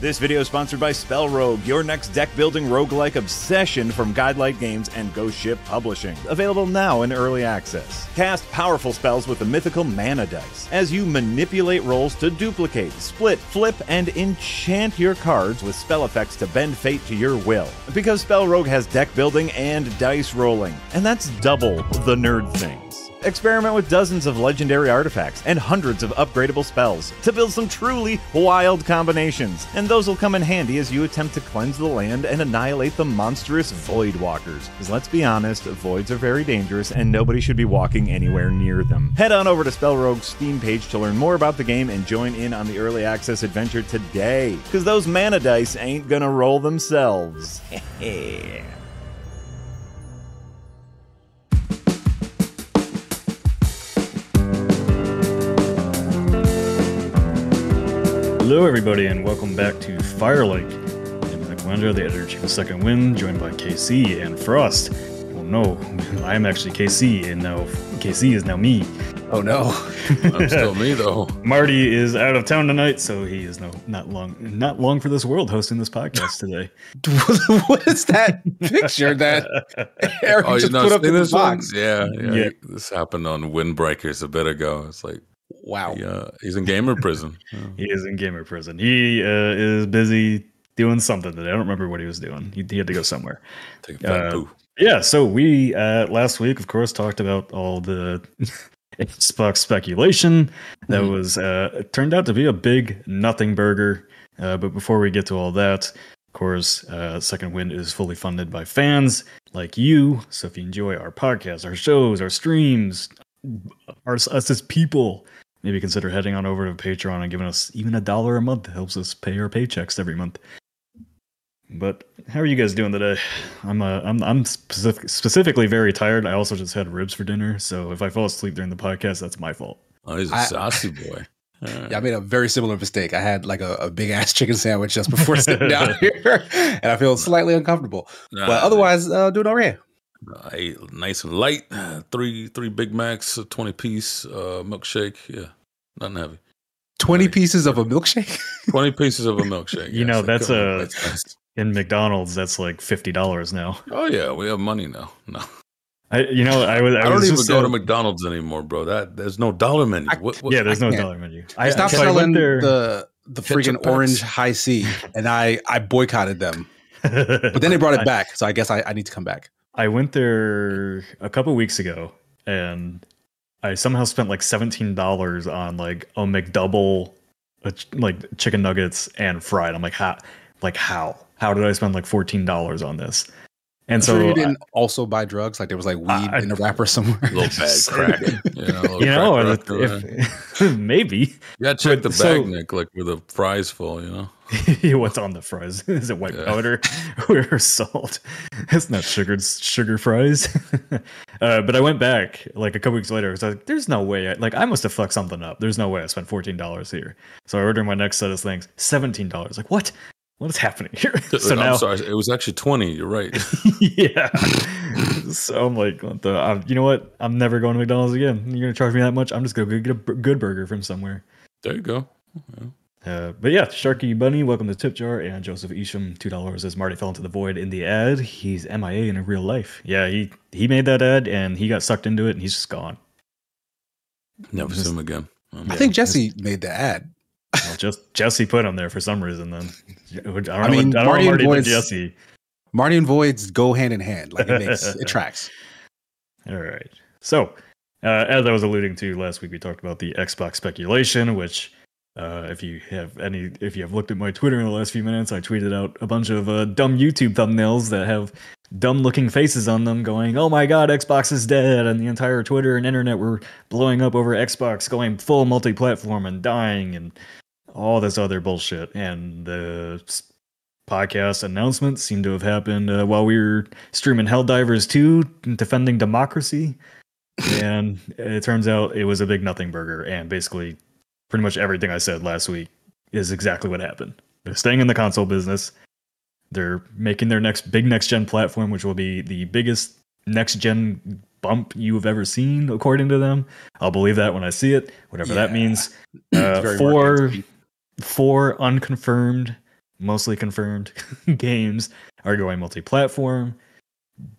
This video is sponsored by Spell Rogue, your next deck building roguelike obsession from Guidelight Games and Ghost Ship Publishing. Available now in early access. Cast powerful spells with the mythical mana dice as you manipulate rolls to duplicate, split, flip, and enchant your cards with spell effects to bend fate to your will. Because Spell Rogue has deck building and dice rolling, and that's double the nerd things. Experiment with dozens of legendary artifacts and hundreds of upgradable spells to build some truly wild combinations. And those will come in handy as you attempt to cleanse the land and annihilate the monstrous Void Walkers. Because let's be honest, voids are very dangerous and nobody should be walking anywhere near them. Head on over to Spell Rogue's Steam page to learn more about the game and join in on the early access adventure today. Because those mana dice ain't gonna roll themselves. Hello, everybody, and welcome back to Firelink. I'm Nick Wendra, the editor in chief of Second Wind, joined by KC and Frost. Oh no, I am actually KC, and now KC is now me. Oh no, I'm still me though. Marty is out of town tonight, so he is no not long not long for this world hosting this podcast today. what is that picture that Eric Oh, you just know, put up seen in the this one? box? Yeah, yeah, Yeah. This happened on Windbreakers a bit ago. It's like, Wow. yeah, he's in gamer prison. Yeah. He is in gamer prison. He uh, is busy doing something today. I don't remember what he was doing. He, he had to go somewhere. Take a Uh, poo. Yeah, so we uh, last week, of course, talked about all the Xbox speculation that Mhm. was uh, turned out to be a big nothing burger. Uh, but before we get to all that, of course, uh, Second Wind is fully funded by fans like you. So if you enjoy our podcast, our shows, our streams, our, us as people, maybe consider heading on over to Patreon and giving us even a dollar a month. It helps us pay our paychecks every month. But how are you guys doing today? I'm uh, I'm I'm specific, specifically very tired. I also just had ribs for dinner, so if I fall asleep during the podcast, that's my fault. Oh, he's a I- sassy boy. Yeah. Yeah, I made a very similar mistake. I had like a, a big ass chicken sandwich just before sitting down here, and I feel slightly uncomfortable. Nah, But otherwise, uh, doing all right. I ate nice and light. Three three Big Macs, a twenty piece uh, milkshake. Yeah, nothing heavy. Twenty Right. pieces of a milkshake. Twenty pieces of a milkshake. You know, that's couldn't- a- that's nice. In McDonald's, that's like fifty dollars now. Oh yeah, we have money now. No, I you know I was I, I, don't was even just, go to McDonald's anymore, bro. That there's no dollar menu. What, what, Yeah, there's no can't. dollar menu. I, I stopped so I went selling there, the the freaking orange Hi-C, and I I boycotted them. But then they brought it back, so I guess I, I need to come back. I went there a couple weeks ago, and I somehow spent like seventeen dollars on like a McDouble, a ch- like chicken nuggets and fried. I'm like, how? Like how? How did I spend like fourteen dollars on this? And So so you I- didn't also buy drugs, like there was like weed I- in a wrapper somewhere. little bad crack. You know, you know, crack if, rock in there. if- maybe Yeah, check but the so- bag, Nick, like with the fries full, you know? what's on the fries? Is it white Yeah. powder or salt? It's not sugared sugar fries. Uh, but I went back like a couple weeks later. I was like, "There's no way." I, like I must have fucked something up. There's no way I spent fourteen dollars here. So I ordered my next set of things, seventeen dollars. Like what? What is happening here? so I'm now, sorry, it was actually 20. You're right. yeah. so I'm like, what the, uh, you know what? I'm never going to McDonald's again. You're gonna charge me that much? I'm just gonna get a good burger from somewhere. There you go. Uh, but yeah, Sharky Bunny, welcome to Tip Jar, and Joseph Isham, two dollars as Marty fell into the void in the ad. He's MIA in real life. Yeah, he he made that ad and he got sucked into it and he's just gone. Never Just- see him again. Um, I think Jesse made the ad. Well, just Jesse put him there for some reason. Then I don't know. I mean, what, I don't Marty know and Marty did Boyd's- Jesse. Marty and Voids go hand in hand. Like it makes it tracks. All right. So, uh, as I was alluding to last week, we talked about the Xbox speculation, which, uh, if you have any, if you have looked at my Twitter in the last few minutes, I tweeted out a bunch of uh, dumb YouTube thumbnails that have dumb-looking faces on them, going, "Oh my God, Xbox is dead," and the entire Twitter and internet were blowing up over Xbox going full multi-platform and dying and all this other bullshit. And the podcast announcements seem to have happened uh, while we were streaming Helldivers 2, defending democracy. and it turns out it was a big nothing burger. And basically, pretty much everything I said last week is exactly what happened. They're staying in the console business. They're making their next big next gen platform, which will be the biggest next gen bump you have ever seen, according to them. I'll believe that when I see it, whatever that means. Uh, four four unconfirmed mostly confirmed games are going multi-platform.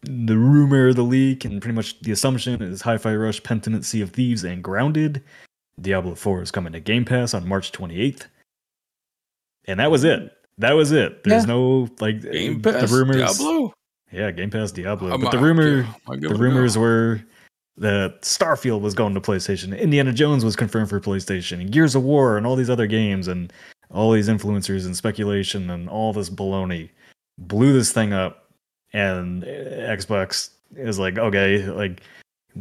The rumor, the leak, and pretty much the assumption is Hi-Fi Rush, Pentiment, Sea of Thieves, and Grounded. Diablo 4 is coming to Game Pass on March 28th. And that was it. That was it. There's Yeah. no like Game the Pass, rumors. Diablo. Yeah, Game Pass Diablo. I'm but the rumor I'll the rumors go. were that Starfield was going to PlayStation, Indiana Jones was confirmed for PlayStation, and Gears of War, and all these other games, and all these influencers and speculation and all this baloney blew this thing up. And uh, Xbox is like, okay, like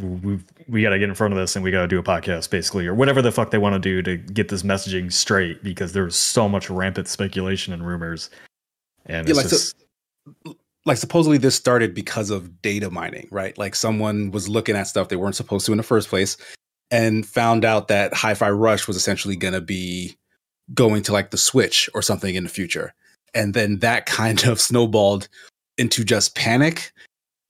we we got to get in front of this and we got to do a podcast basically or whatever the fuck they want to do to get this messaging straight because there's so much rampant speculation and rumors and Yeah, it's like, so- like supposedly this started because of data mining, right? Like someone was looking at stuff they weren't supposed to in the first place and found out that Hi-Fi Rush was essentially going to be going to like the Switch or something in the future. And then that kind of snowballed into just panic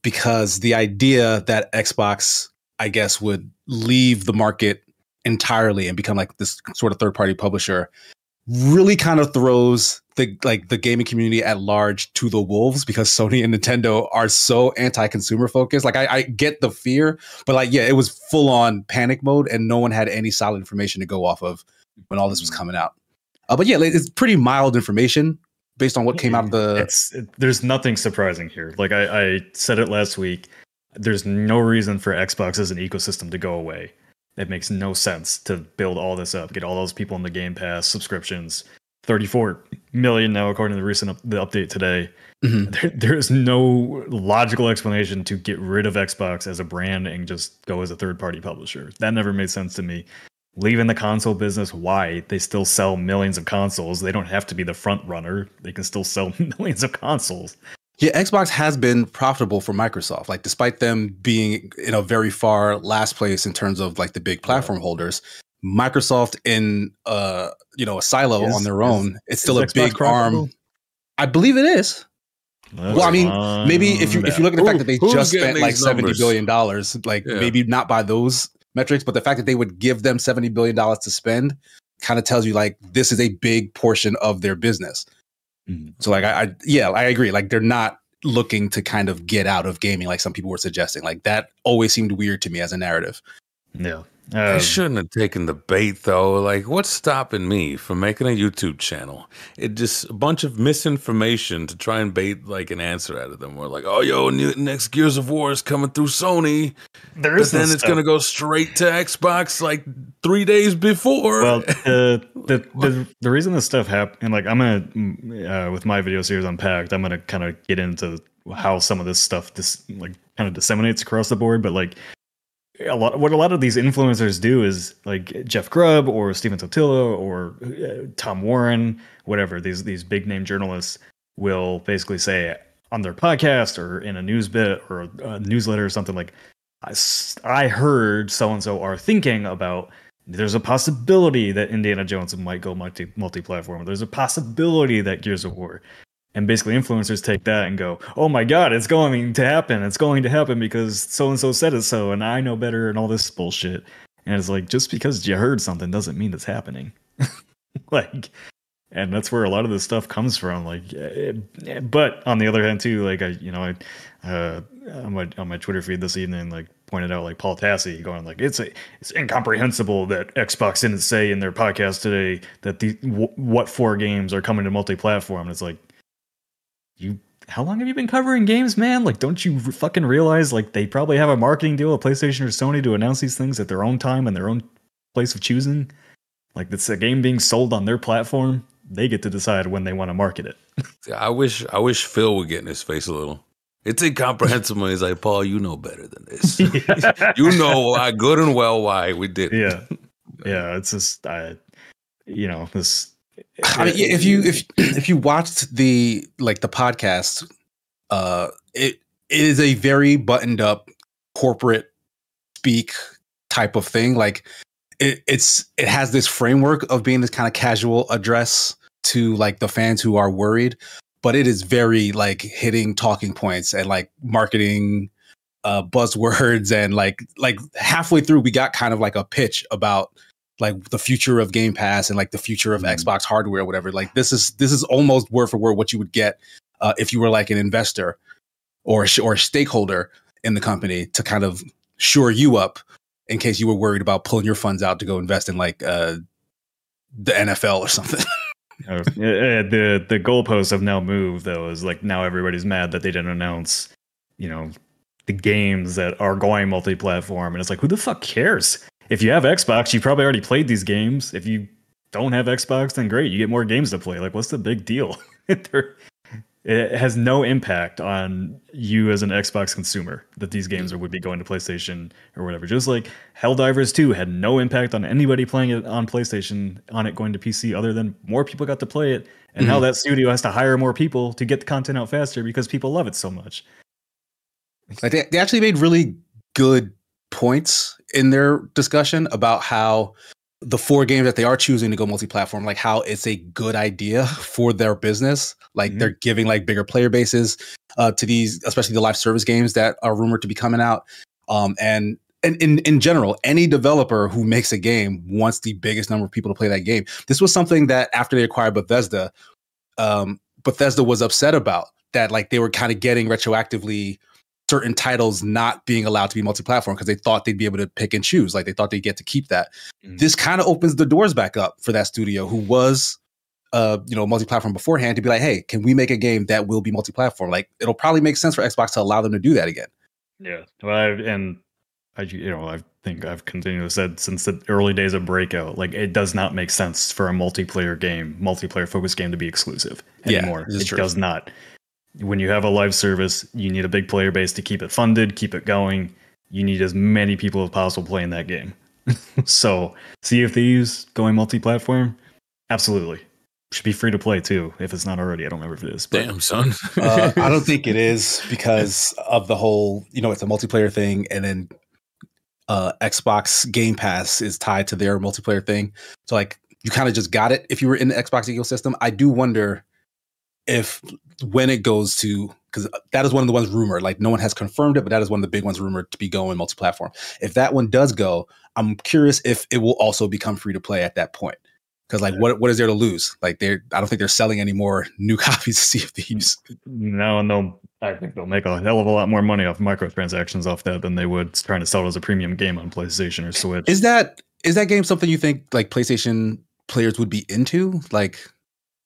because the idea that Xbox I guess would leave the market entirely and become like this sort of third-party publisher really kind of throws the like the gaming community at large to the wolves because Sony and Nintendo are so anti-consumer focused. Like I, I get the fear, but like yeah, it was full on panic mode, and no one had any solid information to go off of when all this was coming out. Uh, but yeah, it's pretty mild information based on what came out of the. it's it, there's nothing surprising here. Like I, I said it last week. There's no reason for Xbox as an ecosystem to go away. It makes no sense to build all this up, get all those people in the Game Pass subscriptions. 34 million now, according to the recent up, the update today. Mhm. There, there is no logical explanation to get rid of Xbox as a brand and just go as a third party publisher. That never made sense to me. Leaving the console business, why? They still sell millions of consoles. They don't have to be the front runner. They can still sell millions of consoles. Yeah, Xbox has been profitable for Microsoft. Like, despite them being in a very far last place in terms of like the big platform holders, Microsoft in uh you know a silo Is- on their is- own, it's still a Xbox big profitable? arm. I believe it is. well, I mean, maybe if you if you look at the Who- fact that they who's just spent like these seventy numbers? billion dollars, like Yeah. maybe not by those metrics, but the fact that they would give them seventy billion dollars to spend kind of tells you like this is a big portion of their business. Mhm. So like I, I yeah, I agree. Like they're not looking to kind of get out of gaming like some people were suggesting. Like that always seemed weird to me as a narrative. yeah. I Um, shouldn't have taken the bait though. Like, what's stopping me from making a YouTube channel? It just a bunch of misinformation to try and bait like an answer out of them. We're like, oh, yo, new, next Gears of War is coming through Sony, there but then it's stuff. gonna go straight to Xbox like three days before. Well, the the, the the reason this stuff happened, and like I'm gonna mm, uh, with my video series unpacked, I'm gonna kind of get into how some of this stuff dis, like kind of disseminates across the board. But like a lot, what a lot of these influencers do is like Jeff Grubb or Stephen Totilo or uh, Tom Warren, whatever these these big name journalists will basically say on their podcast or in a news bit or a, newsletter or something like. "I heard so and so are thinking about there's a possibility that Indiana Jones might go multi multi platform. There's a possibility that Gears of War. And basically influencers take that and go, "Oh my god, it's going to happen. It's going to happen because so and so said it so and I know better and all this bullshit." And it's like just because you heard something doesn't mean it's happening. like and that's where a lot of this stuff comes from like eh, eh, but on the other hand too like i you know i uh on my on my twitter feed this evening like pointed out like paul tassi going like it's a, it's incomprehensible that xbox didn't say in their podcast today that the w- what four games are coming to multi-platform and it's like you how long have you been covering games man like don't you fucking realize like they probably have a marketing deal with playstation or sony to announce these things at their own time and their own place of choosing like it's a game being sold on their platform they get to decide when they want to market it I wish I wish Phil would get in his face a little. It's incomprehensible. He's like, Paul, you know better than this. you know why good and well why we did. it." yeah yeah it's just i you know this I mean, if you if if you watched the like the podcast, uh, it it is a very buttoned up corporate speak type of thing. Like it, it's it has this framework of being this kind of casual address to like the fans who are worried, but it is very like hitting talking points and like marketing uh buzzwords and like like halfway through we got kind of like a pitch about like the future of Game Pass and like the future of Mhm. Xbox hardware or whatever. Like this is this is almost word for word what you would get uh, if you were like an investor or a or a stakeholder in the company to kind of shore you up in case you were worried about pulling your funds out to go invest in like uh, the NFL or something. Uh, the the goalposts have now moved though. Is like now everybody's mad that they didn't announce, you know, the games that are going multi-platform, and it's like who the fuck cares? If you have Xbox, you probably already played these games. If you don't have Xbox, then great, you get more games to play. Like, what's the big deal? It has no impact on you as an Xbox consumer that these games would be going to PlayStation or whatever. Just like Helldivers 2 had no impact on anybody playing it on PlayStation on it going to PC other than more people got to play it. And now mm-hmm. that studio has to hire more people to get the content out faster because people love it so much. Like they, they actually made really good points in their discussion about how the four games that they are choosing to go multi-platform, like how it's a good idea for their business. Like Mhm. they're giving like bigger player bases uh, to these, especially the live service games that are rumored to be coming out. Um, and and in, in general, any developer who makes a game wants the biggest number of people to play that game. This was something that after they acquired Bethesda, um, Bethesda was upset about that like they were kind of getting retroactively certain titles not being allowed to be multi-platform because they thought they'd be able to pick and choose like they thought they'd get to keep that Mm. this kind of opens the doors back up for that studio who was uh you know multi-platform beforehand to be like hey can we make a game that will be multi-platform like it'll probably make sense for xbox to allow them to do that again Yeah. Well, I, and I, you know, I think I've continued to said since the early days of Breakout, like it does not make sense for a multiplayer game, multiplayer focused game to be exclusive Yeah, anymore. is it true. does not. When you have a live service, you need a big player base to keep it funded, keep it going. You need as many people as possible playing that game. so, Sea of Thieves going multi-platform, absolutely should be free to play too. If it's not already, I don't remember if it is. but- Damn, son. uh, i don't think it is because of the whole you know it's a multiplayer thing and then uh xbox game pass is tied to their multiplayer thing so like you kind of just got it if you were in the xbox ecosystem i do wonder if when it goes to because that is one of the ones rumored like no one has confirmed it but that is one of the big ones rumored to be going multi-platform if that one does go i'm curious if it will also become free to play at that point because like what what is there to lose like they're i don't think they're selling any more new copies of sea of thieves No, and they'll. I think they'll make a hell of a lot more money off microtransactions off that than they would trying to sell it as a premium game on PlayStation or Switch. Is that is that game something you think like PlayStation players would be into? Like,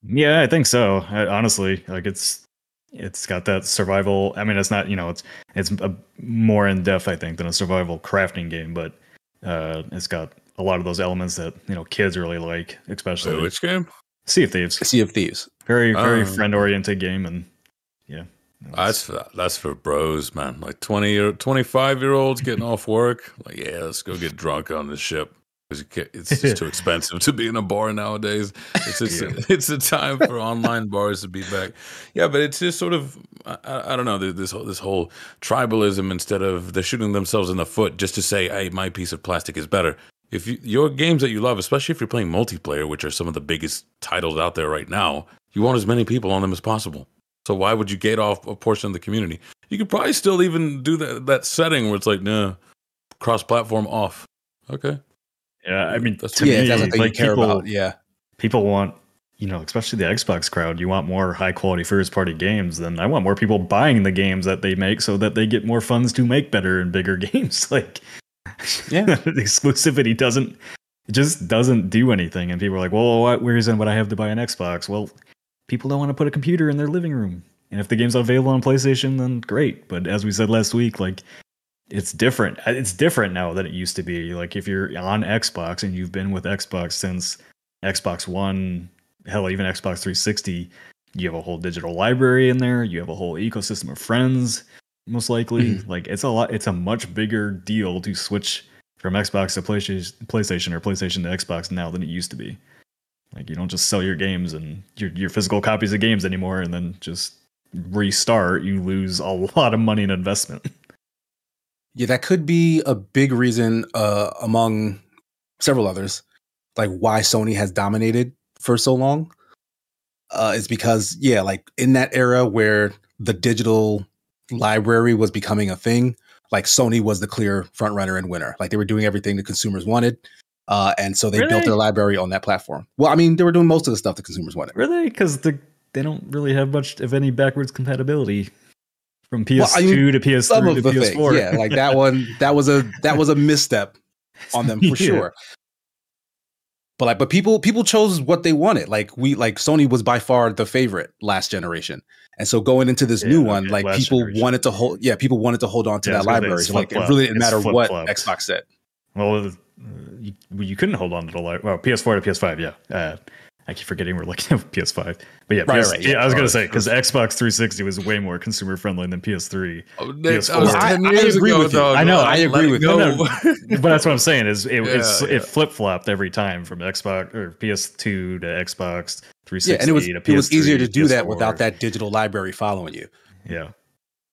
yeah, I think so. I, honestly, like it's it's got that survival. I mean, it's not you know it's it's a, more in depth I think than a survival crafting game, but uh, it's got a lot of those elements that you know kids really like, especially Wait, which game? Sea of Thieves. Sea of Thieves. Very very Oh. friend oriented game, and yeah, That's for, that's for bros, man. Like 20 year, 25 year olds getting off work. Like, yeah, let's go get drunk on the ship. It's just too expensive to be in a bar nowadays. It's just, Yeah. it's a time for online bars to be back. Yeah, but it's just sort of I, I I don't know this whole this whole tribalism instead of they're shooting themselves in the foot just to say, hey, my piece of plastic is better. If you, your games that you love, especially if you're playing multiplayer, which are some of the biggest titles out there right now, you want as many people on them as possible. So why would you gate off a portion of the community? You could probably still even do that that setting where it's like, nah, cross platform off. Okay. Yeah. I mean, That's- to yeah, me, that's like care people, about. Yeah, people want you know especially the xbox crowd you want more high quality first party games then i want more people buying the games that they make so that they get more funds to make better and bigger games like Yeah. exclusivity doesn't it just doesn't do anything and people are like well what reason would i have to buy an xbox well people don't want to put a computer in their living room and if the game's not available on playstation then great but as we said last week like it's different uh, it's different now than it used to be. Like if you're on xbox and you've been with xbox since xbox one hell even xbox 360 you have a whole digital library in there you have a whole ecosystem of friends most likely. Mm-hmm. Like it's a lot it's a much bigger deal to switch from xbox to playstation or playstation to xbox now than it used to be. Like you don't just sell your games and your, your physical copies of games anymore and then just restart. You lose a lot of money in investment yeah, that could be a big reason uh, among several others, like why Sony has dominated for so long. Uh, is because yeah, like in that era where the digital library was becoming a thing, like Sony was the clear front runner and winner. Like they were doing everything the consumers wanted. Uh, and so they built their library on that platform. Well, I mean, they were doing most of the stuff the consumers wanted. Really? Because the they don't really have much of any backwards compatibility from PS2 Well, I mean, to PS3 Some of to the PS4. things, yeah, like that one. That was a that was a misstep on them for Yeah. sure. But like, but people people chose what they wanted. Like we like Sony was by far the favorite last generation, and so going into this new one, like people generation. wanted to hold. Yeah, people wanted to hold on to Yeah, that was gonna say, library. So like, it really didn't It's matter what. Xbox said. Well, uh, you, you couldn't hold on to the li- well PS4 to PS5. Yeah, uh, I keep forgetting we're looking at PS5. But yeah, Right, PS, right, yeah, yeah. I was gonna Oh, say because Xbox 360 was way more consumer friendly than PS3. Oh, Nick, PS4. that was I- 10 I years agree ago, with you. dog. I know, Let I agree with you. go. No, but that's what I'm saying is it Yeah, yeah. it flip flopped every time from Xbox or PS2 to Xbox 360 Yeah, and it was to it was easier to do that PS4. without that digital library following you. Yeah,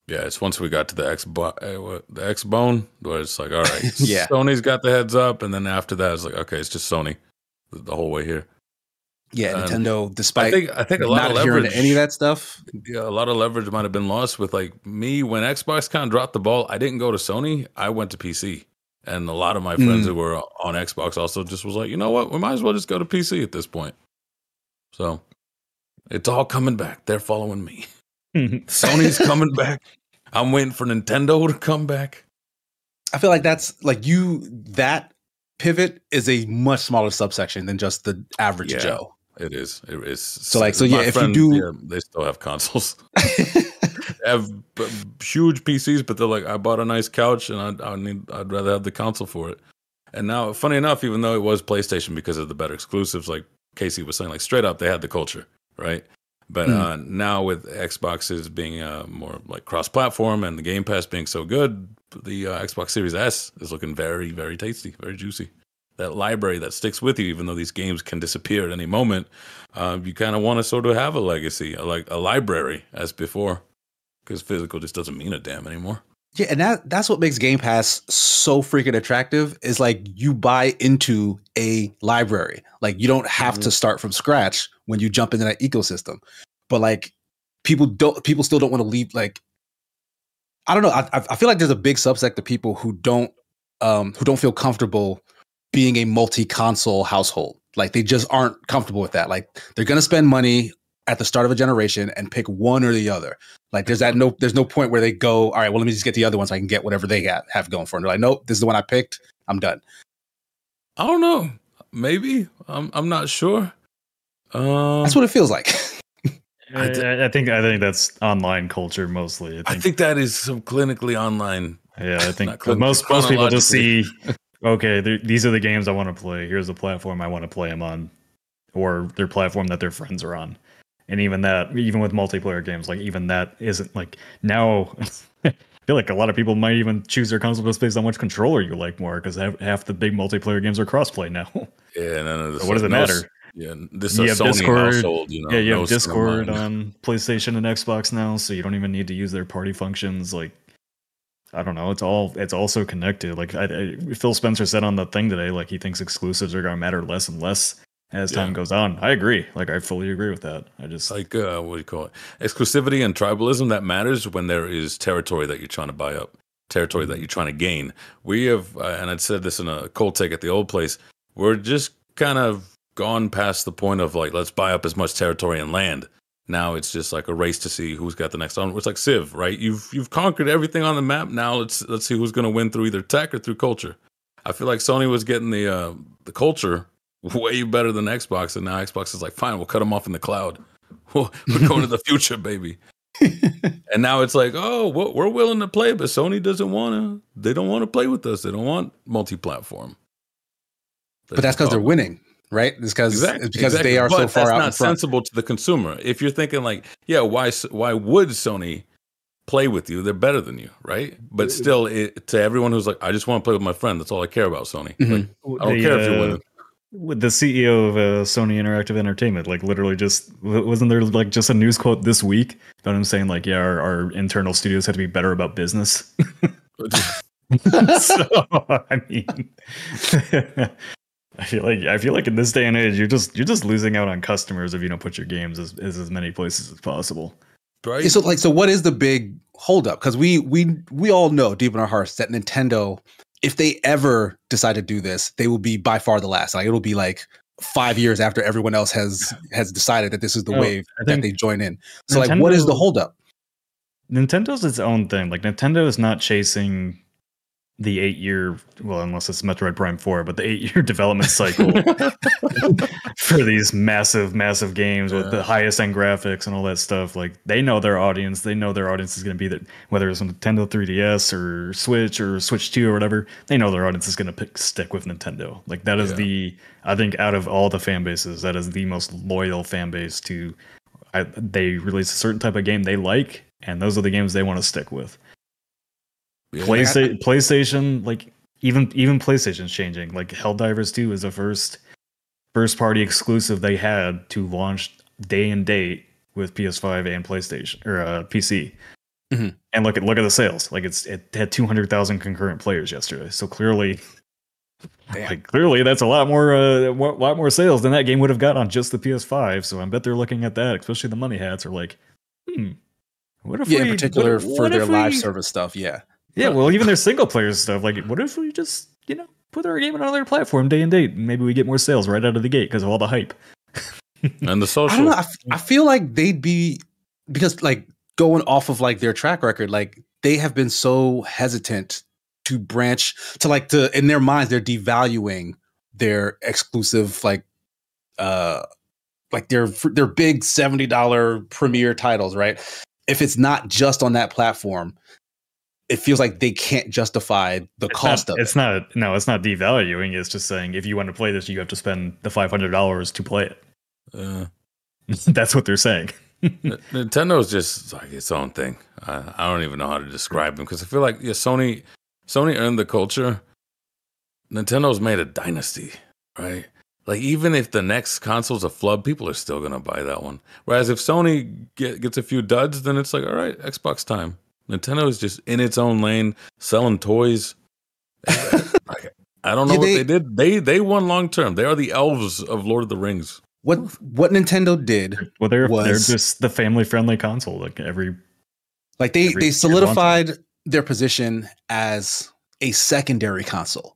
Yeah, it's once we got to the X uh, what, the X Bone where it's like, all right, Yeah. Sony's got the heads up, and then after that, it's like, okay, it's just Sony the, the whole way here. Yeah, Um, Nintendo, I despite think I think a lot not of leverage, any of that stuff. yeah, a lot of leverage might have been lost with like me when Xbox kind of dropped the ball. I didn't go to Sony, I went to PC, and a lot of my friends Mm. who were on Xbox also just was like, you know what, we might as well just go to PC at this point. So it's all coming back. They're following me. Sony's coming back. I'm waiting for Nintendo to come back. I feel like that's like you that pivot is a much smaller subsection than just the average Yeah. Joe. It is. It is. So, like, so, my yeah, if you do- yeah, they still have consoles. They have huge PCs, but they're like, I bought a nice couch, and I, I need. I'd rather have the console for it. And now, funny enough, even though it was PlayStation because of the better exclusives, like KC was saying, like straight up, they had the culture, right? But Mm. uh, now with Xboxes being uh, more like cross-platform and the Game Pass being so good, the uh, Xbox Series S is looking very, very tasty, very juicy. That library that sticks with you, even though these games can disappear at any moment, uh, you kind of want to sort of have a legacy, a, like a library as before, because physical just doesn't mean a damn anymore. Yeah, and that that's what makes Game Pass so freaking attractive is like you buy into a library. Like you don't have to start from scratch when you jump into that ecosystem. But like people don't people still don't want to leave like I don't know. I I- I feel like there's a big subsect of people who don't um who don't feel comfortable being a multi-console household. Like they just aren't comfortable with that. Like they're gonna spend money at the start of a generation and pick one or the other. Like there's that no there's no point where they go, all right, well, let me just get the other ones. so I can get whatever they got have going for them. They're like, nope, this is the one I picked. I'm done. I don't know. Maybe I'm. I'm not sure. Um, That's what it feels like. I, I- I think I think that's online culture mostly. I I think, think that is some clinically online. yeah, I think not most most people just see, chronologically. Okay, these are the games I want to play. Here's the platform I want to play them on, or their platform that their friends are on. And even that, even with multiplayer games, like even that isn't like now. I feel like a lot of people might even choose their console just based on which controller you like more, because half, half the big multiplayer games are crossplay now. Yeah, no, no, So what does it no, matter? Yeah, this is You have Sony Discord. household. You know, yeah, you no have Discord on PlayStation and Xbox now, so you don't even need to use their party functions. Like, I don't know, it's all it's also connected. Like I, I, Phil Spencer said on the thing today, like he thinks exclusives are going to matter less and less as time Yeah. goes on. I agree. Like I fully agree with that. I just like uh, what do you call it? Exclusivity and tribalism that matters when there is territory that you're trying to buy up, territory that you're trying to gain. We have, uh, and I'd said this in a cold take at the old place. We're just kind of gone past the point of like let's buy up as much territory and land. Now it's just like a race to see who's got the next one. It's like Civ, right? You've you've conquered everything on the map. Now let's let's see who's going to win through either tech or through culture. I feel like Sony was getting the uh, the culture way better than Xbox, and now Xbox is like, fine, we'll cut them off in the cloud. We're going to the future, baby. and now it's like, oh, we're willing to play, but Sony doesn't want to. They don't want to play with us. They don't want multi-platform. but that's because they're winning, right? It's because Exactly, it's because exactly. they are But so far that's out not in front. sensible to the consumer. If you're thinking like, yeah, why why would Sony play with you? They're better than you, right? But still, it, to everyone who's like, I just want to play with my friend. That's all I care about, Sony. Mhm. Like, I don't care if you're winning. With the CEO of uh, Sony Interactive Entertainment, like literally just wasn't there like just a news quote this week about him saying like, yeah, our, our internal studios have to be better about business. so I mean, I feel like I feel like in this day and age, you're just you're just losing out on customers if you don't put your games as, as, as many places as possible. right? So like, so what is the big holdup? Because we we we all know deep in our hearts that Nintendo if they ever decide to do this, they will be by far the last. Like it'll be like five years after everyone else has has decided that this is the Well, wave I that they join in. So like, what is the Nintendo- holdup? Nintendo's its own thing. Like Nintendo is not chasing the eight year well, unless it's Metroid Prime 4, but the eight year development cycle for these massive, massive games with the highest end graphics and all that stuff. Like they know their audience. They know their audience is gonna be that whether it's Nintendo 3DS or Switch or Switch 2 or whatever, they know their audience is gonna stick with Nintendo. Like that is Yeah. the I think out of all the fan bases, that is the most loyal fan base to I, they release a certain type of game they like, and those are the games they want to stick with. Yeah. PlayStation, PlayStation, like even even PlayStation's changing. Like Helldivers 2 is the first first party exclusive they had to launch day and date with PS5 and PlayStation or uh, PC. Mhm. And look at look at the sales. Like it's it had 200,000 concurrent players yesterday. So clearly Damn. like clearly that's a lot more uh wa- lot more sales than that game would have got on just the PS5. So I bet they're looking at that, especially the money hats are like, hmm. What if yeah, we, in particular what- for what their if live service stuff. Yeah. Yeah, well, even their single player stuff. Like, what if we just, you know, put our game on another platform day and date? and Maybe we get more sales right out of the gate because of all the hype. and the social. I don't know. I, f- I feel like they'd be because like going off of like their track record, like they have been so hesitant to branch to like to in their minds they're devaluing their exclusive like uh like their their big seventy dollar premiere titles, right? If it's not just on that platform, it feels like they can't justify the It's cost not, of it's it. not. No, it's not devaluing. It's just saying if you want to play this, you have to spend the five hundred dollars to play it. Uh, That's what they're saying. Nintendo's just like its own thing. I, I don't even know how to describe them because I feel like yeah, Sony, Sony earned the culture. Nintendo's made a dynasty, right? Like even if the next console's a flub, people are still gonna buy that one. Whereas if Sony get, gets a few duds, then it's like all right, Xbox time. Nintendo is just in its own lane, selling toys. I don't know Yeah, what they- they did. They they won long term. They are the elves of Lord of the Rings. What what Nintendo did Well, they're they're just the family friendly console. Like every Like they Every they solidified their position as a secondary console.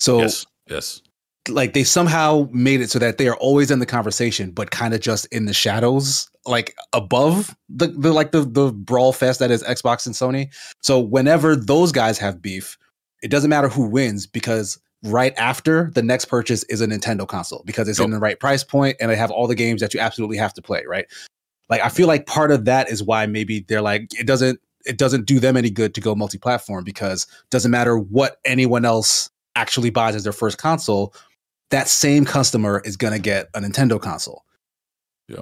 So Yes, yes. Like they somehow made it so that they are always in the conversation, but kind of just in the shadows, like above the, the like the the brawl fest that is Xbox and Sony. So whenever those guys have beef, it doesn't matter who wins because right after the next purchase is a Nintendo console because it's in the right price point and they have all the games that you absolutely have to play, right? Like I feel like part of that is why maybe they're like it doesn't it doesn't do them any good to go multi-platform because it doesn't matter what anyone else actually buys as their first console, that same customer is going to get a Nintendo console. Yeah.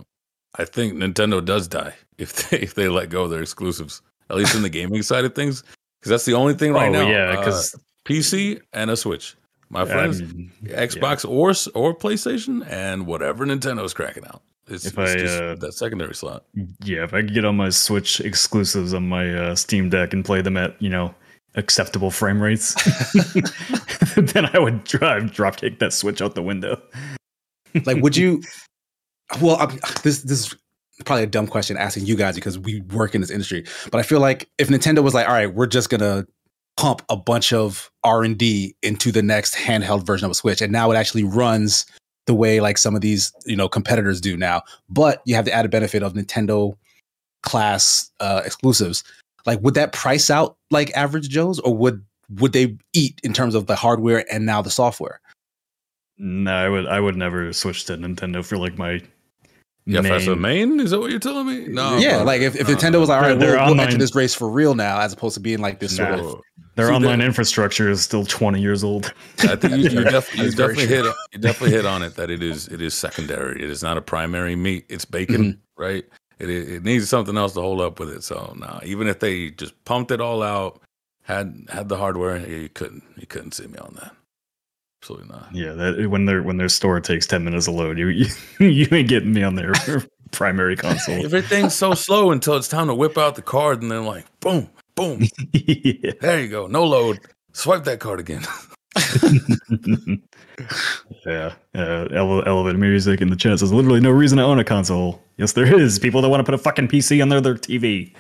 I think Nintendo does die if they if they let go of their exclusives, at least in the gaming side of things, because that's the only thing right oh now. yeah, uh, because PC and a Switch, my friends, mean, Xbox or or PlayStation and whatever Nintendo's cracking out. It's, If it's I, just uh, that secondary slot. Yeah, if I could get on my Switch exclusives on my uh, Steam Deck and play them at you know acceptable frame rates, then I would drive drop dropkick that Switch out the window. Like, would you? Well, I'm, this this is probably a dumb question asking you guys because we work in this industry, but I feel like if Nintendo was like, all right, we're just gonna pump a bunch of R and D into the next handheld version of a Switch, and now it actually runs the way like some of these you know competitors do now, but you have the added benefit of Nintendo class uh, exclusives. Like, would that price out like average Joes, or would would they eat in terms of the hardware and now the software? No, I would I would never switch to Nintendo for like my Yeah, main. as a main, is that what you're telling me? No, yeah, bro. like if, if No, Nintendo was like, all Their- right, their we'll, we'll enter this race for real now, as opposed to being like this sort of. Their See, online infrastructure is still 20 years old. I think you, you, def- you definitely hit you definitely hit on it that it is it is secondary. It is not a primary meat. It's bacon, Mm-hmm. right? It it needs something else to hold up with it. So nah, even if they just pumped it all out, had had the hardware, yeah, you couldn't you couldn't see me on that. Absolutely not. Yeah, that when their when their store takes 10 minutes to load, you you, you ain't getting me on their primary console. Everything's so slow until it's time to whip out the card, and then like boom, boom, yeah. there you go, no load. Swipe that card again. Yeah, uh, ele- elevator music in the chat says literally no reason to own a console. Yes, there is. People that want to put a fucking PC on their, their TV.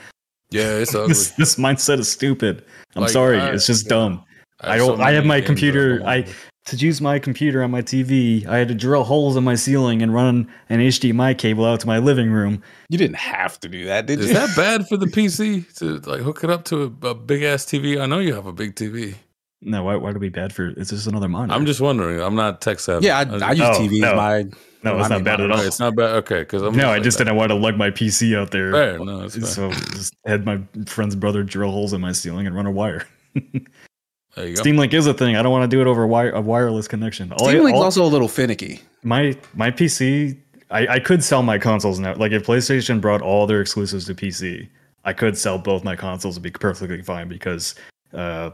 yeah, it's ugly. This, this mindset is stupid. I'm Like, sorry, I- it's just yeah. dumb. I so don't. I have my computer. I wanna- to use my computer on my TV. I had to drill holes in my ceiling and run an HDMI cable out to my living room. You didn't have to do that, did Is you? that bad for the PC to like hook it up to a, a big ass TV? I know you have a big TV. No, why? Why would it be bad for? It's just another monitor. I'm just wondering. I'm not tech savvy. yeah, I, was- I use Oh, TV no. as my. no, it's I not mean, bad at I- all. It's not bad. Okay, because I'm no, I like just that. didn't want to lug my PC out there. Fair, no, it's so just had my friend's brother drill holes in my ceiling and run a wire. There you go. Steam Link is a thing. I don't want to do it over wire, a wireless connection. All Steam Link's all- also a little finicky. my my PC. I, I could sell my consoles now. Like if PlayStation brought all their exclusives to PC, I could sell both my consoles and be perfectly fine because uh,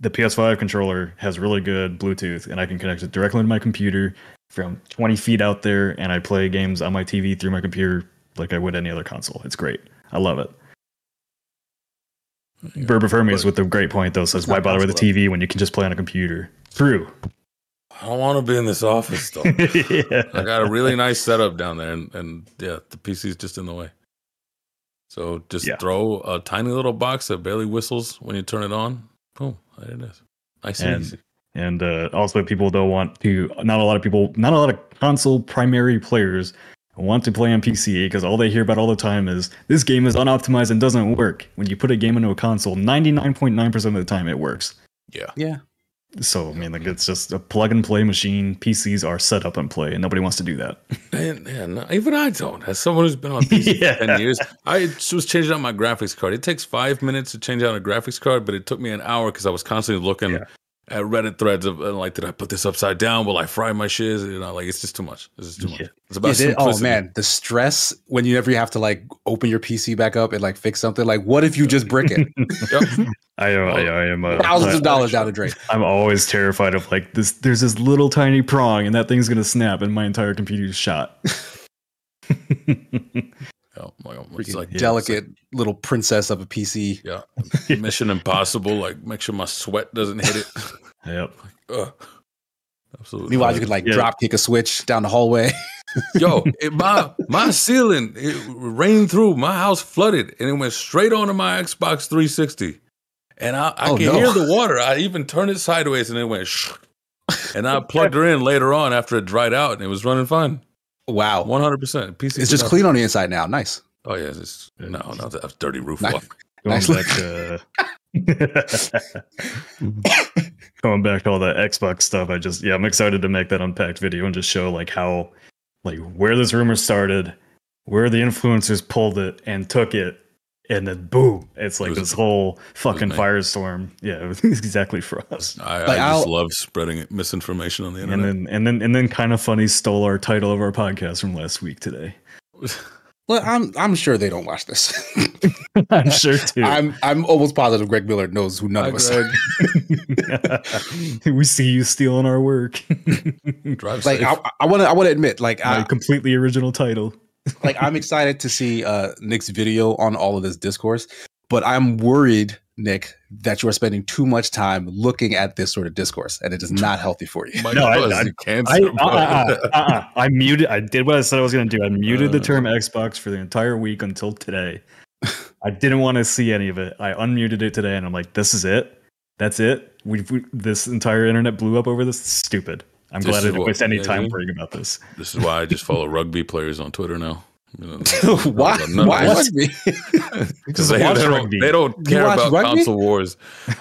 the PS5 controller has really good Bluetooth, and I can connect it directly to my computer from 20 feet out there, and I play games on my TV through my computer like I would any other console. It's great. I love it. Yeah. Burb Hermes with the great point though says, "Why not bother with a. TV when you can just play on a computer?" True. I don't want to be in this office though. yeah. I got a really nice setup down there, and, and yeah, the PC is just in the way. So just Yeah. throw a tiny little box that barely whistles when you turn it on. Boom, there it is. Nice and, And- easy. and uh, also people don't want to not a lot of people not a lot of console primary players want to play on pc because all they hear about all the time is this game is unoptimized and doesn't work when you put a game into a console 99.9% of the time it works Yeah, Yeah. So i mean like it's just a plug and play machine pcs are set up and play and nobody wants to do that and, no, even I don't. As someone who's been on PC Yeah. for ten years, I was changing out my graphics card. It takes five minutes to change out a graphics card, but it took me an hour because I was constantly looking Yeah. At Reddit threads of uh, like, did I put this upside down? Will I fry my shiz? You know, like it's just too much. It's is too much. Yeah. It's about Yeah, oh man, the stress when you ever have to like open your PC back up and like fix something. Like, what if you just brick it? Yep. i am I, I am uh, Thousands of I- dollars down the drain. i'm always terrified of like this there's this little tiny prong and that thing's gonna snap and my entire computer's shot Oh, my God, it's Freaking like delicate little princess of a PC. Yeah. Mission Impossible. Like, make sure my sweat doesn't hit it. yep Ugh. Absolutely. Meanwhile, you could like Yeah. drop kick a switch down the hallway. Yo, it, my my ceiling it rained through. My house flooded, and it went straight onto my Xbox 360. And I, I Oh, can no. hear the water. I even turned it sideways, and it went. Shh. And I plugged her in later on after it dried out, and it was running fine. Wow. 100. percent PC. It's just clean on the inside now. Nice. Oh yeah, it's no, no, that's dirty roof. Nice. walk. going Nice. back to uh, going back to all the Xbox stuff, I just yeah, I'm excited to make that unpacked video and just show like how like where this rumor started, where the influencers pulled it and took it, and then boom, it's like was- this whole fucking firestorm. Yeah, it was exactly for us. I, Like, I just I'll- love spreading misinformation on the And internet. then and then and then Kinda Funny stole our title of our podcast from last week today. Well, I'm I'm sure they don't watch this. I'm sure too. I'm I'm almost positive Greg Miller knows who none Hi, of us. Greg. we see you stealing our work. Drive Like safe. I, I want to I want to admit, like My I, completely original title. like I'm excited to see uh Nick's video on all of this discourse, but I'm worried, Nick, that you are spending too much time looking at this sort of discourse, and it is not healthy for you. No, I- I- cancer. I, uh, uh, uh, uh, I muted. I did what I said I was going to do. I muted the Uh. term Xbox for the entire week until today. I didn't want to see any of it. I unmuted it today, and I'm like, "This is it. That's it. We've we, this entire internet blew up over this. Stupid. I'm This glad I didn't what- waste any yeah, time yeah. worrying about this. This is why I just follow rugby players on Twitter now. You know, why? Why rugby? Because they, they don't, they don't care about rugby? console wars.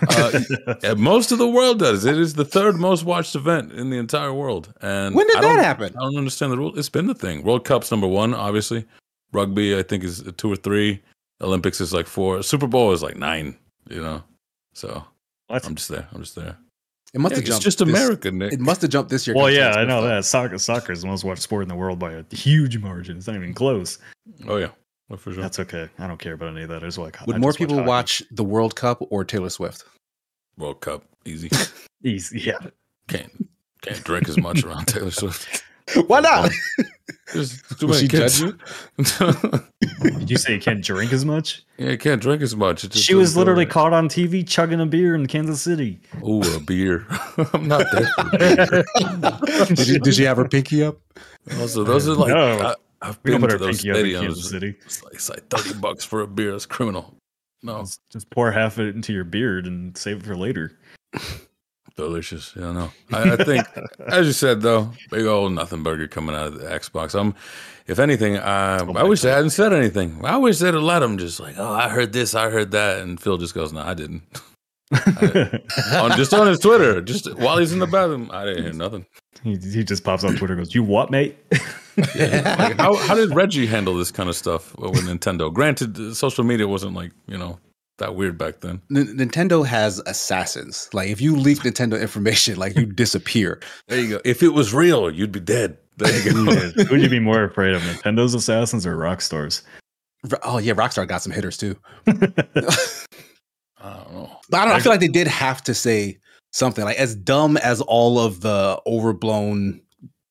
Uh, yeah, most of the world does. It is the third most watched event in the entire world. And When did I that don't- happen? I don't understand the rule. It's been the thing. World Cup's number one, obviously. Rugby, I think, is two or three. Olympics is like four. Super Bowl is like nine. You know, so What? I'm just there. I'm just there. It must Yeah, have it's jumped. just this- America, Nick. It must have jumped this year. Well, yeah, I know that. Soccer, soccer is the most watched sport in the world by a huge margin. It's not even close. oh yeah, well, for sure. That's okay. I don't care about any of that. I just like. Would I more people hockey. watch the World Cup or Taylor Swift? World Cup, easy. Easy, yeah. can't can't drink as much around Taylor Swift. Why not? Um, there's too many she kids. judge Did you say you can't drink as much? yeah, you can't drink as much. Just She was literally right. caught on TV chugging a beer in Kansas City. Oh, a beer. I'm not there. For did, she, did she have her pinky up? Also, those are like No. I, I've We don't been put to our those pinky up in Kansas stadiums. City. It's like, it's like thirty bucks for a beer. That's criminal. No, Just, just pour half of it into your beard and save it for later. Delicious. Yeah, no. I, I think, as you said, though, big old nothing burger coming out of the Xbox. I'm, if anything, uh, Oh I wish they God. hadn't said anything. I wish they'd have let them just like, oh, I heard this, I heard that, and Phil just goes, no, I didn't. on just on his Twitter, just while he's in the bathroom, I didn't hear nothing. he, he just pops on Twitter and goes, You what, mate? Like, how how did Reggie handle this kind of stuff with Nintendo? Granted, social media wasn't like you know that weird back then. N- Nintendo has assassins. Like if you leak Nintendo information, like you disappear. There you go. If it was real, you'd be dead. There you go. Would you be more afraid of Nintendo's assassins or Rockstar's? R- Oh yeah, Rockstar got some hitters too. I don't know. But I don't. I feel like they did have to say something. Like as dumb as all of the overblown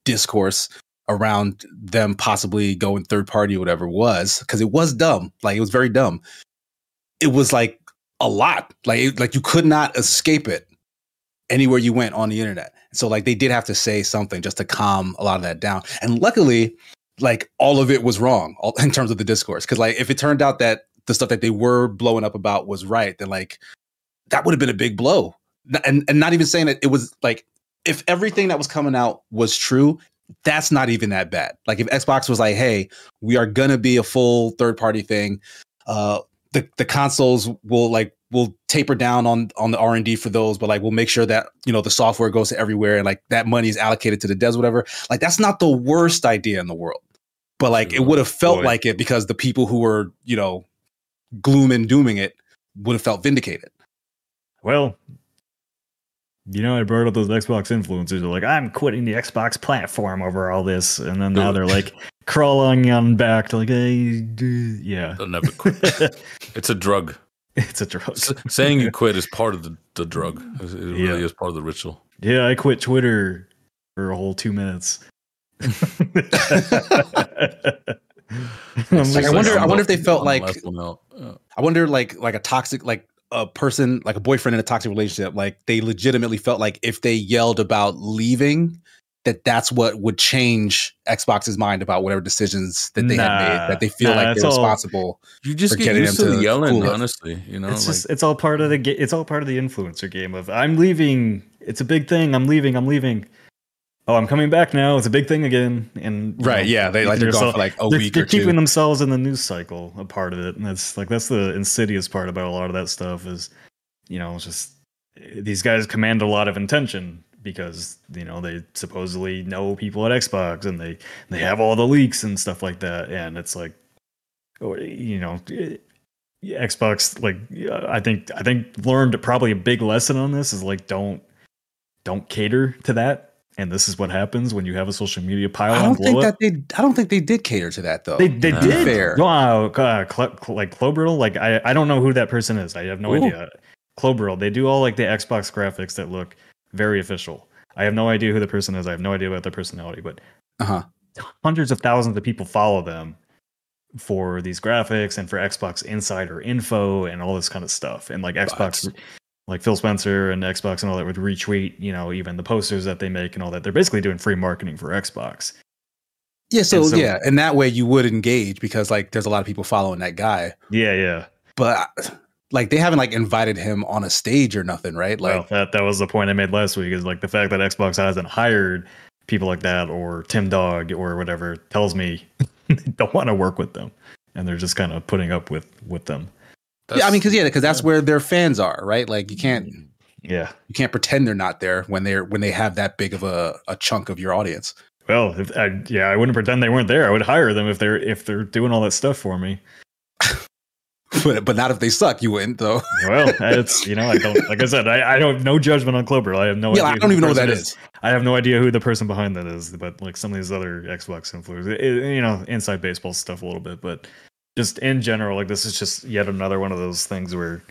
discourse around them possibly going third party or whatever was, because it was dumb. Like it was very dumb. It was like a lot. Like like you could not escape it anywhere you went on the internet. So like they did have to say something just to calm a lot of that down. And luckily, like all of it was wrong all, in terms of the discourse. Because like if it turned out that the stuff that they were blowing up about was right, then like that would have been a big blow. And and not even saying that it was like if everything that was coming out was true, that's not even that bad. Like if Xbox was like, "Hey, we are gonna be a full third party thing," uh, the the consoles will like will taper down on on the R and D for those, but like we'll make sure that you know the software goes to everywhere and like that money is allocated to the devs, whatever. Like that's not the worst idea in the world, but like it would have felt boy. like it because the people who were you know gloom and dooming it would have felt vindicated. Well, you know, I brought up those Xbox influencers. They're like, I'm quitting the Xbox platform over all this. And then now they're like crawling on back to like, hey, yeah. They'll never quit. It's a drug. it's a drug. S- saying you quit is part of the, the drug. It it really Yeah. is part of the ritual. Yeah, I quit Twitter for a whole two minutes. Like, I wonder- I wonder if they felt like- last one out. I wonder, like, like a toxic, like a person, like a boyfriend in a toxic relationship, like they legitimately felt like if they yelled about leaving, that that's what would change Xbox's mind about whatever decisions that they had Nah, made. That they feel nah, like they're all- responsible. you just For get getting used them to the to yelling, cool it. honestly. You know, it's like, just it's all part of the ga- it's all part of the influencer game of I'm leaving. It's a big thing. I'm leaving. I'm leaving. Oh, I'm coming back now. It's a big thing again. And Right? know, Yeah. They like they're yourself- gone for like a they're, week they're or two. keeping themselves in the news cycle a part of it and that's like that's the insidious part about a lot of that stuff is you know it's just eh, these guys command a lot of attention because you know they supposedly know people at xbox and they they have all the leaks and stuff like that and it's like oh, you know xbox like i think i think learned probably a big lesson on this is like don't don't cater to that and this is what happens when you have a social media pile I don't think that they. I don't think they did cater to that though. They they Nah. did. Fair. Wow, uh, Cl- Cl- like Klobrille, like I I don't know who that person is. I have no Ooh. idea. Klobrille, they do all like the Xbox graphics that look very official. I have no idea who the person is. I have no idea about their personality, but Uh huh. hundreds of thousands of people follow them for these graphics and for Xbox Insider info and all this kind of stuff. And like Xbox, Bots. like Phil Spencer and Xbox and all that would retweet, you know, even the posters that they make and all that. They're basically doing free marketing for Xbox. Yeah. So, so- yeah, and that way you would engage because like there's a lot of people following that guy, Yeah, yeah. but like they haven't like invited him on a stage or nothing, right? Like well, that that was the point I made last week. Is like the fact that Xbox hasn't hired people like that or Tim Dog or whatever tells me they don't want to work with them, and they're just kind of putting up with with them. yeah, I mean, because yeah, because that's where their fans are, right? Like you can't mm-hmm. Yeah. you can't pretend they're not there when they're when they have that big of a, a chunk of your audience. Well, if I, yeah, I wouldn't pretend they weren't there. I would hire them if they're if they're doing all that stuff for me. but but not if they suck, you wouldn't though. Well, it's you know I don't like I said I, I don't no judgment on Clover. I have no yeah, idea. I who don't even know what person that is. I have no idea who the person behind that is, but like some of these other Xbox influencers, it- it- you know, inside baseball stuff a little bit, but just in general, like this is just yet another one of those things where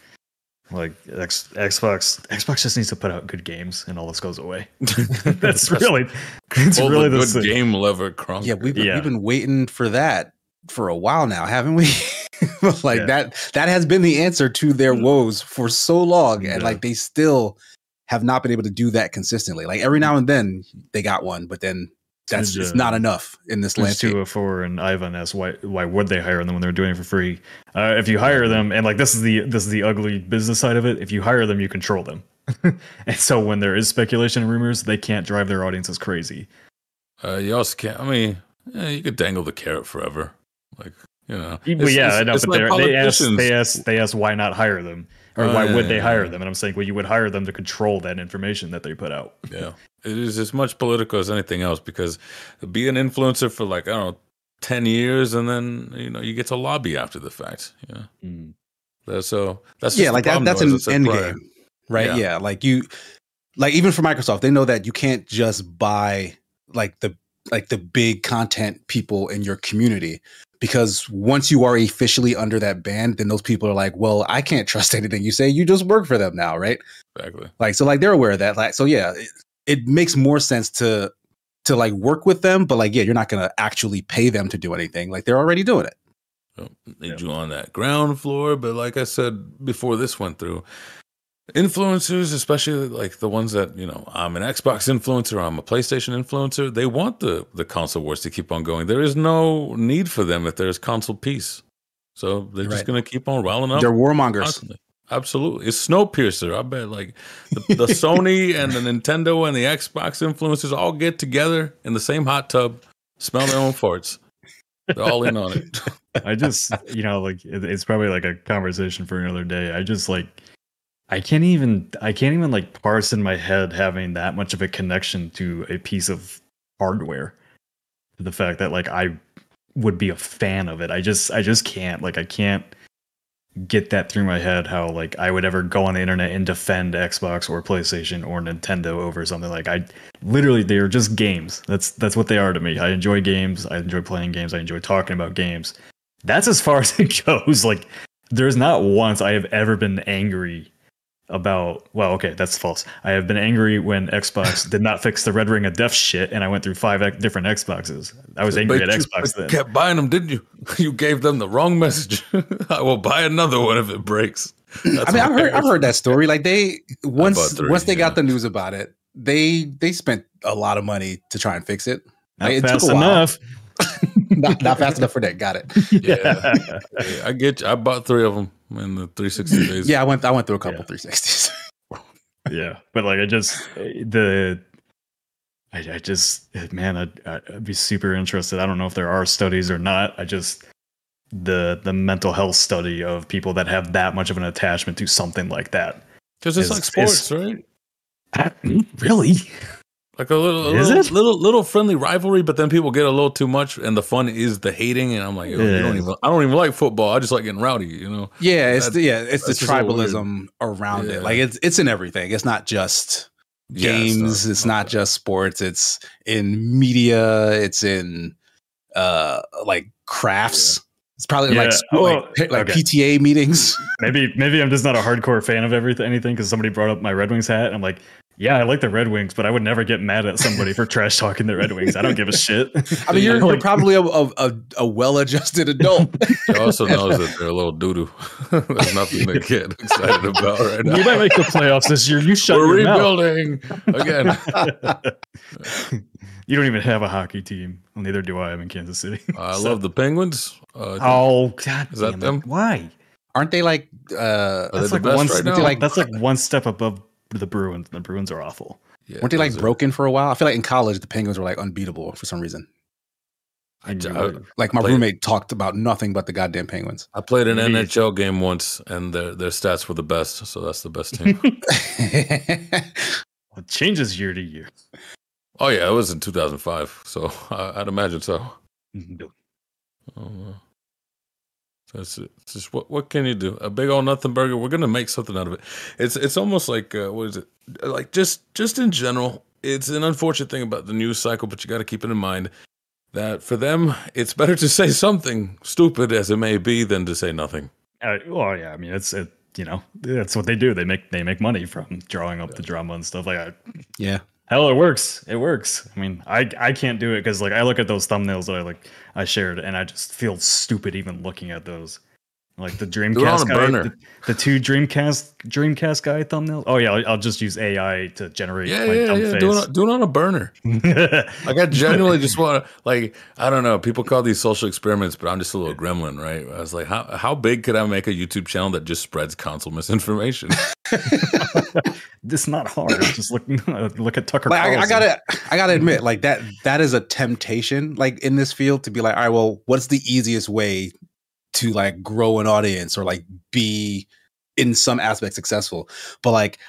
like X, Xbox Xbox just needs to put out good games and all this goes away. That's really it's Pull really the the good si- game lover Crunk. Yeah, we've been, Yeah. we've been waiting for that for a while now, haven't we? like Yeah. that that has been the answer to their woes for so long, and Yeah. like they still have not been able to do that consistently. Like every now and then they got one, but then that's just uh, not enough in this landscape. 204 and Ivan asked why why would they hire them when they're doing it for free? Uh, if you hire them, and like this is the this is the ugly business side of it. If you hire them, you control them. and so when there is speculation and rumors, they can't drive their audiences crazy. Uh, you also can't. I mean, yeah, you could dangle the carrot forever, like you know. Well, yeah, it's- I know, it's but like they're- they ask, they ask, they ask, why not hire them, or Oh, why yeah, would they yeah, hire yeah. them? And I'm saying, well, you would hire them to control that information that they put out. Yeah, it is as much political as anything else because be an influencer for like I don't know ten years, and then you know you get to lobby after the fact. Yeah, Mm. that's so that's yeah, like that. That's an as I said end prior. game, right? Yeah. Yeah. like you, like even for Microsoft, they know that you can't just buy like the like the big content people in your community because once you are officially under that ban, then those people are like, well, I can't trust anything you say. You just work for them now, right? Exactly. Like so, like they're aware of that. Like so, yeah, it, it makes more sense to to like work with them, but like yeah, you're not gonna actually pay them to do anything. Like they're already doing it. So, Need Yeah. you on that ground floor, but like I said before, this went through. Influencers, especially like the ones that you know, I'm an Xbox influencer, I'm a PlayStation influencer. They want the the console wars to keep on going. There is no need for them if there's console peace. So they're You're just going to keep on riling up. They're warmongers. Constantly. Absolutely. It's Snowpiercer. I bet like the, the Sony and the Nintendo and the Xbox influencers all get together in the same hot tub, smell their own farts. They're all in on it. I just, you know, like it's probably like a conversation for another day. I just like, I can't even, I can't even like parse in my head having that much of a connection to a piece of hardware. The fact that like I would be a fan of it. I just, I just can't. Like, I can't get that through my head how like I would ever go on the internet and defend Xbox or PlayStation or Nintendo over something like I literally they're just games. That's that's what they are to me. I enjoy games. I enjoy playing games. I enjoy talking about games. That's as far as it goes. Like there's not once I have ever been angry about well okay that's false i have been angry when xbox did not fix the red ring of death shit and i went through five ex- different xboxes i was angry But at you xbox then kept buying them, didn't you? You gave them the wrong message. I will buy another one if it breaks. That's I mean, I've heard I've heard that story. Like they once three, once they got the news about it, they they spent a lot of money to try and fix it. Like, it took fast a while. enough not, not fast enough for that. Got it. Yeah. Hey, I get you. I bought three of them in the 360 days. Yeah, I went I went through a couple Yeah. 360s. yeah but like i just the i, I just man I'd, I'd be super interested i don't know if there are studies or not i just the the mental health study of people that have that much of an attachment to something like that Because it's Is- like sports, is- right? I- really Like a little, a little, little, little friendly rivalry, but then people get a little too much, and the fun is the hating. And I'm like, yo, you Yeah. don't even. I don't even like football. I just like getting rowdy. You know. yeah, it's That- the, yeah, it's the that's just so weird. tribalism around Yeah. it. Like it's it's in everything. It's not just Yeah, games. it's not, just sports. It's in media. It's in uh like crafts. It's probably like Yeah, school, well, like, like okay. PTA meetings. maybe maybe i'm just not a hardcore fan of everything anything because somebody brought up my red wings hat and i'm like yeah i like the red wings but i would never get mad at somebody for trash talking the red wings i don't give a shit I mean, you're, you're probably a, a, a, a well-adjusted adult. He also knows that they're a little doo doo. There's nothing to get excited about right now. we might make the playoffs this year you shut We're your mouth. rebuilding again. you don't even have a hockey team. Well, neither do I. I'm in Kansas City. I So- love the Penguins. Uh, Oh God! Is that damn it. them? Why? Aren't they like uh Are they That's the best one. right now? like that's like one step above the Bruins. The Bruins are awful. yeah, weren't they like are- broken for a while? I feel like in college the Penguins were like unbeatable for some reason. I, uh, I, Like my Played- roommate talked about nothing but the goddamn Penguins. I played an Maybe- NHL game once, and their their stats were the best. So that's the best team. Well, it changes year to year. oh yeah, it was in 2005. So I, I'd imagine so. No. Oh, well. That's it. It's just what what can you do? A big old nothing burger. We're gonna make something out of it. It's it's almost like uh, what is it? Like just just in general, it's an unfortunate thing about the news cycle, but you got to keep it in mind that for them, it's better to say something stupid as it may be than to say nothing. Uh, well, yeah. I mean, it's it. You know, that's what they do. They make they make money from drawing up the drama and stuff like that. yeah. Hell, it works. It works. I mean, I I can't do it because like I look at those thumbnails that I like I shared, and I just feel stupid even looking at those. Like the it on Dreamcast a guy, burner. the, the two Dreamcast Dreamcast guy thumbnails. Oh yeah, I'll, I'll just use AI to generate Yeah, my yeah, dumb yeah. face. Do it, on, do it on a burner. Like I genuinely just want to like I don't know. People call these social experiments, but I'm just a little gremlin, right? I was like, how how big could I make a YouTube channel that just spreads console misinformation? It's not hard. Just look look at Tucker. like I, I gotta I gotta admit, like that that is a temptation, like in this field, to be like, all right, well, what's the easiest way to like grow an audience or like be in some aspect successful? But like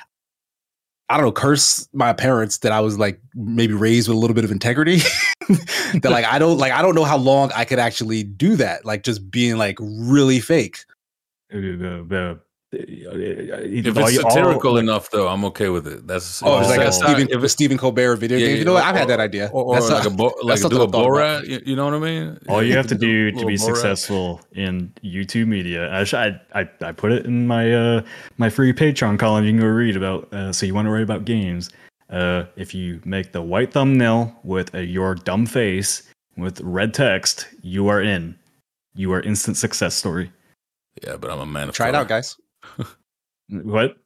I don't know, curse my parents that I was like maybe raised with a little bit of integrity. that like I don't like I don't know how long I could actually do that. Like just being like really fake. Uh, the, the, If it's satirical enough, though, I'm okay with it. That's Oh, if it's like a that's not- Stephen, if it's Stephen Colbert video Yeah, game. yeah, you know what? I've had that idea. or, or That's like a- a bo- like that's do something a I've thought about. Borat. You, you know what I mean? all you have to do to be Borat. successful in YouTube media, I, sh- I, I, I put it in my uh, my free Patreon column. You can go read about. Uh, so you want to write about games? Uh, if you make the white thumbnail with a your dumb face with red text, you are in. You are instant success story. Yeah, but I'm a man of Try it out, guys. What?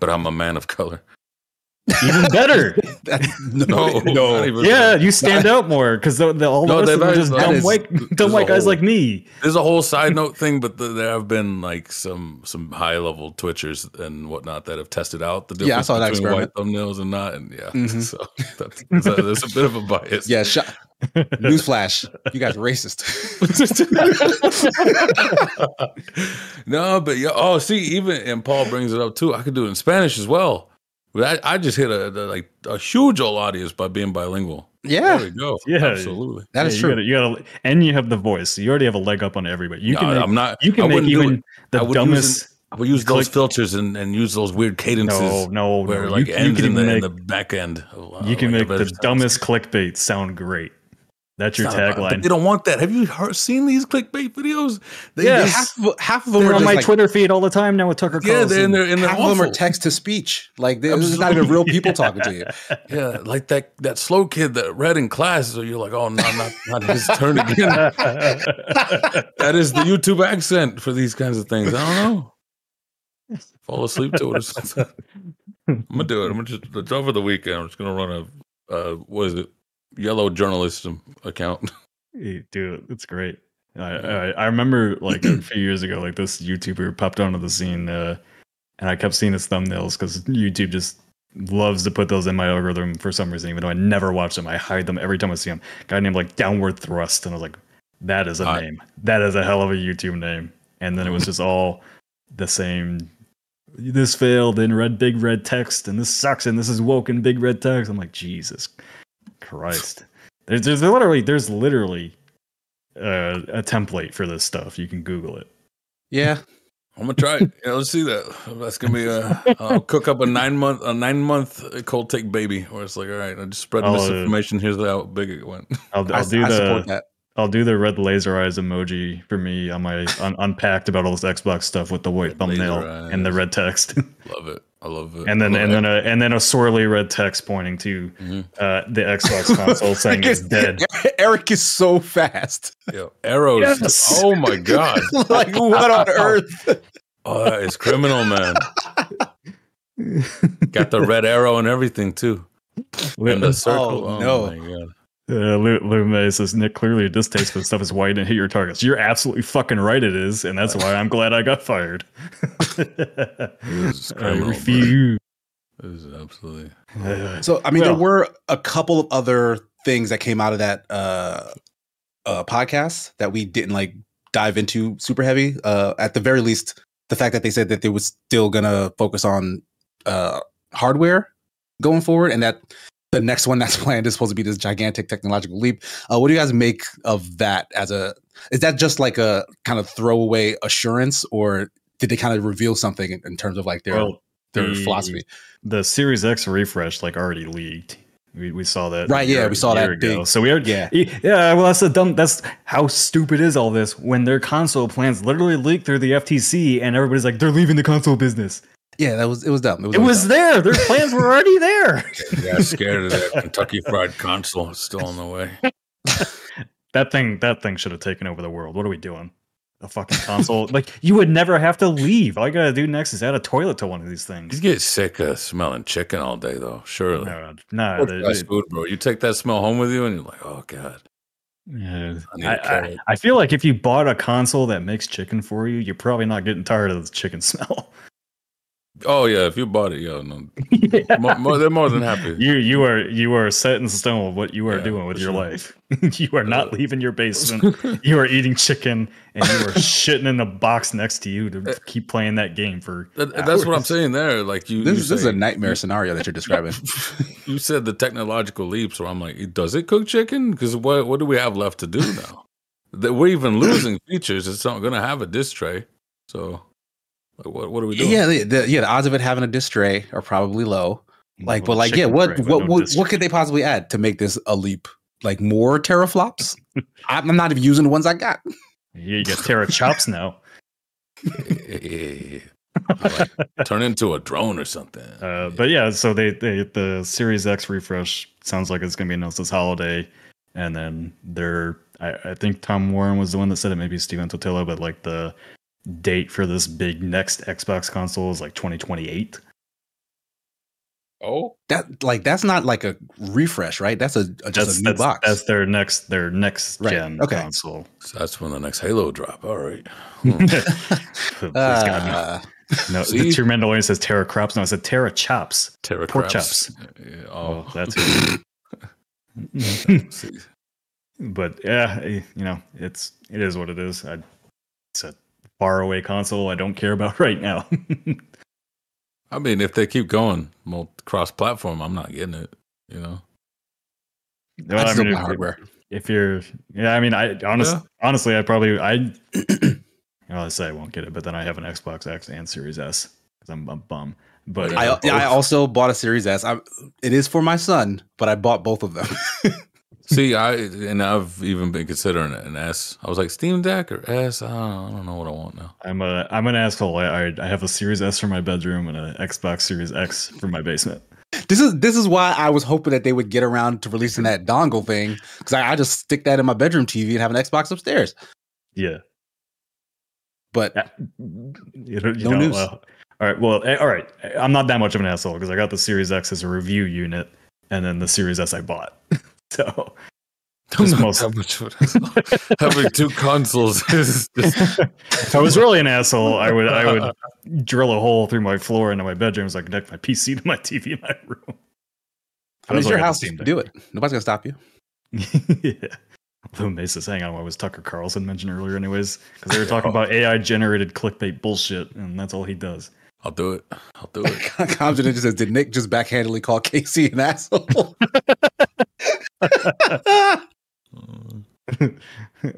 But I'm a man of color. Even better. That- no, No, no. not even- yeah, you stand out more because the, the, all the No, rest of them just had- dumb that is- white there's dumb white guys whole- like me. There's a whole side note thing, but the, there have been like some some high level Twitchers and whatnot that have tested out the difference Yeah, I saw that between white thumbnails and not, and yeah, Mhm. so, that's, so there's a bit of a bias. Yeah, sh- newsflash. You guys are racist. no, but yeah. Oh, see, even and Paul brings it up too. I could do it in Spanish as well. But I, I just hit a, a like a huge old audience by being bilingual. There yeah, we go. Yeah. absolutely. that Yeah, is you true. Gotta, you gotta, and you have the voice. So you already have a leg up on everybody. You No, can make, I'm not. you I can make even the I would use dumbest. I would use those click- filters and, and use those weird cadences No, no, where no. like you, you can in the, even in make the back end. of, uh, you can like make the better dumbest clickbait sound great. That's your It's not about- But tagline. they don't want that. Have you heard, seen these clickbait videos? They, Yes. half, of- half of them They're are on my like, Twitter feed all the time now with Tucker yeah, they're in there and they're half of them are text to speech. Like this is not even real people talking to you. Yeah, like that that slow kid that read in class. So you're like, oh no, not not his turn again. that is the YouTube accent for these kinds of things. I don't know. Fall asleep to it or something. I'm gonna do it. I'm gonna just it's over the weekend. I'm just gonna run a uh, what is it? Yellow journalism account. Dude, it's great. I, I I remember like a few years ago, like this YouTuber popped onto the scene, uh, and I kept seeing his thumbnails because YouTube just loves to put those in my algorithm for some reason, even though I never watch them. I hide them every time I see them. Guy named like Downward Thrust, and I was like, that is a Uh, name. That is a hell of a YouTube name. And then it was just all the same. This failed in red big red text, and this sucks, and this is woke in big red text. I'm like, Jesus Christ. There's, there's literally there's literally uh, a template for this stuff. You can Google it. Yeah, I'm gonna try it. Yeah, let's see that. That's gonna be a. I'll cook up a nine month a nine month cold take baby, where it's like, all right, I just spread I'll, uh, misinformation. Here's how big it went. I'll, I, I'll do I support the that. I'll do the red laser eyes emoji for me on my un- unpacked about all this Xbox stuff with the white Red thumbnail and the red text, Love it. I love it. and then and it. then a and then a swirly red text pointing to Mhm. uh, the Xbox console saying it's dead. Eric is so fast. Yeah, arrows. Yes. Oh my god. like what on earth? Oh, that is criminal, man. Got the red arrow and everything too. In the circle. Oh, Oh, no. My god. Uh, Lou, Lou May says Nick clearly your distaste for the stuff is white and hit your targets. You're absolutely fucking right. It is, and that's why I'm glad I got fired. is I refuse. This is absolutely. Uh, So I mean, Well- there were a couple of other things that came out of that uh, uh, podcast that we didn't like dive into super heavy. Uh, at the very least, the fact that they said that they was still gonna focus on uh, hardware going forward, and that the next one that's planned is supposed to be this gigantic technological leap. Uh, what do you guys make of that? As a is that just like a kind of throwaway assurance, or did they kind of reveal something in, in terms of like their well, their the- philosophy? the Series X refresh like already leaked. We, we saw that Right, yeah, we saw that big- So we already, Yeah. yeah. Well, that's a dumb. That's how stupid is all this when their console plans literally leaked through the FTC and everybody's like they're leaving the console business. Yeah, that was it was dumb. It always was dumb. there. Their plans were already there. Yeah, scared of that Kentucky Fried Console. Still on the way. That thing. That thing should have taken over the world. What are we doing? A fucking console. like you would never have to leave. All you gotta do next is add a toilet to one of these things. You things. get sick of smelling chicken all day, though. Surely. No, no. Poor the- fast food, bro. You take that smell home with you, and you're like, "Oh God." Yeah, I need I, a I, carrot. I feel like if you bought a console that makes chicken for you, you're probably not getting tired of the chicken smell. Oh yeah, if you bought it, yo, no, yeah. more, more, they're more than happy. You you are you are set in stone what you are Yeah, doing with your sure. life. you are not Uh, leaving your basement. you are eating chicken and you are shitting in a box next to you to keep playing that game for. That- that's what I'm saying there. Like you, This, you is- this is a nightmare scenario that you're describing. you said the technological leaps, where I'm like, does it cook chicken? Because what what do we have left to do now? that we're even losing features. It's not going to have a disc tray. So, like, what what are we doing? yeah, the, the, yeah. The odds of it having a disc tray are probably low. Like, but like, yeah, what tray, what no what, what could they possibly add to make this a leap? Like more teraflops? I'm I'm not even using the ones I got. Yeah, you get Terra chops now. Like, turn into a drone or something. Uh, but yeah, so they, they the Series X refresh sounds like it's going to be announced this holiday, and then they're I, I think Tom Warren was the one that said it, maybe Stephen Totilo, but like the date for this big next Xbox console is like 2028. oh, That like that's not like a refresh, right? That's a, a just That's a new that's, box. that's their next their next Right, gen okay. console. so that's when the next Halo drop. All right. Hmm. Please God, no. Uh, no, see? the True Mandalorian says Terra crops. No, it said Terra chops. Terra Pork crabs. chops. Yeah, Oh, oh, that's See, but yeah, eh, you know, it's it is what it is. I, it's a faraway console I don't care about right now. I mean, if they keep going cross platform, I'm not getting it. You know. Well, that's I still mean, if, hardware. if you're, yeah, I mean, I honest, Yeah. honestly, I probably, I, well, I say I won't get it, but then I have an Xbox X and Series S because I'm a bum. But Yeah, I, I also bought a Series S. I, it is for my son, but I bought both of them. See, I and I've even been considering it an S. I was like Steam Deck or S. I don't, I don't know what I want now. I'm a, I'm an asshole. I, I, I have a Series S for my bedroom and an Xbox Series X for my basement. this is this is why I was hoping that they would get around to releasing that dongle thing because I, I just stick that in my bedroom TV and have an Xbox upstairs. Yeah. But Yeah. You know, you No news. uh, all right. Well, eh, all right. I'm not that much of an asshole because I got the Series X as a review unit, and then the Series S I bought. so I'm Just not most- that much of an- having two consoles is just, if I was really an asshole, I would I would drill a hole through my floor into my bedroom so I could connect my PC to my TV in my room. I mean, it's your I got the house. Steam Do it. Nobody's gonna stop you. yeah. Although Mesa's hanging on oh, what was Tucker Carlson mentioned earlier, anyways, because they were talking about AI generated clickbait bullshit, and that's all he does. I'll do it. I'll do it. Comjin just says, "Did Nick just backhandedly call KC an asshole?"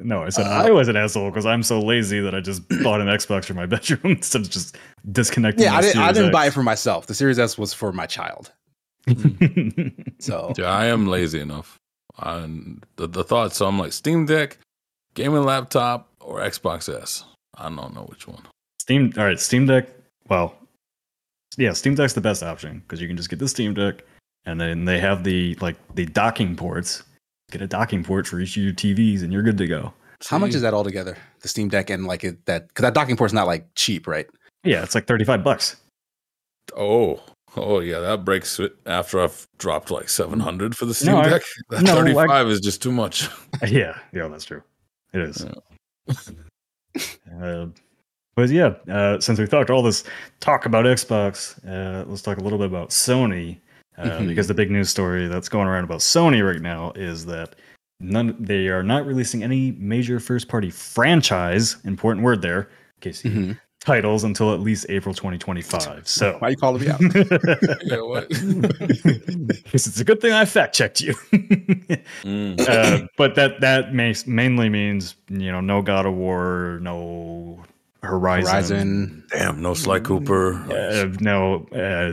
no, I said Uh, I was an asshole because I'm so lazy that I just bought an Xbox for my bedroom instead of just disconnecting. yeah, I didn't. I didn't buy it for myself. The Series S was for my child. So Yeah, I am lazy enough. And the, the thought, so I'm like Steam Deck, gaming laptop, or Xbox S. I don't know which one. Steam. All right, Steam Deck. Well, yeah, Steam Deck's the best option because you can just get the Steam Deck, and then they have the like the docking ports. Get a docking port for each of your TVs, and you're good to go. how much is that all together? The Steam Deck and like it, that because that docking port's not like cheap, right? Yeah, it's like thirty five bucks. Oh, oh yeah, that breaks it after I've dropped like 700 for the Steam No, I- Deck. That no, I- 35 is just too much. yeah, yeah, that's true. It is. uh, but yeah, uh, since we talked all this talk about Xbox, uh, let's talk a little bit about Sony. Uh, Mhm. Because the big news story that's going around about Sony right now is that none they are not releasing any major first party franchise. Important word there, KC. Mhm. Titles until at least April 2025. So Why are you calling me out? yeah, what? Because it's a good thing I fact checked you. Mm. uh, but that that may, mainly means you know no God of War, no Horizon, Horizon. Damn, no Sly Cooper. uh, no. Uh,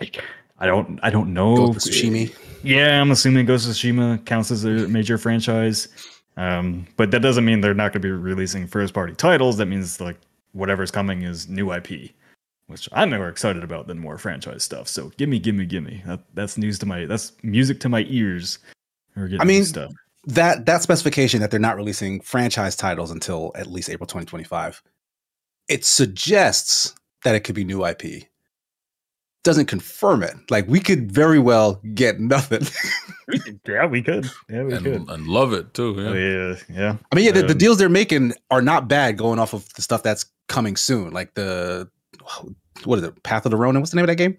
like, I don't I don't know. Ghost Tsushima. Yeah, I'm assuming Ghost of Tsushima counts as a major franchise. Um, but that doesn't mean they're not going to be releasing first party titles. That means like whatever's coming is new IP, which I'm more excited about than more franchise stuff. So gimme, gimme, gimme. That, that's news to my that's music to my ears. I mean, stuff. That that specification that they're not releasing franchise titles until at least April 2025. It suggests that it could be new IP. Doesn't confirm it. Like we could very well get nothing. Yeah, we could. Yeah, we could. and, and love it too. Yeah. Oh, yeah, yeah. I mean, yeah, the, the Um, deals they're making are not bad going off of the stuff that's coming soon. Like the what is it? Path of the Ronin. What's the name of that game?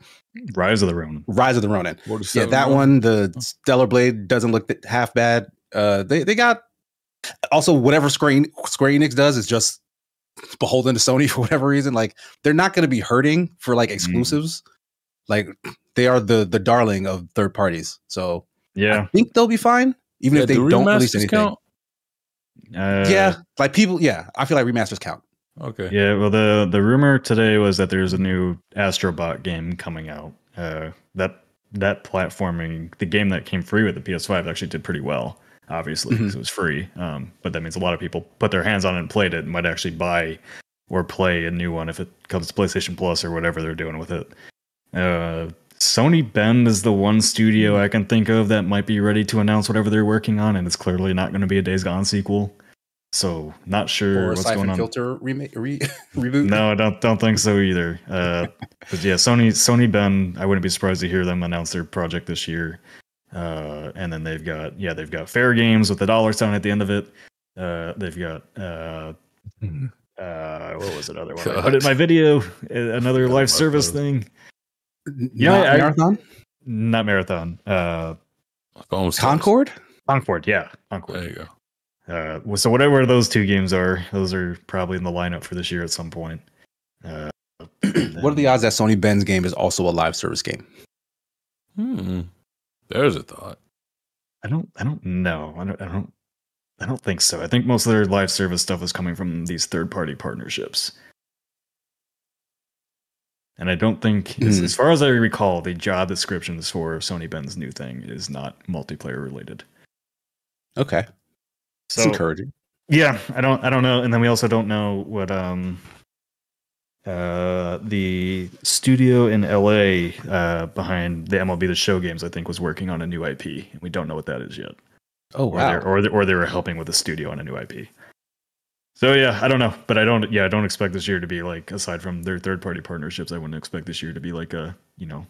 Rise of the Ronin. Rise of the Ronin. Yeah, that one. The Stellar Blade doesn't look th- half bad. Uh, they they got also whatever screen En- Square Enix does is just beholden to Sony for whatever reason. Like they're not going to be hurting for like exclusives. Like they are the the darling of third parties. So yeah, I think they'll be fine, even Yeah, if they do don't release remasters anything. count? Uh, yeah, like people. Yeah, I feel like remasters count. Okay. Yeah, well, the the rumor today was that there's a new Astrobot game coming out. Uh, that that platforming, the game that came free with the PS5 actually did pretty well. Obviously, because it was free. Um, but that means a lot of people put their hands on it and played it, and might actually buy or play a new one if it comes to PlayStation Plus or whatever they're doing with it. Uh, Sony Bend is the one studio I can think of that might be ready to announce whatever they're working on, and it's clearly not going to be a Days Gone sequel. So, not sure Or a what's going on. Filter remake re- reboot. No, I don't don't think so either. Uh, but yeah, Sony Sony Bend, I wouldn't be surprised to hear them announce their project this year. Uh, and then they've got yeah, they've got Fair Games with the dollar sign at the end of it. Uh, they've got uh, uh, what was it other one? I put in my video. uh, Another Forgot live service thing. Yeah, Yeah, I- marathon Not marathon. Uh, Almost Concord. Concord. Yeah, Concord. There you go. Uh, so whatever those two games are, those are probably in the lineup for this year at some point. Uh, What are the odds that Sony Bend's game is also a live service game? Hmm. There's a thought. I don't. I don't know. I don't. I don't. I don't think so. I think most of their live service stuff is coming from these third-party partnerships, and I don't think, as, Mhm. as far as I recall, the job descriptions for Sony Bend's new thing is not multiplayer related. Okay, it's So encouraging. yeah, I don't. I don't know. And then we also don't know what um uh the studio in LA uh behind the MLB the Show games I think was working on a new IP. and We don't know what that is yet. Oh or wow. or they, or they were helping with the studio on a new IP. So yeah, I don't know, but I don't. Yeah, I don't expect this year to be like aside from their third party partnerships. I wouldn't expect this year to be like a you know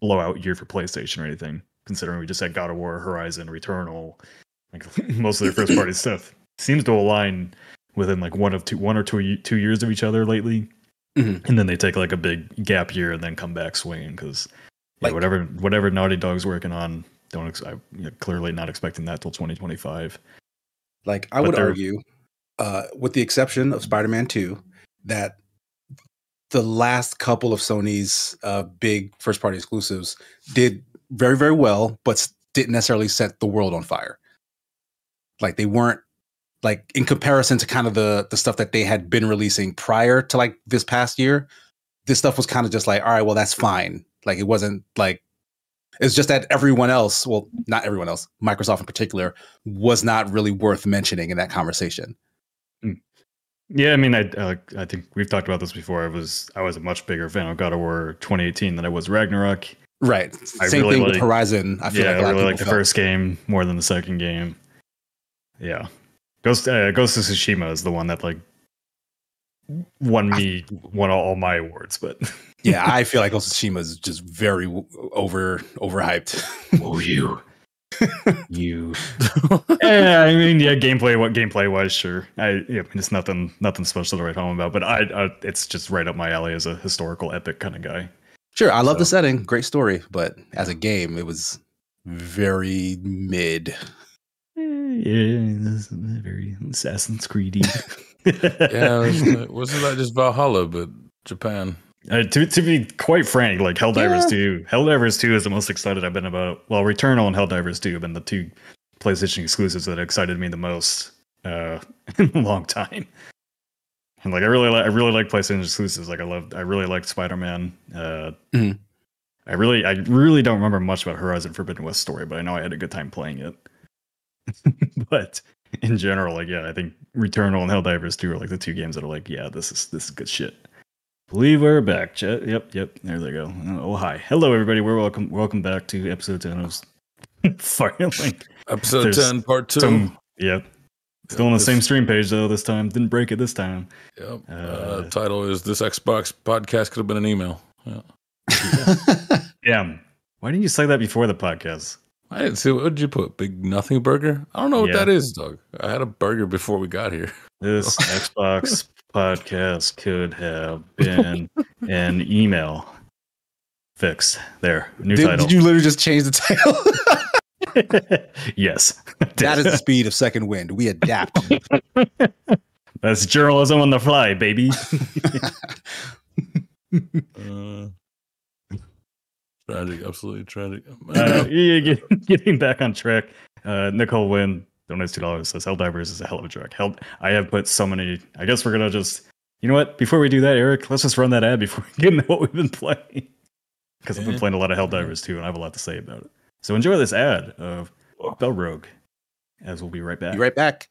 blowout year for PlayStation or anything. Considering we just had God of War, Horizon, Returnal, like most of their first party stuff seems to align within like one of two, one or two two years of each other lately, Mhm. and then they take like a big gap year and then come back swinging because Like- whatever whatever Naughty Dog's working on, don't ex- I, know, clearly not expecting that till 2025. Like I But would argue, uh, with the exception of Spider-Man Two, that the last couple of Sony's uh, big first-party exclusives did very, very well, but didn't necessarily set the world on fire. Like they weren't like in comparison to kind of the the stuff that they had been releasing prior to like this past year. This stuff was kind of just like, all right, well, that's fine. Like it wasn't like it's just that everyone else, well, not everyone else, Microsoft in particular, was not really worth mentioning in that conversation. Yeah, I mean, I uh, I think we've talked about this before. I was I was a much bigger fan of God of War 2018 than I was Ragnarok. Right. I Same really thing with Horizon. I feel yeah, like a lot I really like the felt. first game more than the second game. Yeah, Ghost uh, Ghost of Tsushima is the one that like won me won all, all my awards, but yeah, I feel like Ghost of Tsushima is just very w- over overhyped. oh you you. Yeah i mean yeah gameplay what gameplay was sure. I yeah, it's nothing nothing special to write home about but I, I it's just right up my alley as a historical epic kind of guy. Sure, I love the setting, great story, but as a game, it was very mid. Eh, yeah that's very assassin's creedy. Yeah, wasn't wasn't that just Valhalla, but Japan? Uh, to, to be quite frank, like Helldivers Yeah. 2, Helldivers 2 is the most excited I've been about. Well, Returnal and Helldivers 2 have been the two PlayStation exclusives that excited me the most uh, in a long time. And like I really like I really like PlayStation exclusives. Like I love I really like Spider Man. Uh, Mhm. I really I really don't remember much about Horizon Forbidden West story, but I know I had a good time playing it. but in general, like yeah, I think Returnal and Helldivers 2 are like the two games that are like, yeah, this is this is good shit. Believe we're back. Ch- Yep, yep. There they go. Oh hi, hello everybody. We're welcome. Welcome back to episode ten of Firelink. Episode There's ten, part two. Some, yep. Still on the This- same stream page though. This time didn't break it. This time. Yep. Uh, Uh, title is "This Xbox Podcast Could Have Been an Email." Yeah. Yeah. Why didn't you say that before the podcast? I didn't see what did you put? Big nothing burger? I don't know what Yeah. that is, Doug. I had a burger before we got here. This Xbox podcast could have been an email fix. There, new Did, title. did you literally just change the title? yes, that is the speed of second wind. We adapt. that's journalism on the fly, baby. Uh, tragic, absolutely tragic. uh, getting back on track. Uh, Nicole Wynn donates two dollars. Says Helldivers is a hell of a drug. Hell, I have put so many. I guess we're gonna just. You know what? Before we do that, Eric, let's just run that ad before we get into what we've been playing. Because I've been playing a lot of Helldivers too, and I have a lot to say about it. So enjoy this ad of Spell Rogue, as we'll be right back. Be right back.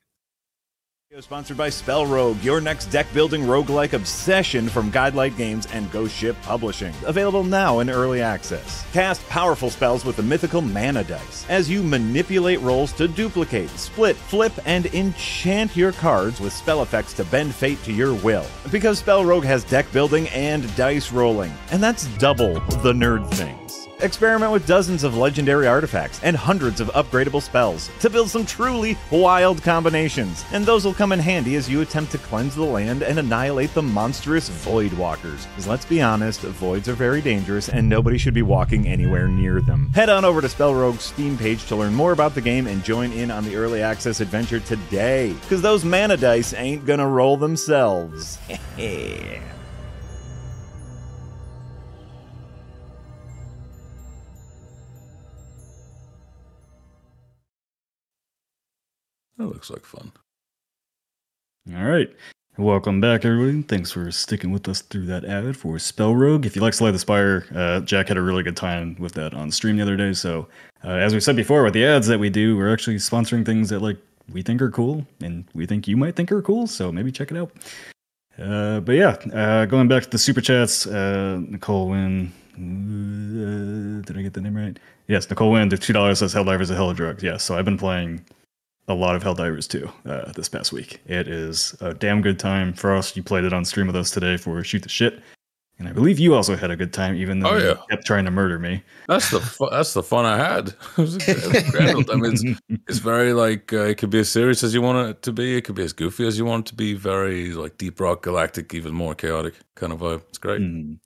Sponsored by Spell Rogue, your next deck building roguelike obsession from Guidelight Games and Ghost Ship Publishing. Available now in early access. Cast powerful spells with the mythical mana dice as you manipulate rolls to duplicate, split, flip, and enchant your cards with spell effects to bend fate to your will. Because Spell Rogue has deck building and dice rolling, and that's double the nerd things. Experiment with dozens of legendary artifacts and hundreds of upgradable spells to build some truly wild combinations. And those will come in handy as you attempt to cleanse the land and annihilate the monstrous Void Walkers. Because let's be honest, voids are very dangerous and nobody should be walking anywhere near them. Head on over to Spell Rogue's Steam page to learn more about the game and join in on the early access adventure today. Because those mana dice ain't gonna roll themselves. That looks like fun. All right. Welcome back, everybody. Thanks for sticking with us through that ad for Spell Rogue. If you like Slay the Spire, uh, Jack had a really good time with that on stream the other day. So, uh, as we said before, with the ads that we do, we're actually sponsoring things that like we think are cool, and we think you might think are cool. So maybe check it out. Uh, but yeah, uh, going back to the super chats, uh, Nicole Wynn. Uh, did I get the name right? Yes, Nicole Wynn. The two dollars says Helldivers a hell of drugs. Yes, so I've been playing a lot of Helldivers too uh, this past week. It is a damn good time. Frost, you played it on stream with us today for Shoot the Shit. And I believe you also had a good time, even though Oh, you kept trying to murder me. That's the fu- that's the fun I had. It was a- it was grand. I mean, it's, it's very like uh, it could be as serious as you want it to be. It could be as goofy as you want it to be. Very like deep rock, galactic, even more chaotic kind of vibe. It's great. Mm.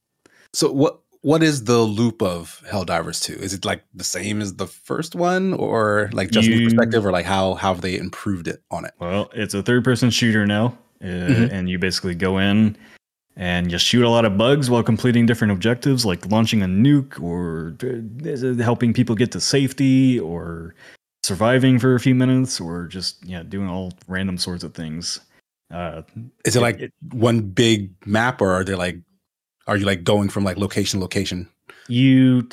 So what what is the loop of Helldivers 2? Is it like the same as the first one or like just new You- perspective or like how how have they improved it on it? Well, it's a third person shooter now. Uh, Mhm. And you basically go in and you shoot a lot of bugs while completing different objectives, like launching a nuke or uh, helping people get to safety or surviving for a few minutes or just yeah doing all random sorts of things. Uh, Is it It- like it- one big map or are they like are you like going from like location to location? you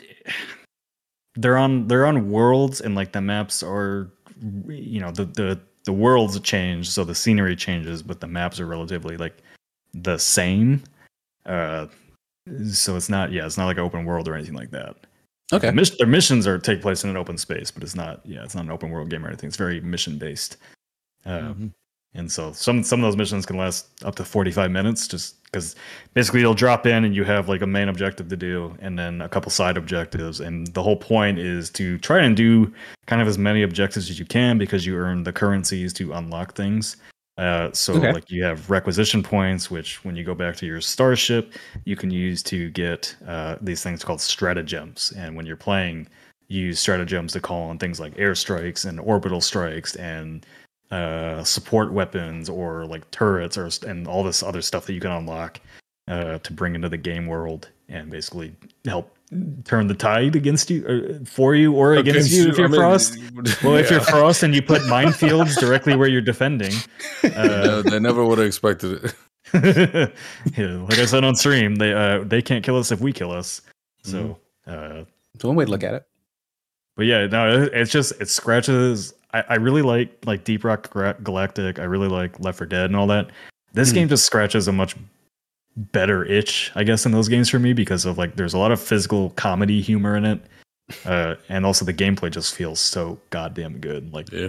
they're on they're on worlds and like the maps are you know the the the worlds change so the scenery changes but the maps are relatively like the same uh so it's not yeah it's not like an open world or anything like that Okay. the their missions are take place in an open space but it's not yeah it's not an open world game or anything it's very mission based uh, Mhm. and so some some of those missions can last up to 45 minutes just because basically you'll drop in and you have like a main objective to do and then a couple side objectives. And the whole point is to try and do kind of as many objectives as you can because you earn the currencies to unlock things. Uh, so Okay. like you have requisition points which when you go back to your starship you can use to get uh, these things called stratagems. And when you're playing you use stratagems to call on things like airstrikes and orbital strikes and uh, support weapons or like turrets or and all this other stuff that you can unlock uh, to bring into the game world and basically help turn the tide against you or for you or against you if you're I mean, frost. Well, if you're frost and you put minefields directly where you're defending, uh, No, they never would have expected it. yeah, like I said on stream, they uh, they can't kill us if we kill us. So, uh, So one way to look at it. but yeah, no, it- it's just it scratches. I, I really like like Deep Rock Galactic. I really like Left 4 Dead and all that. This Hmm. game just scratches a much better itch, I guess, in those games for me because of like there's a lot of physical comedy humor in it, uh, and also the gameplay just feels so goddamn good. Like Yeah.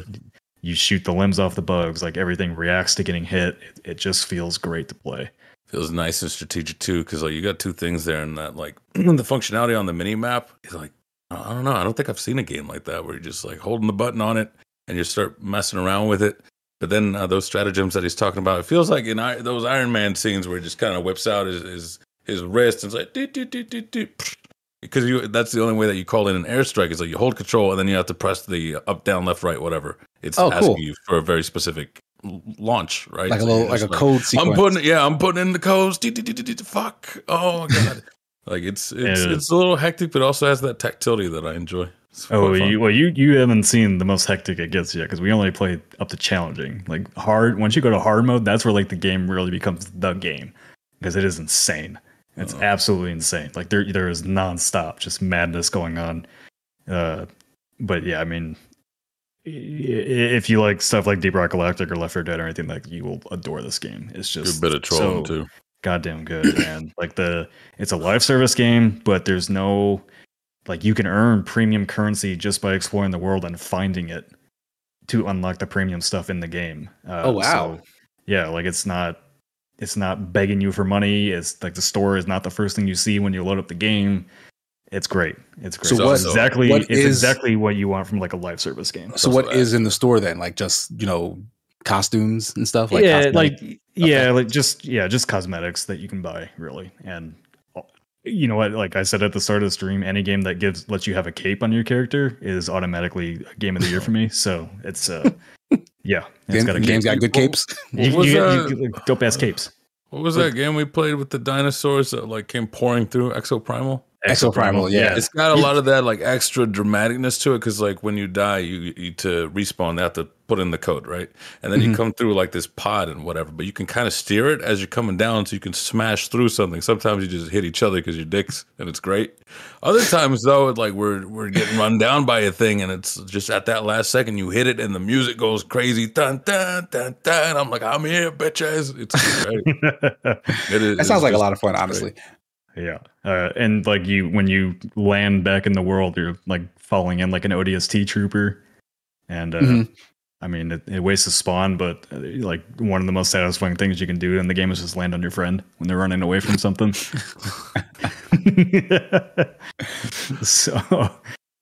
you shoot the limbs off the bugs, like everything reacts to getting hit. It, it just feels great to play. Feels nice and strategic too, because like you got two things there, and that like the functionality on the mini map is like I don't know. I don't think I've seen a game like that where you're just like holding the button on it and you start messing around with it, But then uh, those stratagems that he's talking about, it feels like in I- those Iron Man scenes where he just kind of whips out his his, his wrist and it's like because you that's the only way that you call in an airstrike is like you hold control and then you have to press the up, down, left, right, whatever. It's Oh, asking cool. you for a very specific launch, right? like a little like a just code sequence. I'm putting yeah, I'm putting in the codes. Fuck. Oh god. like it's it's Yeah. it's a little hectic, but also has that tactility that I enjoy. Oh, you, well, you you haven't seen the most hectic it gets yet because we only play up to challenging. Like hard, once you go to hard mode, that's where like the game really becomes the game because it is insane. It's Oh. absolutely insane. Like there there is nonstop just madness going on. Uh, but yeah, I mean, if you like stuff like Deep Rock Galactic or Left 4 Dead or anything, like you will adore this game. It's Good just bit of trolling so- too. goddamn good man like the it's a live service game but there's no like you can earn premium currency just by exploring the world and finding it to unlock the premium stuff in the game. Uh, Oh, wow. so, yeah like it's not it's not begging you for money. It's like the store is not the first thing you see when you load up the game. It's great. It's great. So what- it's exactly what it's is- exactly what you want from like a live service game. So what what is in the store then? Like just you know costumes and stuff. Like yeah, cosmetic- like yeah, like just yeah, just cosmetics that you can buy really, and you know what? Like I said at the start of the stream, any game that gives lets you have a cape on your character is automatically a game of the year for me. So it's uh, yeah, it's Game, got a game's cape. got good capes. You, What was you that? you get dope ass capes. What was that game we played with the dinosaurs that like came pouring through Exoprimal? Exoprimal, yeah. It's got a lot of that like extra dramaticness to it because like when you die, you, you to respawn, they have to put in the code, right? And then you Mhm. come through like this pod and whatever, but you can kind of steer it as you're coming down, so you can smash through something. Sometimes you just hit each other because you're dicks, and it's great. Other times though, it's like we're we're getting run down by a thing, and it's just at that last second you hit it, and the music goes crazy, dun dun dun dun. I'm like, I'm here, bitches. It's great. It is. That sounds like a lot of fun, honestly. Yeah, uh, and like you when you land back in the world, you're like falling in like an ODST trooper, and uh, Mhm. I mean, it, it wastes a spawn, but uh, like one of the most satisfying things you can do in the game is just land on your friend when they're running away from something. so,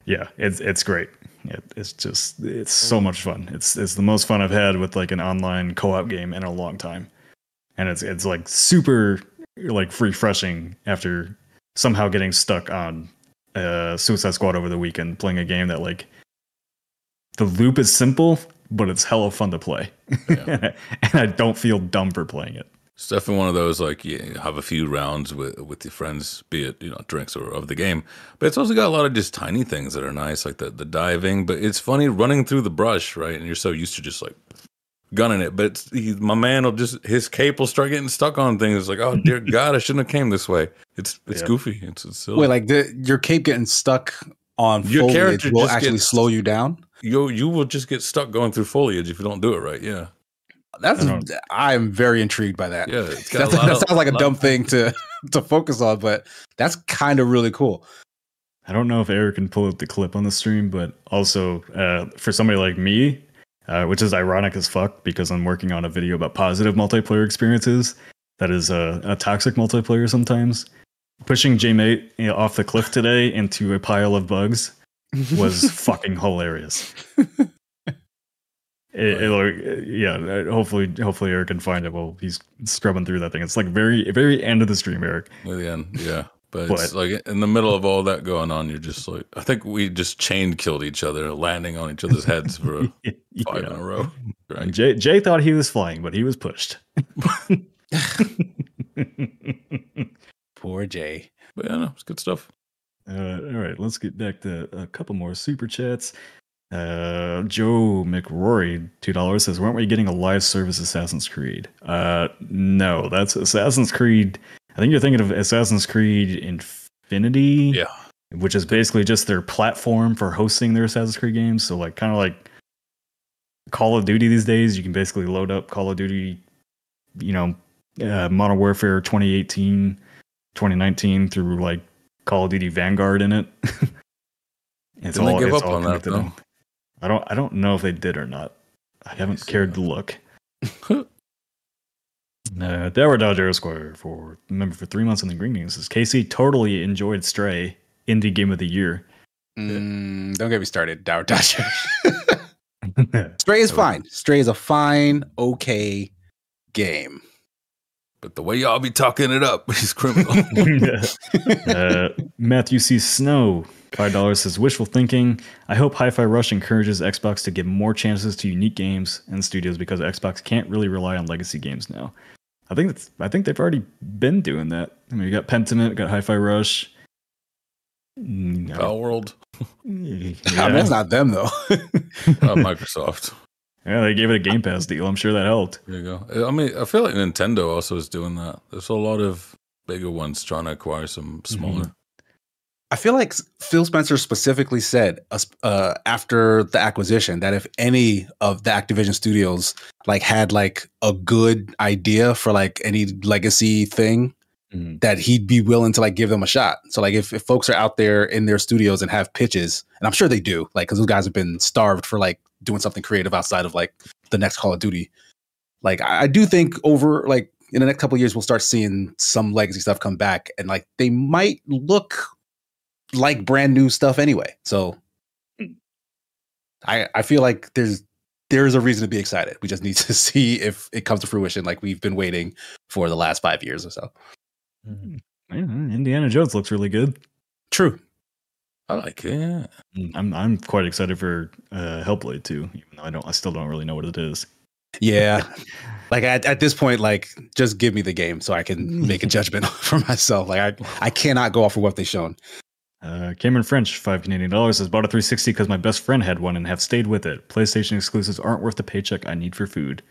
yeah, it's it's great. It, it's just it's so much fun. It's it's the most fun I've had with like an online co-op game in a long time, and it's it's like super like refreshing after somehow getting stuck on uh, Suicide Squad over the weekend, playing a game that like the loop is simple, but it's hella fun to play, Yeah. and I don't feel dumb for playing it. It's definitely one of those like you have a few rounds with with your friends, be it you know drinks or of the game. But it's also got a lot of just tiny things that are nice, like the the diving. But it's funny running through the brush, right? And you're so used to just like gunning it. But it's, he, my man will just his cape will start getting stuck on things. It's like, oh dear God, I shouldn't have came this way. It's it's Yeah. goofy. It's, it's silly. Wait, like the, your cape getting stuck on Your foliage character will actually gets- slow you down. you you will just get stuck going through foliage if you don't do it right. Yeah, That's I don't- I'm very intrigued by that. yeah. It's got That's, a lot that of- sounds like a dumb thing to to focus on, but that's kind of really cool. I don't know if Eric can pull up the clip on the stream, but also uh, for somebody like me, uh, which is ironic as fuck because I'm working on a video about positive multiplayer experiences. That is a, a toxic multiplayer sometimes. Pushing J-Mate you know, off the cliff today into a pile of bugs was fucking hilarious. It, it, like, yeah, uh, hopefully, hopefully Eric can find it while he's scrubbing through that thing. It's like very, very end of the stream, Eric. Near the end, yeah. But, But- it's like in the middle of all that going on, you're just like, I think we just chain killed each other, landing on each other's heads for a five in a row. Right. Jay, Jay thought he was flying, but he was pushed. Poor Jay. But yeah, no, it's good stuff. Uh, all right, let's get back to a couple more super chats. Uh, Joe McRory, two dollars says, "Weren't we getting a live service Assassin's Creed?" Uh, no, that's Assassin's Creed. I think you're thinking of Assassin's Creed Infinity, Yeah. which is basically just their platform for hosting their Assassin's Creed games. So, like, kind of like Call of Duty these days, you can basically load up Call of Duty, you know, uh, Modern Warfare 2018, 2019 through like Call of Duty Vanguard in it. it's Didn't they give it's up on that, though? I don't. I don't know if they did or not. I haven't cared that. to look. Uh, Dower Dodger Esquire for member for three months in the Green News says KC totally enjoyed Stray indie game of the year. Mm, don't get me started, Dower Dodger. Stray is fine. Stray is a fine, okay game. But the way y'all be talking it up is criminal. uh, Matthew C. Snow, five dollars says wishful thinking. I hope Hi-Fi Rush encourages Xbox to give more chances to unique games and studios because Xbox can't really rely on legacy games now. I think that's. I think they've already been doing that. I mean, you got Pentiment, got Hi-Fi Rush. I- Palworld, I mean, yeah. that's not them though. uh, Microsoft. yeah, they gave it a Game Pass deal. I'm sure that helped. There you go. I mean, I feel like Nintendo also is doing that. There's a lot of bigger ones trying to acquire some smaller. I feel like Phil Spencer specifically said uh, uh, after the acquisition that if any of the Activision studios like had like a good idea for like any legacy thing, Mhm. that he'd be willing to like give them a shot. So like if, if folks are out there in their studios and have pitches, and I'm sure they do, like because those guys have been starved for like doing something creative outside of like the next Call of Duty. Like I, I do think over like in the next couple of years we'll start seeing some legacy stuff come back, and like they might look like brand new stuff anyway. So I I feel like there's there's a reason to be excited. We just need to see if it comes to fruition, like we've been waiting for the last five years or so. Yeah, Indiana Jones looks really good. True. I like it. Yeah. Mm, I'm I'm quite excited for uh, Hellblade too, even though I don't I still don't really know what it is. Yeah. like at, at this point, like just give me the game so I can make a judgment for myself. Like I, I cannot go off of what they've shown. Uh, Cameron French, five Canadian dollars, has bought a 360 because my best friend had one and have stayed with it. PlayStation exclusives aren't worth the paycheck I need for food.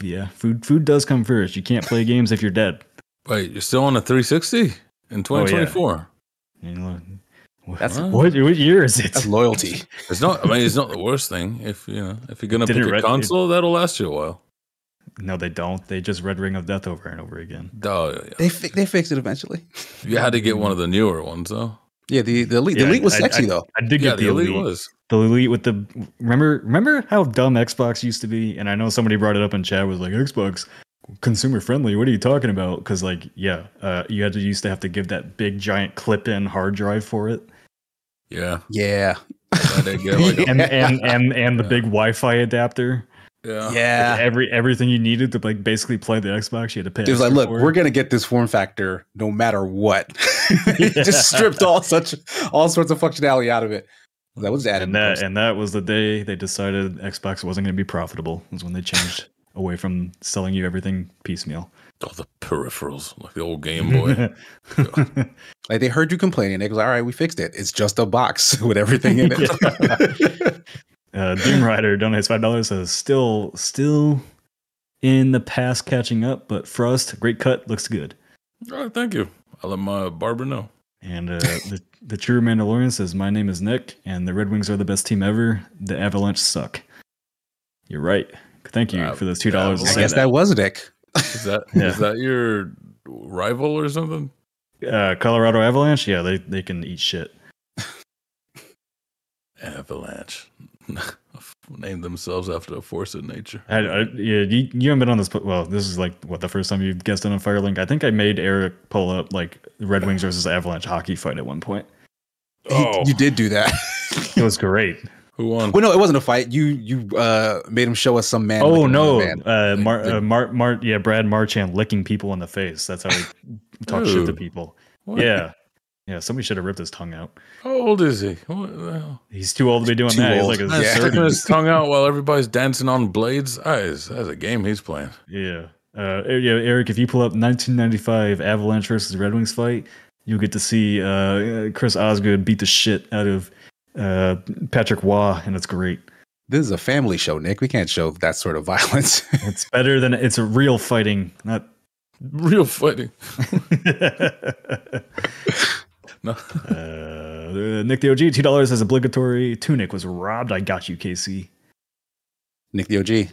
Yeah, food food does come first. You can't play games if you're dead. Wait, you're still on a 360 in 2024? You know, what, That's- what, what year is it? That's loyalty. It's not. I mean, it's not the worst thing. If you know, if you're gonna Did pick a re- console, that'll last you a while. No, they don't. They just Red Ring of Death over and over again. Oh, yeah, yeah. They fi- they fixed it eventually. You had to get one of the newer ones, though. Yeah, the the elite, the Yeah, elite was I- sexy I- though. I did Yeah, get the the Elite elite. was. The elite with the remember remember how dumb Xbox used to be, and I know somebody brought it up in chat was like Xbox consumer friendly. What are you talking about? Because like yeah, uh, you had to used to have to give that big giant clip in hard drive for it, Yeah. Yeah. I did get like and and and and the big Wi-Fi adapter. Yeah. Yeah. Every everything you needed to like basically play the Xbox, you had to pay. It was like, look, we're gonna get this form factor no matter what. just stripped all such all sorts of functionality out of it. That was added. and that and that was the day they decided Xbox wasn't going to be profitable. Was when they changed away from selling you everything piecemeal. All the peripherals, like the old Game Boy. like they heard you complaining. They was like, all right, we fixed it. It's just a box with everything in it. Uh, Doom Rider donates five dollars. Says still, still in the past, catching up. But Frost, great cut, looks good. All right, thank you. I'll let my barber know. And uh, the the true Mandalorian says, "My name is Nick, and the Red Wings are the best team ever. The Avalanche suck." You're right. Thank you Uh, for those two dollars. I guess that was Nick. Is that is Yeah. that your rival or something? uh, Colorado Avalanche. Yeah, they they can eat shit. Avalanche. Named themselves after a force of nature. I, I, yeah, you, you haven't been on this. Well, this is like what the first time you've guessed on Firelink. I think I made Eric pull up like Red Wings versus Avalanche hockey fight at one point. He- Oh. you did do that. It was great. Who won? well, no, it wasn't a fight. You you uh made him show us some man. oh no, man. uh, Mar, uh, Mar, Mar, yeah, Brad Marchand licking people in the face. That's how he talks shit to people. What? Yeah, yeah. Somebody should have ripped his tongue out. How old is he? What? He's too old to be doing Too that. He's like his Yeah. sticking his tongue out while everybody's dancing on blades. Ah, it's- that's a game he's playing. Yeah. Uh, yeah, Eric, if you pull up 1995 Avalanche versus Red Wings fight, you'll get to see uh, Chris Osgood beat the shit out of uh, Patrick Roy, and it's great. This is a family show, Nick. We can't show that sort of violence. It's better than it's a real fighting, not. Real fighting. No. uh, Nick the OG, two dollars as obligatory. Tunic was robbed. I got you, KC. Nick the OG.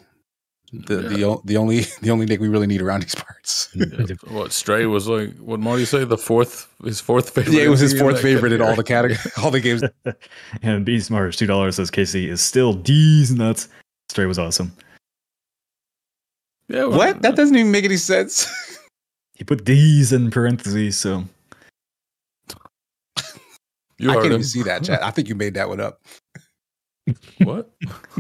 The the, the only the only Nick we really need around these parts. What Stray was like? What Marty say? The fourth, his fourth favorite. yeah, it was his fourth that favorite in all the category. category, all the games. and Beast Mars, two dollars says KC is still D's nuts. Stray was awesome. Yeah, well, What? That doesn't even make any sense. He put D's in parentheses, so You I can't him. even see that chat. I think you made that one up. What?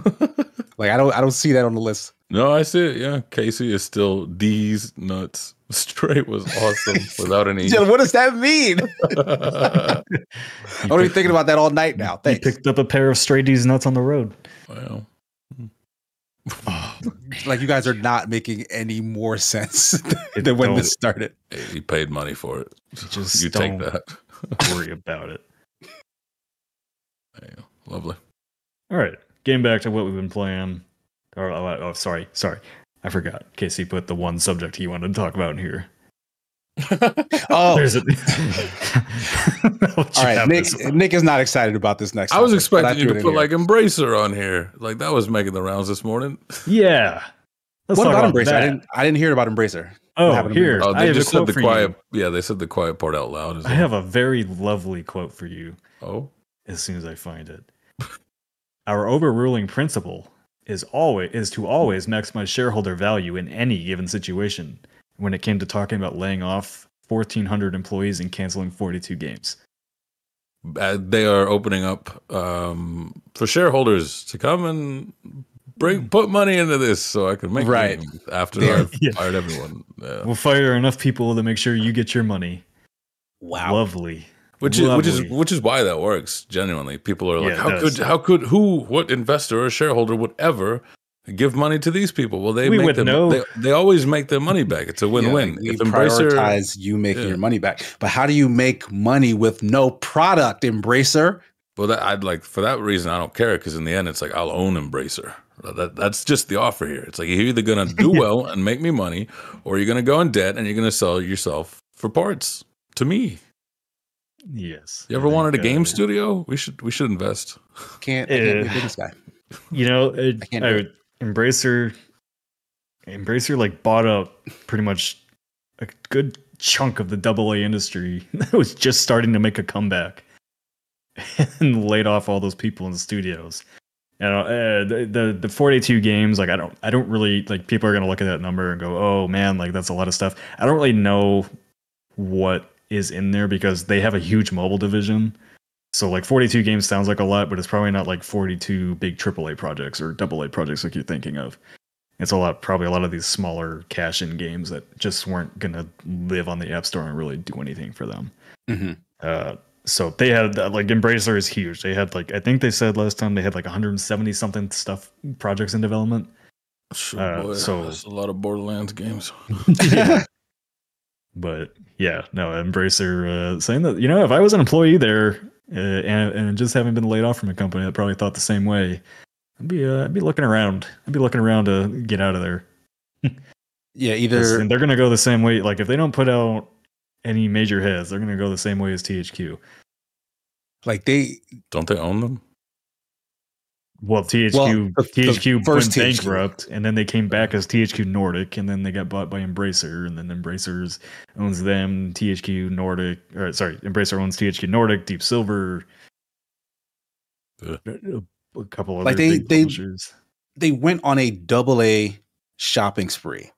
Like I don't I don't see that on the list. no, I see it. Yeah, KC is still D's nuts. Straight was awesome without any. Jill, what does that mean? You I'm gonna be thinking about that all night now. You Thanks. picked up a pair of stray D's nuts on the road. Wow. Like you guys are not making any more sense It than when this started. Hey, he paid money for it. You just you take don't that. worry about it. There you go. Lovely. All right, getting back to what we've been playing. Or oh, oh, sorry, sorry, I forgot. KC put the one subject he wanted to talk about in here. Oh, There's a. all right. Nick, Nick is not excited about this next. I was topic, but expecting you to put in like. Embracer on here. Like that was making the rounds this morning. Yeah. Let's What talk about Embracer? that. I didn't. I didn't hear about Embracer. Oh, here. Oh, they have just said the quiet. you. Yeah, they said the quiet part out loud. As I well. have a very lovely quote for you Oh, as soon as I find it. Our overruling principle is always is to always maximize shareholder value in any given situation. When it came to talking about laying off 1,400 employees and canceling 42 games. uh, they are opening up um, for shareholders to come and bring put money into this, so I can make Right. after I've Yeah. fired everyone. Yeah. We'll fire enough people to make sure you get your money. Wow. Lovely. Which is which is which is why that works. Genuinely, people are like, Yeah, how does. could how could who what investor or shareholder would ever give money to these people? Well, they We make would them. know. They, they always make their money back. It's a Yeah, win-win. we if Embracer, prioritize you making Yeah. your money back, but how do you make money with no product, Embracer? well, that I'd like for that reason I don't care because in the end it's like I'll own Embracer. That that's just the offer here. It's like you're either gonna do well and make me money, or you're gonna go in debt and you're gonna sell yourself for parts to me. Yes. You ever wanted a game studio? We should we should invest. Can't, I can't be a Uh, business guy. You know, it, I can't do I- Embracer, Embracer like bought up pretty much a good chunk of the double A industry that was just starting to make a comeback, and laid off all those people in the studios. You know, uh, the, the the 42 games, like I don't, I don't really like. People are gonna look at that number and go, "Oh man, like that's a lot of stuff." I don't really know what is in there because they have a huge mobile division. So like 42 games sounds like a lot, but it's probably not like 42 big AAA projects or AA projects like you're thinking of. It's a lot, probably a lot of these smaller cash-in games that just weren't gonna live on the App Store and really do anything for them. Mhm. Uh, so they had uh, like Embracer is huge. They had like I think they said last time they had like 170 something stuff projects in development. Sure, Uh, boy, so- that's a lot of Borderlands games. But yeah, no, Embracer uh, saying that you know if I was an employee there uh, and and just having been laid off from a company, I probably thought the same way. I'd be uh, I'd be looking around. I'd be looking around to get out of there. yeah, either and they're gonna go the same way. Like if they don't put out any major hits, they're gonna go the same way as THQ. like they Don't they own them? Well, THQ Well, the- the THQ first went THQ. bankrupt, and then they came back as THQ Nordic, and then they got bought by Embracer, and then Embracer's owns them. THQ Nordic, or sorry, Embracer owns THQ Nordic, Deep Silver, Yeah. a couple other Like, they- big they- publishers. they went on a double A shopping spree,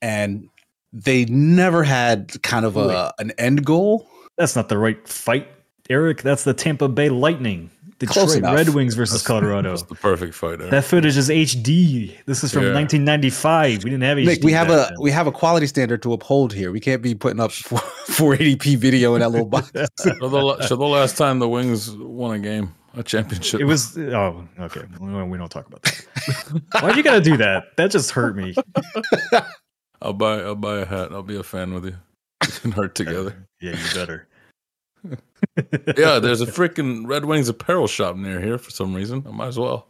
and they never had kind of a an end goal. That's not the right fight, Eric. That's the Tampa Bay Lightning, Close Detroit enough. Red Wings versus That's- Colorado. That's the perfect fighter. Eh? That footage is HD. This is from Yeah. 1995. We didn't have HD. We have back a then. we have a quality standard to uphold here. We can't be putting up 480p video in that little box. so, the, so the last time the Wings won a game, a championship, It was oh okay. We we don't talk about that. Why'd you gotta do that? That just hurt me. I'll buy I'll buy a hat. I'll be a fan with you. We can hurt together. Yeah, you better. Yeah, there's a freaking Red Wings apparel shop near here for some reason. I might as well.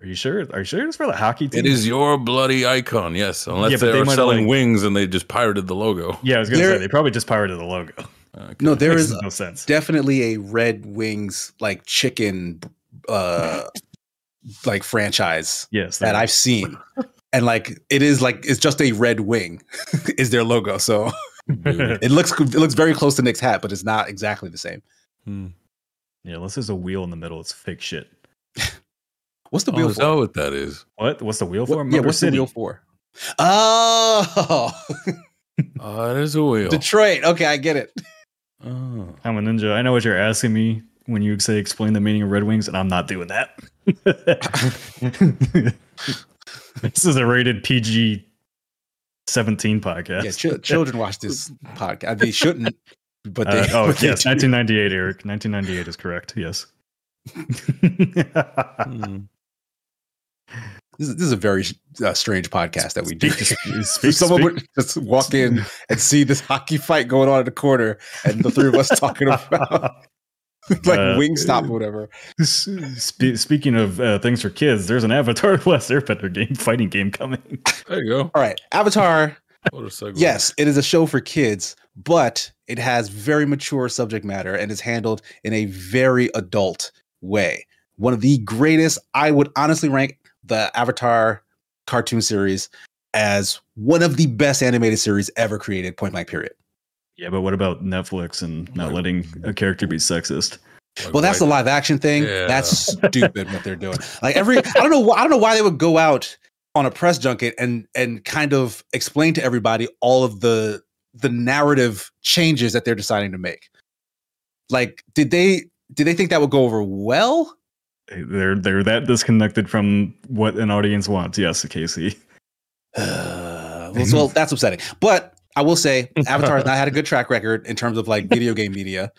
Are you sure? Are you sure it's for the hockey team? It is your bloody icon, yes. Unless Yeah, they they are selling like- wings and they just pirated the logo. Yeah, I was gonna There- say they probably just pirated the logo. Okay. No, there is no sense. definitely a Red Wings like chicken uh like franchise Yes, that there- I've seen. And like it is like it's just a red wing is their logo. So Beauty. It looks it looks very close to Nick's hat, but it's not exactly the same. Hmm. yeah, unless there's a wheel in the middle, it's fake shit. What's the Oh, wheel is for? that what that is? What? What's the wheel What- for? yeah, what's City. the wheel for? Oh, Oh, it is a wheel. Detroit. Okay, I get it. Oh. I'm a ninja. I know what you're asking me when you say explain the meaning of Red Wings, and I'm not doing that. this is a rated PG 17 podcast. Yeah, ch- children watch this podcast. They shouldn't, but they. Uh, oh, but yes, do. 1998, Eric. 1998 is correct. Yes. Hmm. This is, this is a very uh, strange podcast that we do. Speak- speak- someone speak- would just walk in and see this hockey fight going on in the corner, and the three of us talking about like Uh, Wingstop or whatever. Spe- speaking of uh, things for kids, there's an Avatar The Last Airbender game, fighting game coming. There you go. All right, Avatar. What a segue. Yes, it is a show for kids, but it has very mature subject matter and is handled in a very adult way. One of the greatest, I would honestly rank the Avatar cartoon series as one of the best animated series ever created, point blank, period. Yeah, but what about Netflix and not letting a character be sexist? Like Well, that's the live action thing. Yeah. That's stupid what they're doing. Like every, I don't know, wh- I don't know why they would go out on a press junket and and kind of explain to everybody all of the the narrative changes that they're deciding to make. Like, did they did they think that would go over well? They're they're that disconnected from what an audience wants. Yes, KC. Uh, well, well, that's upsetting. But I will say, Avatar has not had a good track record in terms of like video game media.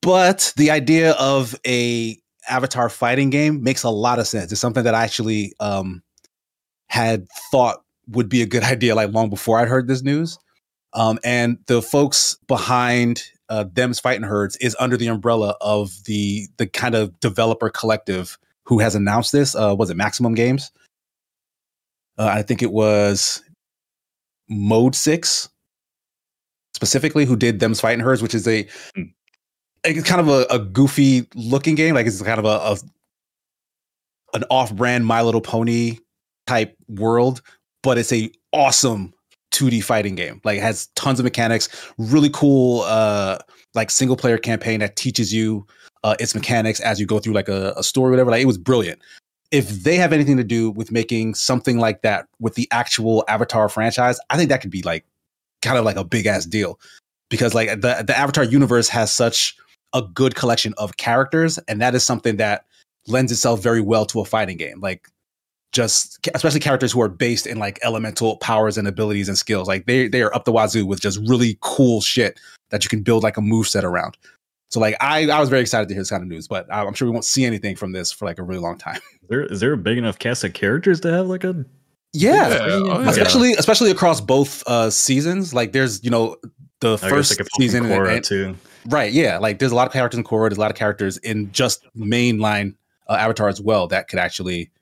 But the idea of a Avatar fighting game makes a lot of sense. It's something that I actually um, had thought would be a good idea like long before I'd heard this news. Um, and the folks behind uh, them's fighting herds is under the umbrella of the the kind of developer collective who has announced this. Uh, was it Maximum Games? Uh, I think it was Mane6 specifically who did them's fighting Herds, which is a Hmm. it's kind of a, a goofy looking game. Like it's kind of a, a an off brand My Little Pony type world, but it's a awesome 2D fighting game. Like it has tons of mechanics, really cool uh like single player campaign that teaches you uh its mechanics as you go through like a, a story, or whatever. Like it was brilliant. If they have anything to do with making something like that with the actual Avatar franchise, I think that could be like kind of like a big ass deal. Because like the the Avatar universe has such a good collection of characters, and that is something that lends itself very well to a fighting game. Like just especially characters who are based in like elemental powers and abilities and skills. Like they they are up the wazoo with just really cool shit that you can build like a move set around. So like I I was very excited to hear this kind of news, but I'm sure we won't see anything from this for like a really long time. Is there is there a big enough cast of characters to have like a Yeah, Yeah, oh, yeah. especially especially across both uh seasons. Like there's you know the I first like season and- Korra and- too? Right. Yeah. Like there's a lot of characters in Korra. There's a lot of characters in just mainline uh, Avatar as well that could actually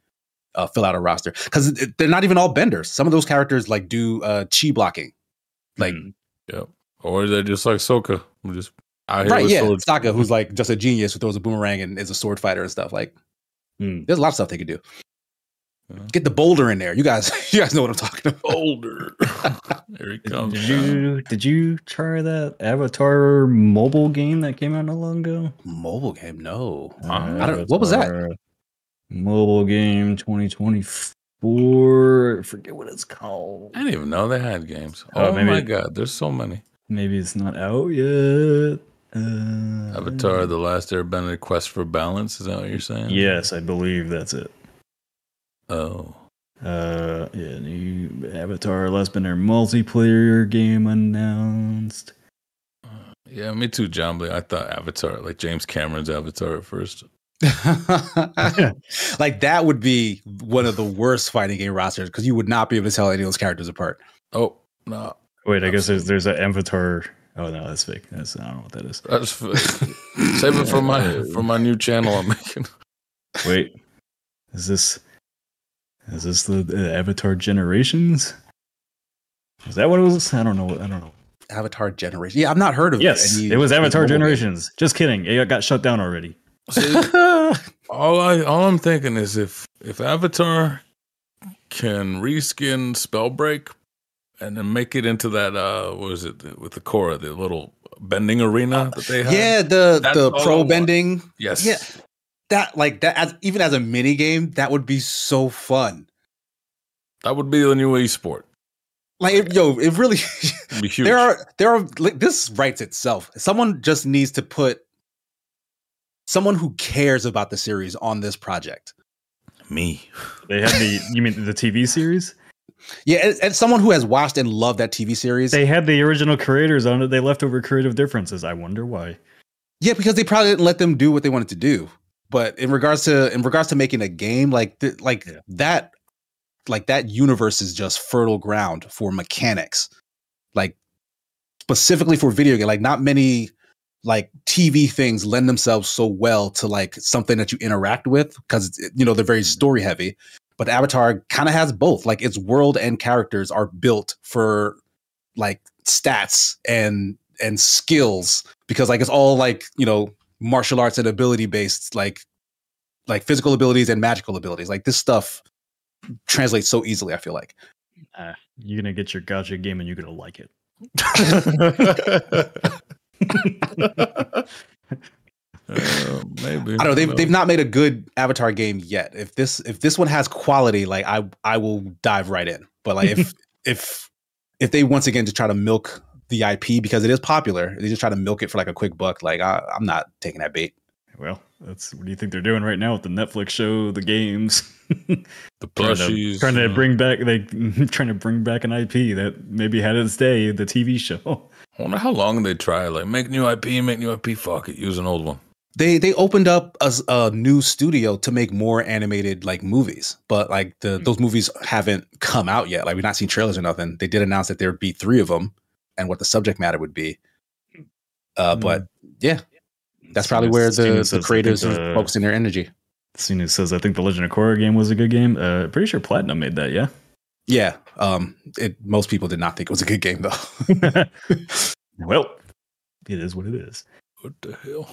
uh, fill out a roster because they're not even all benders. Some of those characters like do uh, chi blocking. Like Hmm. Yep. Or they're just like Sokka. who Just out here right. Yeah. swords. Sokka, who's like just a genius who throws a boomerang and is a sword fighter and stuff. Like Hmm. there's a lot of stuff they could do. Yeah. Get the boulder in there. You guys, you guys know what I'm talking about. Older. Here he Did, comes. did you did you try that Avatar mobile game that came out not long ago? Mobile game? No. I don't- what was that? Mobile game 2024. I forget what it's called. I didn't even know they had games. Oh, Oh, maybe my it- god, there's so many. Maybe it's not out yet. Uh, Avatar: The Last Airbender: Quest for Balance. Is that what you're saying? Yes, I believe that's it. Oh, Uh, yeah, new Avatar Last Bender multiplayer game announced. yeah, me too, John. But I thought Avatar, like James Cameron's Avatar at first. like that would be one of the worst fighting game rosters because you would not be able to tell any of those characters apart. Oh no, Wait, I guess there's there's an Avatar. Oh no, that's fake. That's I don't know what that is. that's f- save it for my for my new channel I'm making. Wait, is this is this the, the Avatar Generations? Is that what it was? I don't know. I don't know. Avatar Generation. Yeah, I've not heard of Yes, any- it was Avatar mobile game. Generations. Just kidding. It got shut down already. See, all I all I'm thinking is if if Avatar can reskin Spellbreak and then make it into that uh what is it with the Korra, the little bending arena that they have. Yeah, the That's the pro bending. Yes. Yeah. That like that as even as a mini game, that would be so fun. That would be the new esport. Like it- yo, it really be huge. there are there are like, this writes itself. Someone just needs to put someone who cares about the series on this project. me. They had the you mean the TV series? Yeah, and, and someone who has watched and loved that TV series. They had the original creators on it. They left over creative differences. I wonder why. yeah, because they probably didn't let them do what they wanted to do. But in regards to in regards to making a game like th- like Yeah. that, like that universe is just fertile ground for mechanics, like specifically for video game. Like not many like TV things lend themselves so well to like something that you interact with because you know they're very mm-hmm. story heavy. But Avatar kind of has both. Like its world and characters are built for like stats and and skills because like it's all like you know martial arts and ability based like like physical abilities and magical abilities. Like this stuff translates so easily i feel like. Uh, you're gonna get your gacha game and you're gonna like it. Uh, maybe i don't know they've, they've not made a good avatar game yet. If this if this one has quality like i i will dive right in. But like if if if they once again just try to milk the ip because it is popular they just try to milk it for like a quick buck like I, i'm not taking that bait Well, that's what do you think they're doing right now with the Netflix show, the games? the trying to, plushies. trying to bring back they trying to bring back an IP that maybe had its day, the TV show. I wonder how long they try. Like make new IP, make new IP. Fuck it, use an old one. they they opened up a new studio to make more animated like movies but like the Hmm. those movies haven't come out yet like we've not seen trailers or nothing they did announce that there would be three of them and what the subject matter would be uh Hmm. but yeah that's probably where the, the creators are focusing their energy Soon says, I think the Legend of Korra game was a good game. Uh, pretty sure Platinum made that, yeah. yeah um it most people did not think it was a good game though well, it is what it is. What the hell?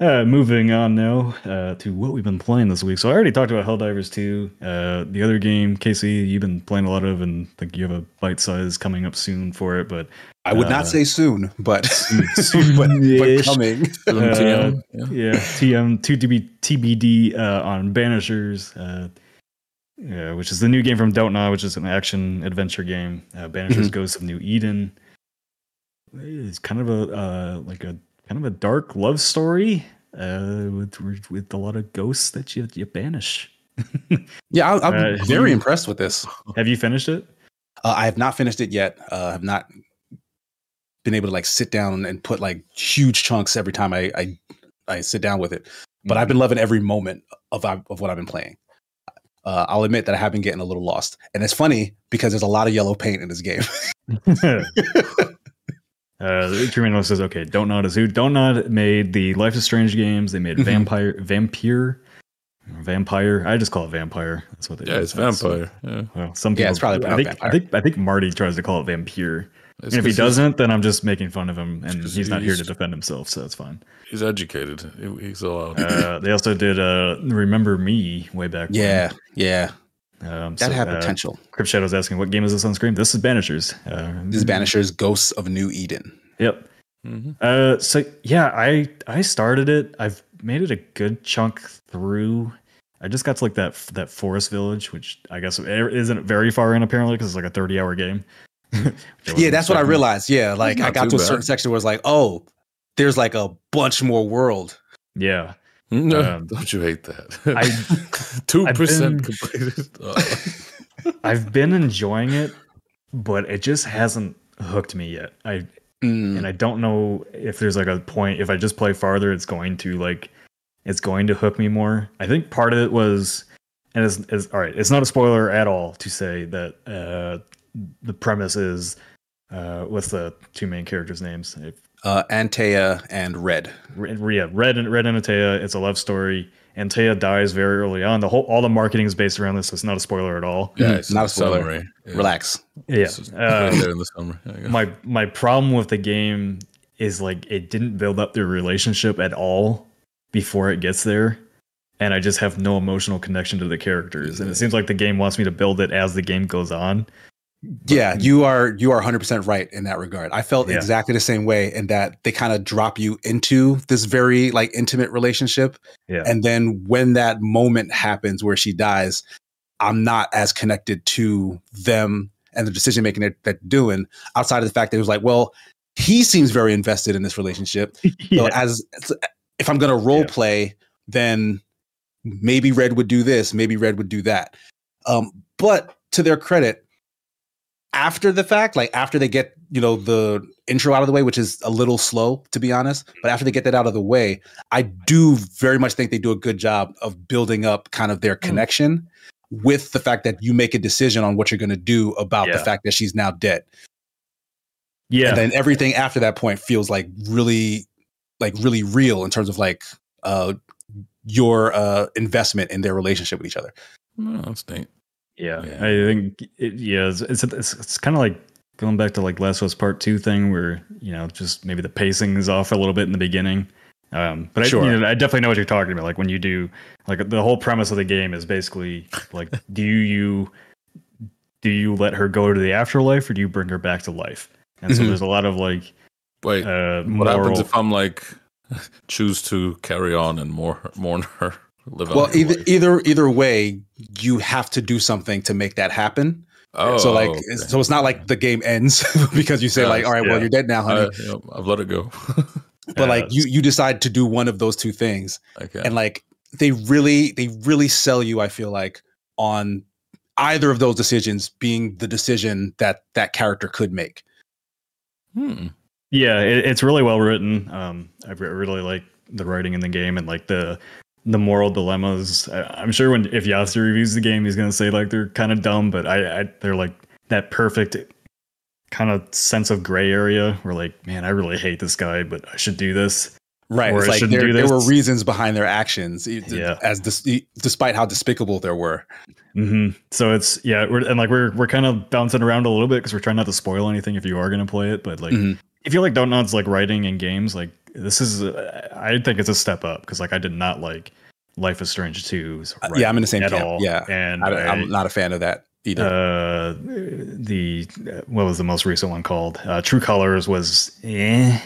Uh, moving on now uh, to what we've been playing this week. So I already talked about Helldivers 2. Uh, the other game, KC, you've been playing a lot of, and I think you have a bite size coming up soon for it. But i would Uh, not say soon but but, but soon-ish. coming Uh, TM, yeah. yeah, TM two TB, TBD uh, on Banishers, uh, yeah, which is the new game from Dontnod, which is an action adventure game. Uh, Banishers: Mhm. Ghosts of New Eden. It's kind of a uh, like a kind of a dark love story uh, with with a lot of ghosts that you you banish. yeah I, i'm Uh, very you- impressed with this Have you finished it? Uh, I have not finished it yet. Uh, I have not been able to like sit down and put like huge chunks every time I I, I sit down with it. But I've been loving every moment of of what I've been playing. Uh, I'll admit that I have been getting a little lost, and it's funny because there's a lot of yellow paint in this game. Uh, Tremendo says, "Okay, Dontnod is who? Dontnod made the Life is Strange games. They made Mhm. Vampire, Vampire, Vampire. I just call it Vampire. That's what they. Yeah, do. it's That's- vampire. Yeah. Well, some people. Yeah, it's probably I pronounced think, I vampire. think. I think Marty tries to call it Vampire. It's and if he doesn't, then I'm just making fun of him, and Because he's not here to defend himself, so that's fine. He's educated. He's allowed. Uh, they also did uh, Remember Me way back. when. yeah, yeah, um, that so, had uh, potential. Crypt Shadow's asking, "What game is this on screen?" This is Banishers. Uh, This is Banishers: Ghosts of New Eden. Yep. hmm Uh, so yeah, I I started it. I've made it a good chunk through. I just got to like that that forest village, which I guess isn't very far in apparently because it's like a thirty hour game. Yeah, that's what I realized. Yeah, like I got to a bad. certain section where it's like, oh, there's like a bunch more world. Yeah, No, Um, don't you hate that? I- two I've percent been- completed. Oh. I've been enjoying it, but it just hasn't hooked me yet. I Mm, and I don't know if there's like a point if I just play farther, it's going to like it's going to hook me more. I think part of it was and it's, it's all right. It's not a spoiler at all to say that uh, the premise is uh, what's the two main characters' names? If, uh, Antea and Red. Re- yeah, Red and Red and Antea. It's a love story. Antea dies very early on. The whole all the marketing is based around this. So it's not a spoiler at all. yeah, it's not not a spoiler. Summary. Yeah. Relax. Yeah. Uh, there in the summary. There you go. my my problem with the game is like it didn't build up their relationship at all before it gets there and i just have no emotional connection to the characters and it seems like the game wants me to build it as the game goes on Yeah, you are you are 100% right in that regard. I felt Yeah. exactly the same way in that they kind of drop you into this very like intimate relationship yeah and then when that moment happens where she dies, I'm not as connected to them and the decision making that they're doing outside of the fact that it was like, well, he seems very invested in this relationship. So as if I'm going to role Yeah. play, then maybe Red would do this, maybe Red would do that. Um, but to their credit, after the fact, like after they get you know the intro out of the way, which is a little slow to be honest, but after they get that out of the way, I do very much think they do a good job of building up kind of their Mm. connection with the fact that you make a decision on what you're going to do about the fact that she's now dead. Yeah, And then everything after that point feels like really like really real in terms of like uh your uh investment in their relationship with each other. That's neat. Yeah, Yeah. I think it, yeah, it's it's, it's, it's kind of like going back to like Last of Us Part Two thing, where you know just maybe the pacing is off a little bit in the beginning. Um, but Sure. I, you know, I definitely know what you're talking about. Like when you do, like the whole premise of the game is basically like, do you do you let her go to the afterlife or do you bring her back to life? And so Mhm. there's a lot of like Wait, uh, what happens if I'm like choose to carry on and mourn, mourn her, live Well, her either life? either either way, you have to do something to make that happen. Oh, so like okay. so it's not like the game ends because you say Yeah, like all right, well you're dead now, honey. Uh, yep, I've let it go. but like you you decide to do one of those two things okay. and like they really they really sell you i feel like on either of those decisions being the decision that that character could make Hmm. Yeah, it, it's really well written. Um, I really like the writing in the game and like the the moral dilemmas. I, I'm sure when if Yasser reviews the game, he's gonna say like they're kind of dumb, but I, I they're like that perfect kind of sense of gray area where like, man, I really hate this guy, but I should do this. right Or it's like there, there were reasons behind their actions Yeah. as dis- despite how despicable there were hmm So it's yeah, we're and like we're we're kind of bouncing around a little bit because we're trying not to spoil anything if you are gonna play it, but like. Mhm. if you like Dontnod's like writing in games, like this is, uh, I think it's a step up because like I did not like Life is Strange 2's Uh, yeah i'm in the same at camp all. yeah and I, i'm not a fan of that either uh, the what was the most recent one called? Uh, True Colors was eh,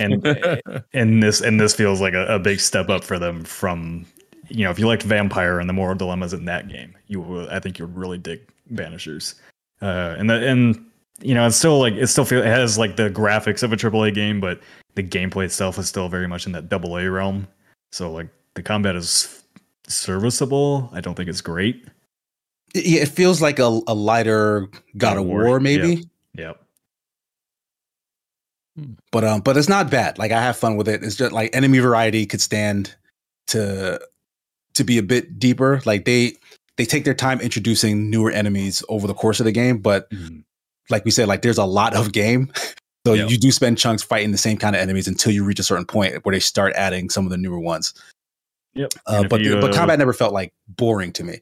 and and this and this feels like a, a big step up for them from you know if you liked Vampire and the moral dilemmas in that game, you will, I think you would really dig Banishers. Uh, and the, and you know it's still like it still feel it has like the graphics of a AAA game, but the gameplay itself is still very much in that double A realm. So like the combat is serviceable. I don't think it's great. yeah it feels like a, a lighter god of war, maybe? Yep. but um but it's not bad. Like i have fun with it. It's just like enemy variety could stand to to be a bit deeper. Like they they take their time introducing newer enemies over the course of the game but like we said like there's a lot of game so Yep. you do spend chunks fighting the same kind of enemies until you reach a certain point where they start adding some of the newer ones Yep. uh, but you, but uh, combat never felt like boring to me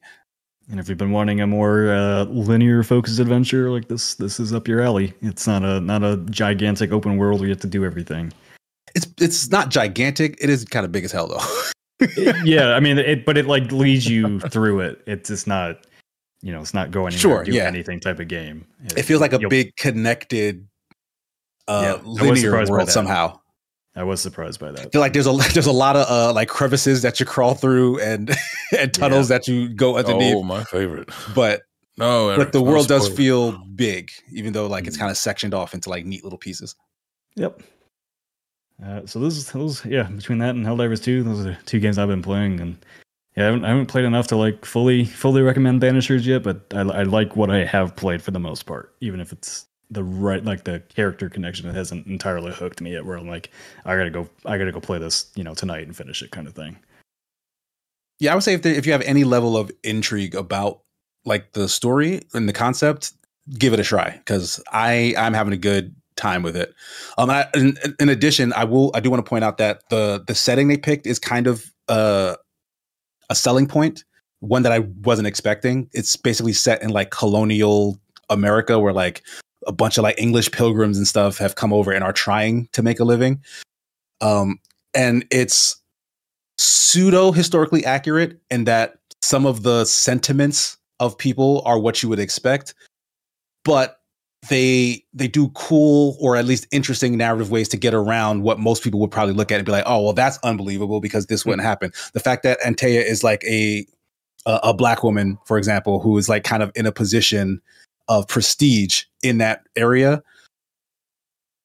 And if you've been wanting a more uh, linear focused adventure like this, this is up your alley. It's not a not a gigantic open world where you have to do everything. it's it's not gigantic it is kind of big as hell though It- yeah, I mean, it but it like leads you through it. It's just not, you know, it's not going anywhere Sure, do yeah. anything type of game. it feels like a big connected uh Yeah, linear world somehow I was surprised by I that. feel like there's a there's a lot of uh like crevices that you crawl through and and tunnels that you go underneath oh, my favorite. but No, Eric, but the no world does feel big even though like it's Mm. kind of sectioned off into like neat little pieces Yep. Uh, so those those yeah between that and Helldivers 2, those are the two games I've been playing, and yeah, I haven't, I haven't played enough to like fully fully recommend Banishers yet, but I, I like what I have played for the most part, even if it's the right like the character connection that hasn't entirely hooked me yet. Where I'm like, I gotta go, I gotta go play this, you know, tonight and finish it, kind of thing. yeah i would say if, there, if you have any level of intrigue about like the story and the concept give it a try because i i'm having a good time with it um I, in, in addition i will i do want to point out that the the setting they picked is kind of uh a selling point one that i wasn't expecting it's basically set in like colonial america where like a bunch of like english pilgrims and stuff have come over and are trying to make a living. Um and it's pseudo historically accurate in that some of the sentiments of people are what you would expect but they they do cool or at least interesting narrative ways to get around what most people would probably look at and be like oh well that's unbelievable because this wouldn't happen. The fact that antea is like a a, a black woman for example who is like kind of in a position of prestige in that area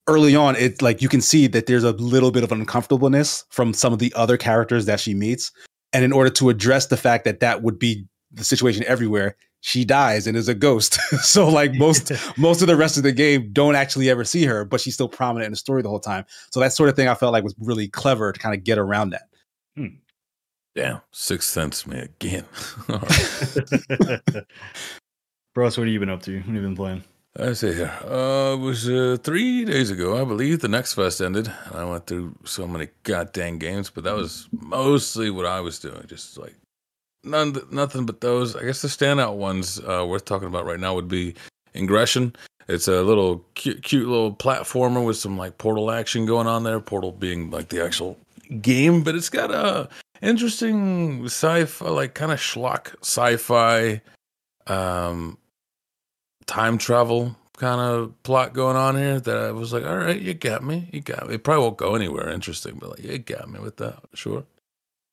early on it's like you can see that there's a little bit of uncomfortableness from some of the other characters that she meets and in order to address the fact that that would be the situation everywhere, she dies and is a ghost. so like most most of the rest of the game don't actually ever see her, but she's still prominent in the story the whole time. So that sort of thing I felt like was really clever to kind of get around that. hmm. Damn, Sixth Sense me again. All right. Bros, what have you been up to? What have you been playing? I see here. Uh, it was uh, three days ago, I believe. The next fest ended. I went through so many goddamn games, but that was mostly what I was doing. Just like none, nothing but those. I guess the standout ones uh, worth talking about right now would be Ingression. It's a little cute, cute little platformer with some like Portal action going on there. Portal being like the actual game, but it's got a interesting sci-fi, like kind of schlock sci-fi, um, time travel kind of plot going on here. That I was like, all right, you got me, you got me. It probably won't go anywhere interesting, but like, you got me with that, sure.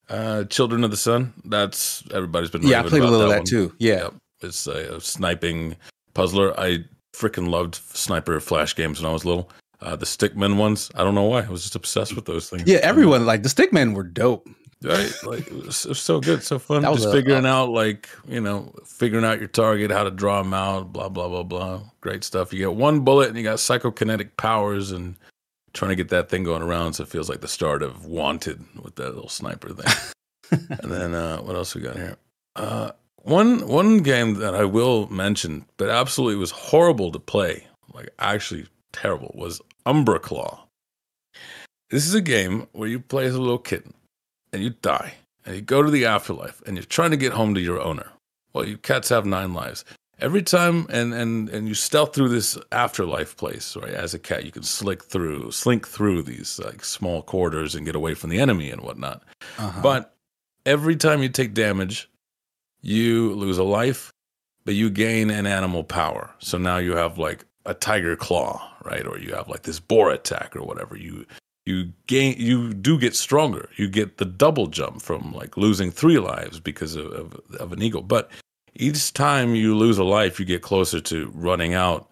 Uh, Children of the Sun. That's everybody's been. Yeah, I played a little of that one. too. Yeah. Yep. It's a, a sniping puzzler. I freaking loved sniper flash games when I was little. Uh, the stickman ones. I don't know why. I was just obsessed with those things. Yeah, everyone like the Stickmen were dope. Right? Like it was, it was so good, so fun. Just a- figuring out, like you know, figuring out your target, how to draw them out, blah blah blah blah. Great stuff. You get one bullet, and you got psychokinetic powers, and trying to get that thing going around. So it feels like the start of Wanted with that little sniper thing. and then uh, what else we got here? Uh, one one game that I will mention, but absolutely was horrible to play, like actually terrible, was Umbraclaw. This is a game where you play as a little kitten and you die and you go to the afterlife and you're trying to get home to your owner. Well, you cats have nine lives. Every time and and and you stealth through this afterlife place, right? As a cat, you can slick through, slink through these like small corridors and get away from the enemy and whatnot. Uh-huh. But every time you take damage, you lose a life, but you gain an animal power. So now you have like a tiger claw, right? Or you have like this boar attack or whatever. You you gain you do get stronger. You get the double jump from like losing three lives because of, of, of an eagle. But each time you lose a life, you get closer to running out,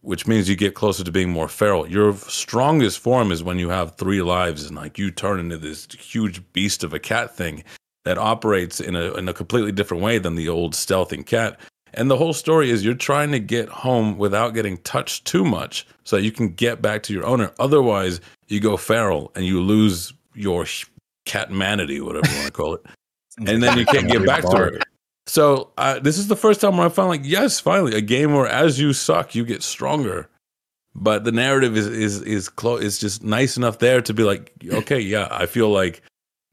which means you get closer to being more feral. Your strongest form is when you have three lives and like you turn into this huge beast of a cat thing that operates in a in a completely different way than the old stealthing cat. And the whole story is you're trying to get home without getting touched too much so that you can get back to your owner. Otherwise, you go feral and you lose your cat manity, whatever you want to call it. and then you can't get back to her. So uh, this is the first time where I found like, yes, finally, a game where as you suck, you get stronger. But the narrative is is is close. It's just nice enough there to be like, okay, yeah, I feel like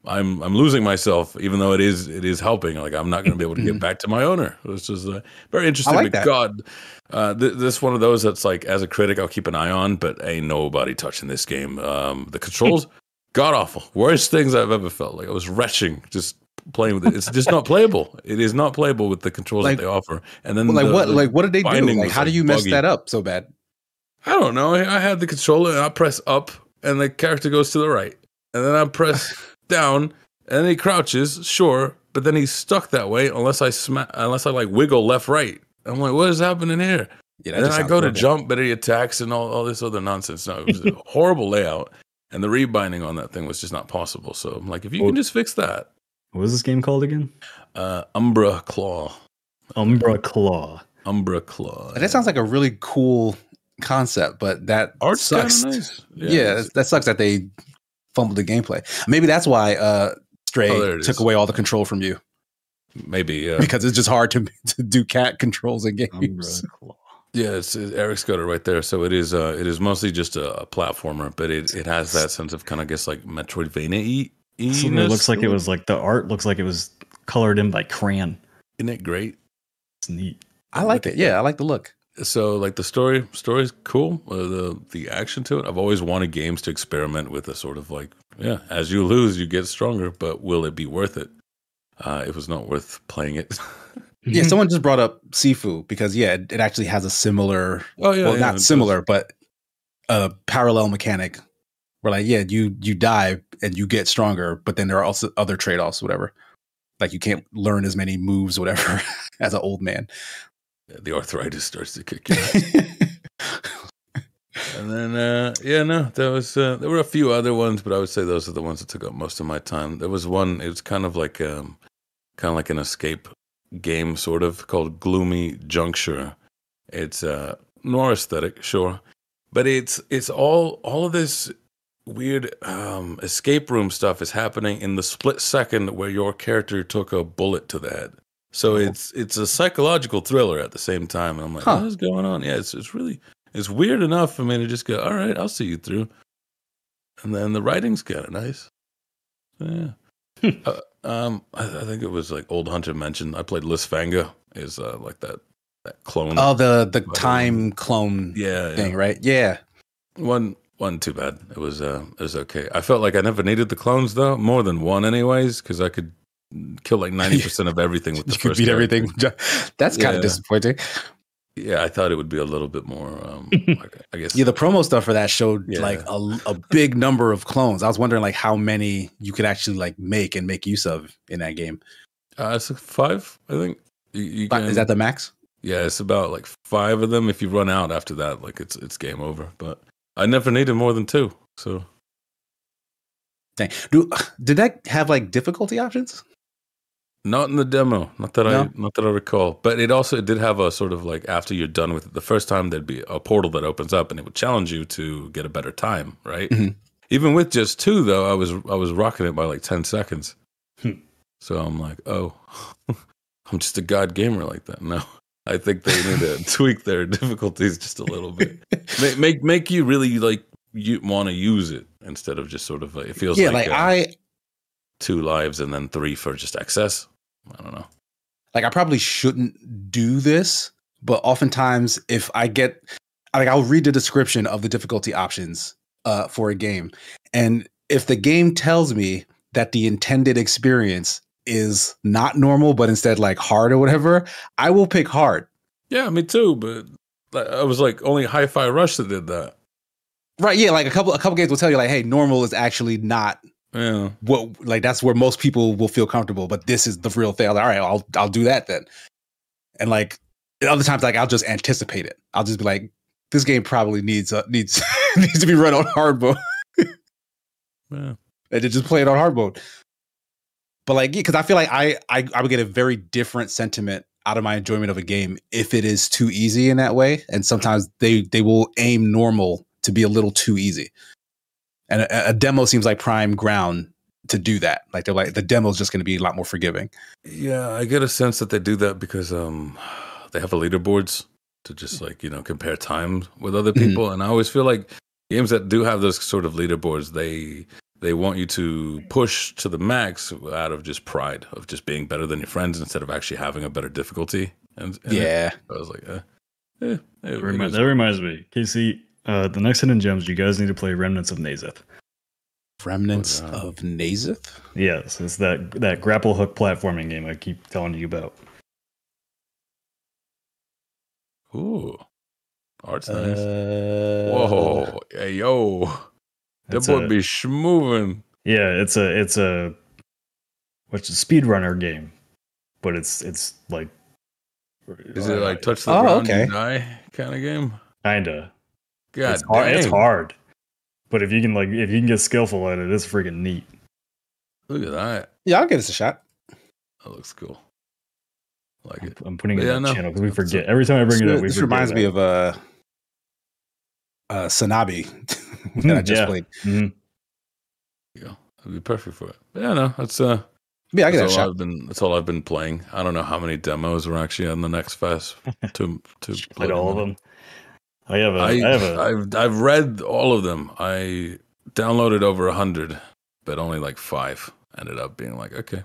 I'm I'm losing myself, even though it is it is helping. Like I'm not going to be able to get back to my owner, which is uh, very interesting. like. God, uh, th- this one of those that's like as a critic, I'll keep an eye on, but ain't nobody touching this game. Um, the controls, god awful, worst things I've ever felt. Like I was retching just playing with it. It's just not playable. It is not playable with the controls Like- that they offer. And then Well, like the- what like what did they do? Like how do you mess buggy. that up so bad? I don't know. I had the controller and I press up and the character goes to the right. And then I press down and then he crouches, sure, but then he's stuck that way unless I sma- unless I like wiggle left right. I'm like, what is happening here? Yeah, And then I sounds go to jump, but he attacks and all, all this other nonsense. No, it was a horrible layout. And the rebinding on that thing was just not possible. So I'm like, if you Well- can just fix that. What was this game called again? Uh, Umbraclaw. Umbra Claw. Umbraclaw. That sounds like a really cool concept, but that Art's sucks. of nice. Yeah, that sucks that they fumbled the gameplay. Maybe that's why uh Stray Oh, took is. away all the control from you maybe. Uh, because it's just hard to to do cat controls in Umbra games. Claw. Yeah, it's, it, Eric's got it right there. So it is. Uh, it is mostly just a, a platformer, but it, it has that sense of kind of guess like Metroidvania. It looks like it was like the art looks like it was colored in by crayon. Isn't it great? It's neat. I like it. Yeah, I like the look. So like the story, story's cool. Uh, the the action to it. I've always wanted games to experiment with a sort of like, yeah, as you lose, you get stronger, but will it be worth it? Uh, it was not worth playing it. Yeah, someone just brought up Sifu because yeah, it, it actually has a similar, oh yeah, well, yeah, it not does. similar, but a parallel mechanic. Where like, yeah, you you die and you get stronger, but then there are also other trade offs, whatever. Like you can't learn as many moves, whatever, as an old man. The arthritis starts to kick in. And then, uh, yeah, no, there was uh, there were a few other ones, but I would say those are the ones that took up most of my time. There was one; it was kind of like um, kind of like an escape game, sort of called Gloomy Juncture. It's uh, noir aesthetic, sure, but it's it's all all of this weird um, escape room stuff is happening in the split second where your character took a bullet to the head. So it's it's a psychological thriller at the same time, and I'm like, Huh. what is going on? Yeah, it's it's really it's weird enough for me to just go, all right, I'll see you through. And then the writing's kind of nice. Yeah. uh, um, I, I think it was like Old Hunter mentioned. I played Lysfanga. Is uh, like that that clone. Oh, the the time clone yeah, thing, yeah. right? Yeah. One wasn't too bad. It was uh, it was okay. I felt like I never needed the clones though, more than one anyways, because I could kill like ninety percent of everything with the You could first beat character. everything. That's kind Yeah. of disappointing. Yeah, I thought it would be a little bit more. Um, I guess. Yeah, the promo stuff for that showed Yeah. like a, a big number of clones. I was wondering like how many you could actually like make and make use of in that game. uh, it's like five, I think. You, you can- Is that the max? Yeah, it's about like five of them. If you run out after that, like it's it's game over. But I never needed more than two. So Dang. Do did that have like difficulty options? Not in the demo, not that I not that I recall. But it also it did have a sort of like after you're done with it, the first time there'd be a portal that opens up and it would challenge you to get a better time, right? Mhm. Even with just two though, I was I was rocking it by like ten seconds. Hmm. So I'm like, oh, I'm just a god gamer like that. No, I think they need to tweak their difficulties just a little bit. make make, make you really like you want to use it instead of just sort of like, it feels yeah, like, like uh, I two lives and then three for just excess. I don't know. like I probably shouldn't do this, but oftentimes if I get like I'll read the description of the difficulty options uh for a game. And if the game tells me that the intended experience is not normal, but instead like hard or whatever, I will pick hard. Yeah, me too. But I was like only Hi-Fi Rush that did that. Right. Yeah. Like a couple a couple games will tell you like, hey, normal is actually not Yeah, what like that's where most people will feel comfortable, but this is the real thing. Like, all right, I'll I'll do that then. And like other times, like I'll just anticipate it. I'll just be like, this game probably needs uh, needs needs to be run on hard mode, yeah. and to just play it on hard mode. But like, because I feel like I, I I would get a very different sentiment out of my enjoyment of a game if it is too easy in that way. And sometimes they they will aim normal to be a little too easy. And a, a demo seems like prime ground to do that. Like they're like the demo is just going to be a lot more forgiving. Yeah, I get a sense that they do that because um they have a leaderboards to just like, you know, compare time with other Mhm. people. And I always feel like games that do have those sort of leaderboards, they they want you to push to the max out of just pride of just being better than your friends instead of actually having a better difficulty. And, and Yeah. I was like, eh, eh, it- it Remi- that reminds me, KC. Uh, the next hidden gems, you guys need to play Remnants of Naezith. Remnants Wow. of Naezith. Yes, it's that that grapple hook platforming game I keep telling you about. Ooh. Art's nice. Uh, Whoa. Hey yo. That It's boy a- be schmoving. Yeah, it's a it's a what's a speedrunner game, but it's it's like Is it like touch the Oh, ground okay. you die kind of game? kinda? God it's hard. It's hard, but if you can like if you can get skillful at it, it's freaking neat. Look at that. Yeah, I'll give this a shot. That looks cool. Like I'm, it. I'm putting it Yeah, in no. the channel because we forget every time I bring it up. We this forget reminds me that. of uh, uh, Sanabi that I just Yeah. played. Mhm. You go. That'd be perfect for it. But yeah, no, that's uh Yeah, I'll give that all shot. I've been that's all I've been playing. I don't know how many demos are actually on the next fest to to Played all of them. I have a. I, I have a. I've I've read all of them. I downloaded over a hundred, but only like five ended up being like, okay.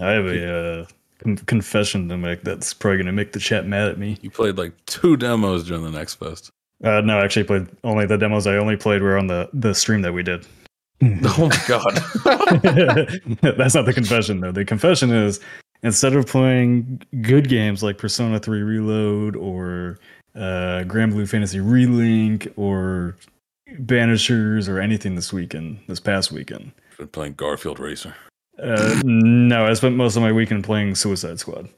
I have a uh, con- confession to make that's probably going to make the chat mad at me. You played like two demos during the next fest. Uh, no, I actually played only the demos I only played were on the, the stream that we did. Oh my god. that's not the confession, though. The confession is instead of playing good games like Persona 3 Reload or uh, Granblue Fantasy Relink or Banishers or anything this weekend, this past weekend. You've been playing Garfield Racer. Uh, no, I spent most of my weekend playing Suicide Squad.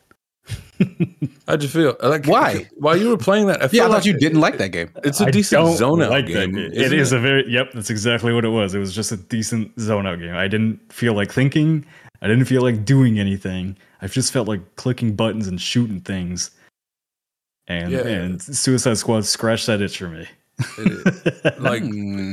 How'd you feel? Like Why? While you were playing that, I feel Yeah, I like thought you didn't like that game. It's a I decent don't zone out like game. that. It isn't is a very yep. That's exactly what it was. It was just a decent zone out game. I didn't feel like thinking. I didn't feel like doing anything. I just felt like clicking buttons and shooting things. And Yeah. and Suicide Squad scratched that itch for me. It- like Hmm.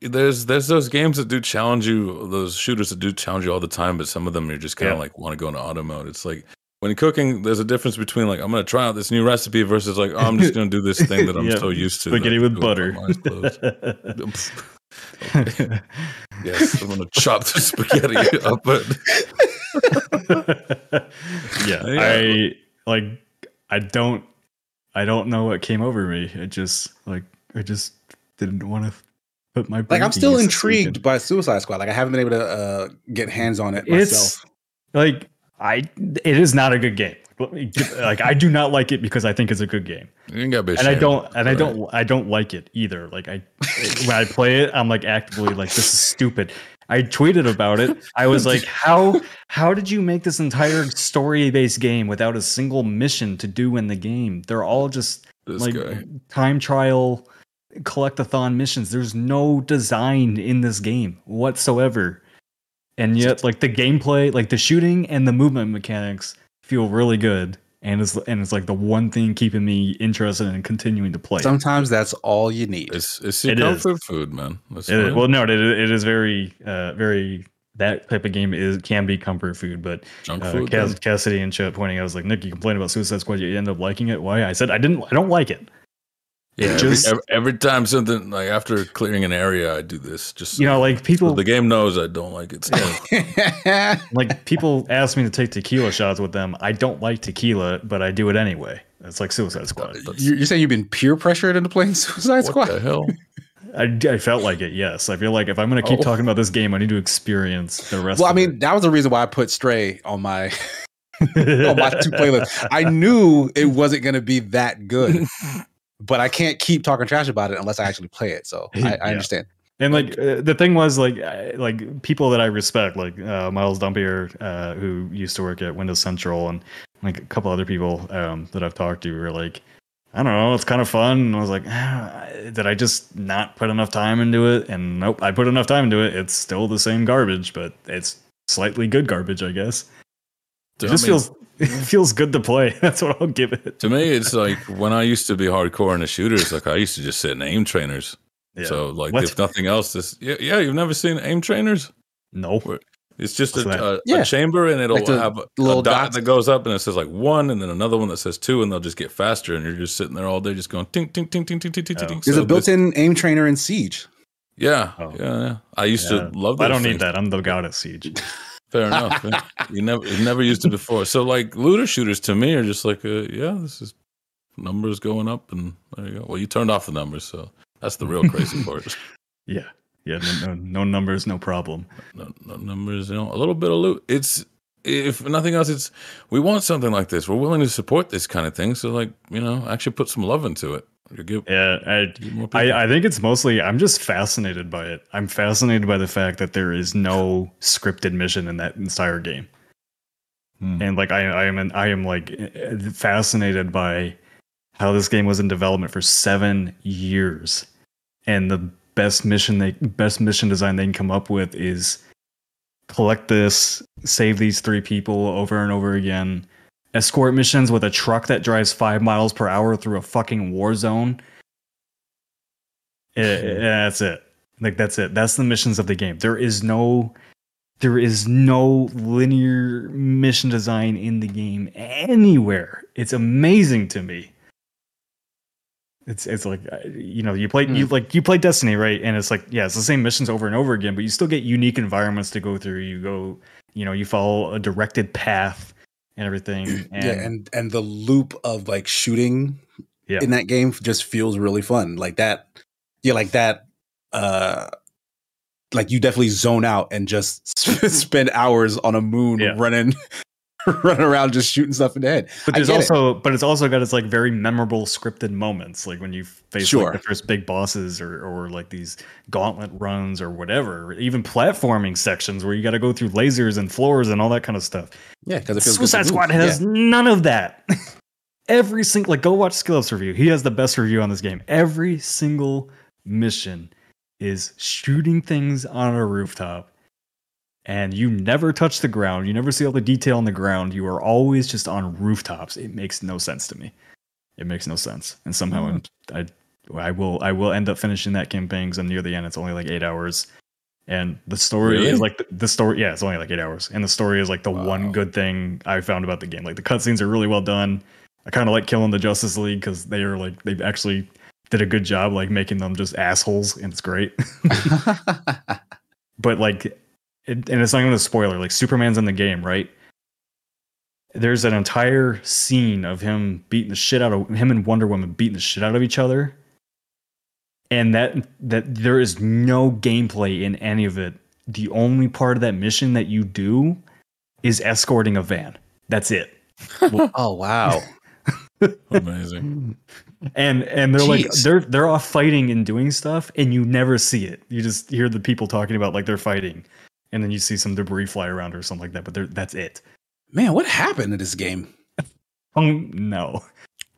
there's there's those games that do challenge you, those shooters that do challenge you all the time, but some of them you're just kind of Yeah. like want to go into auto mode. It's like when cooking, there's a difference between like I'm gonna try out this new recipe versus like oh, I'm just gonna do this thing that I'm Yeah, so used to. Spaghetti with butter. with my eyes closed. yes, I'm gonna chop the spaghetti up, but yeah, Yeah. I like. I don't. I don't know what came over me. It just like I just didn't want to put my Like I'm still intrigued by Suicide Squad. Like I haven't been able to uh, get hands on it It's myself. like I. It is not a good game. Like I do not like it because I think it's a good game, you ain't gotta and I don't. of it, And I don't. I don't like it either. Like I, when I play it, I'm like actively like this is stupid. I tweeted about it. I was like, how how did you make this entire story based game without a single mission to do in the game? They're all just This like guy. time trial collectathon missions. There's no design in this game whatsoever. And yet like the gameplay, like the shooting and the movement mechanics feel really good. And it's and it's like the one thing keeping me interested in continuing to play. Sometimes that's all you need. It's it's your It is. comfort food, man. It is- well, no, it, it is very, uh, very. That type of game is can be comfort food, but junk uh, food. Cass. Cassidy and Chip pointing, I was like, Nick, you complain about Suicide Squad, you end up liking it. Why? I said I didn't. I don't like it. Yeah, every, just- every, every time something like after clearing an area, I do this. Just You know, like so people, the game knows I don't like it. Still. like people ask me to take tequila shots with them. I don't like tequila, but I do it anyway. It's like Suicide Squad. Uh, you're saying you've been peer pressured into playing Suicide Squad? what the hell? I, I felt like it. Yes, I feel like if I'm going to keep Oh. talking about this game, I need to experience the rest. Well, I of mean, that was the reason why I put Stray on my on my two playlists. I knew it wasn't going to be that good, but I can't keep talking trash about it unless I actually play it. So I, Yeah. I understand. And like uh, the thing was like I- like people that I respect like uh, Miles Dompier uh, who used to work at Windows Central and like a couple other people um, that I've talked to were like I don't know it's kind of fun and I was like ah, did I just not put enough time into it and nope I put enough time into it it's still the same garbage but it's slightly good garbage I guess it I just mean, feels it feels good to play that's what I'll give it to me. It's like when I used to be hardcore into shooters. Like I used to just sit in aim trainers. Yeah. So like What? if nothing else, this yeah yeah. You've never seen aim trainers? no It's just a, a, Yeah. a chamber, and it'll Like have a, little a dot dots. that goes up, and it says like one, and then another one that says two, and they'll just get faster, and you're just sitting there all day, just going ting ting ting ting ting ting ting. Oh. ting. There's So a built-in aim trainer in Siege. Yeah, Oh. yeah, yeah. I used Yeah. to love. I don't need that I'm the god at Siege Fair enough. You never, you never used it before. So like looter shooters to me are just like, uh, yeah, this is numbers going up, and there you go. Well, you turned off the numbers, so that's the real crazy part. yeah yeah no, no, no numbers no problem no, no numbers, you know, a little bit of loot. It's if nothing else, it's we want something like this. We're willing to support this kind of thing. So like, you know, actually put some love into it. Give, Yeah, I, give more people. I, I think it's mostly I'm just fascinated by it. I'm fascinated by the fact that there is no scripted mission in that entire game, Hmm. and like I, I am, an, I am like eh, fascinated by how this game was in development for seven years, and the best mission they best mission design they can come up with is collect this, save these three people over and over again, escort missions with a truck that drives five miles per hour through a fucking war zone. Eh, eh, that's it. Like that's it. That's the missions of the game. There is no there is no linear mission design in the game anywhere. It's amazing to me. It's it's like uh, you know you play you like you play Destiny right, and it's like yeah it's the same missions over and over again, but you still get unique environments to go through. You go you know you follow a directed path and everything. And, yeah, and and the loop of like shooting Yeah. in that game just feels really fun. Like that, yeah, like that. uh Like you definitely zone out and just spend hours on a moon Yeah. running, running around just shooting stuff in the head. But there's get it. also, but it's also got its like very memorable scripted moments, like when you face Sure. like the first big bosses, or or like these gauntlet runs, or whatever. Even platforming sections where you got to go through lasers and floors and all that kind of stuff. yeah, because it feels good to Suicide. Squad has none of that. Every single like go watch Skillup's review. He has the best review on this game. Every single mission is shooting things on a rooftop. And you never touch the ground. You never see all the detail on the ground. You are always just on rooftops. It makes no sense to me. It makes no sense. And somehow I'm, I I will I will end up finishing that campaign because I'm near the end. It's only like eight hours. And the story Really? is like the, the story. Yeah, it's only like eight hours. And the story is like the one good thing I found about the game. Like the cutscenes are really well done. I kind of like killing the Justice League because they are like they actually did a good job like making them just assholes, and it's great. but like, it, and it's not even a spoiler. Like Superman's in the game, right? There's an entire scene of him beating the shit out of him and Wonder Woman beating the shit out of each other, and that that there is no gameplay in any of it. The only part of that mission that you do is escorting a van. That's it. oh wow. Amazing. and and they're like they're they're off fighting and doing stuff and you never see it you just hear the people talking about like they're fighting and then you see some debris fly around or something like that but that's it Man, what happened to this game? um no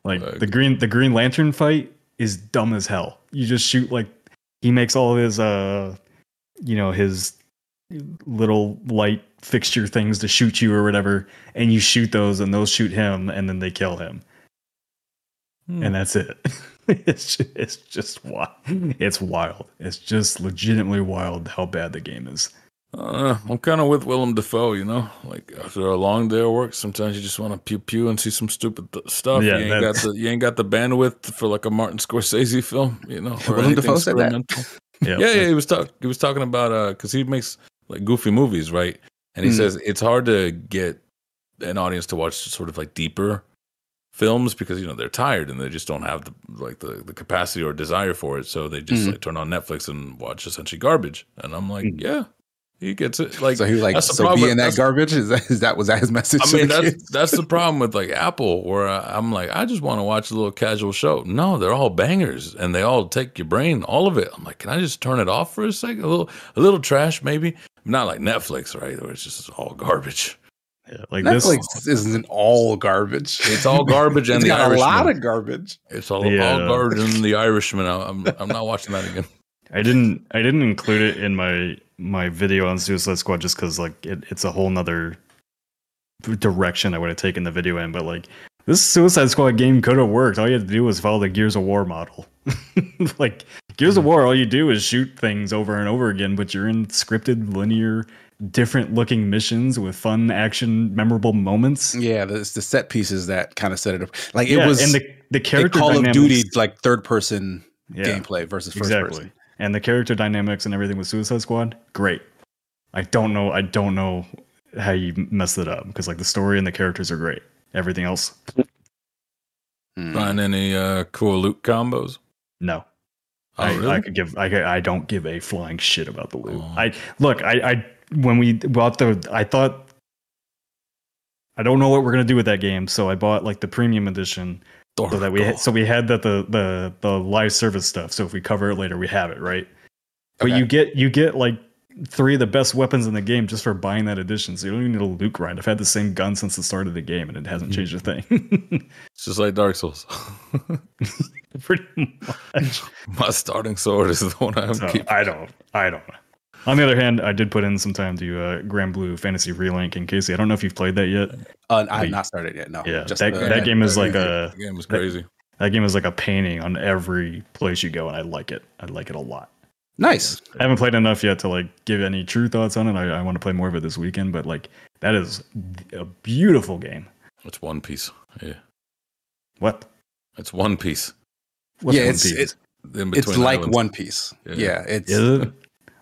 like Like- the green the green lantern fight is dumb as hell you just shoot like he makes all of his uh you know his little light fixture things to shoot you or whatever and you shoot those and those shoot him and then they kill him Hmm. and that's it. it's just, it's just wild. It's wild. It's just legitimately wild how bad the game is. Uh, I'm kind of with Willem Dafoe, you know. Like after a long day of work, sometimes you just want to pew pew and see some stupid th- stuff. Yeah, you ain't got the you ain't got the bandwidth for like a Martin Scorsese film, you know. Willem Dafoe said that? experimental. Yeah, yeah. He was talking. He was talking about uh, because he makes like goofy movies, right? And he Mm. says it's hard to get an audience to watch sort of like deeper films because you know they're tired and they just don't have the like the, the capacity or desire for it so they just Mm. like turn on netflix and watch essentially garbage and i'm like Mm. yeah he gets it like so he was like, that's the so problem be in that garbage? Is that, is that was that his message? I to mean, the that's kids? that's the problem with like Apple, where I, I'm like, I just want to watch a little casual show. No, they're all bangers, and they all take your brain, all of it. I'm like, can I just turn it off for a second? A little, a little trash, maybe. Not like Netflix, right? Where it's just all garbage. Yeah, like Netflix this. isn't all garbage. It's all garbage and It's the got a lot of garbage. It's all, Yeah. all garbage and the Irishman. I'm, I'm not watching that again. I didn't. I didn't include it in my my video on Suicide Squad just because like it, it's a whole nother direction I would have taken the video in. But like this Suicide Squad game could have worked. All you had to do was follow the Gears of War model. like Gears of War, all you do is shoot things over and over again, but you're in scripted, linear, different looking missions with fun action, memorable moments. Yeah, the, it's the set pieces that kind of set it up. Like yeah, it was and the the character Call of Duty like third person Yeah. gameplay versus first exactly. person. And the character dynamics and everything with Suicide Squad, great. I don't know. I don't know how you messed it up because like the story and the characters are great. Everything else, Hmm. Find any uh, cool loot combos? no. Oh, I, really? I could give. I, I don't give a flying shit about the loot. Oh. I look. I, I when we bought the. I thought. I don't know what we're gonna do with that game, so I bought like the premium edition so that we had, so we had that the the the live service stuff. So if we cover it later, we have it right. But Okay. you get you get like three of the best weapons in the game just for buying that edition. So you don't even need a loot grind. I've had the same gun since the start of the game, and it hasn't changed a thing. It's just like Dark Souls. Pretty much. My starting sword is the one I'm So, keeping. I don't. I don't. Know. On the other hand, I did put in some time to uh, Granblue Fantasy Relink. And KC, I don't know if you've played that yet. Uh, I have not started yet. No. Yeah, just that, the- that game is like The a game is crazy. that game is like a painting on every place you go, and I like it. I like it a lot. nice. I haven't played enough yet to like give any true thoughts on it. I, I want to play more of it this weekend, but like that is a beautiful game. It's One Piece. Yeah, What? it's One Piece. What's yeah, One it's Piece? it's, In it's like islands. One Piece. Yeah. Yeah, it's Is it?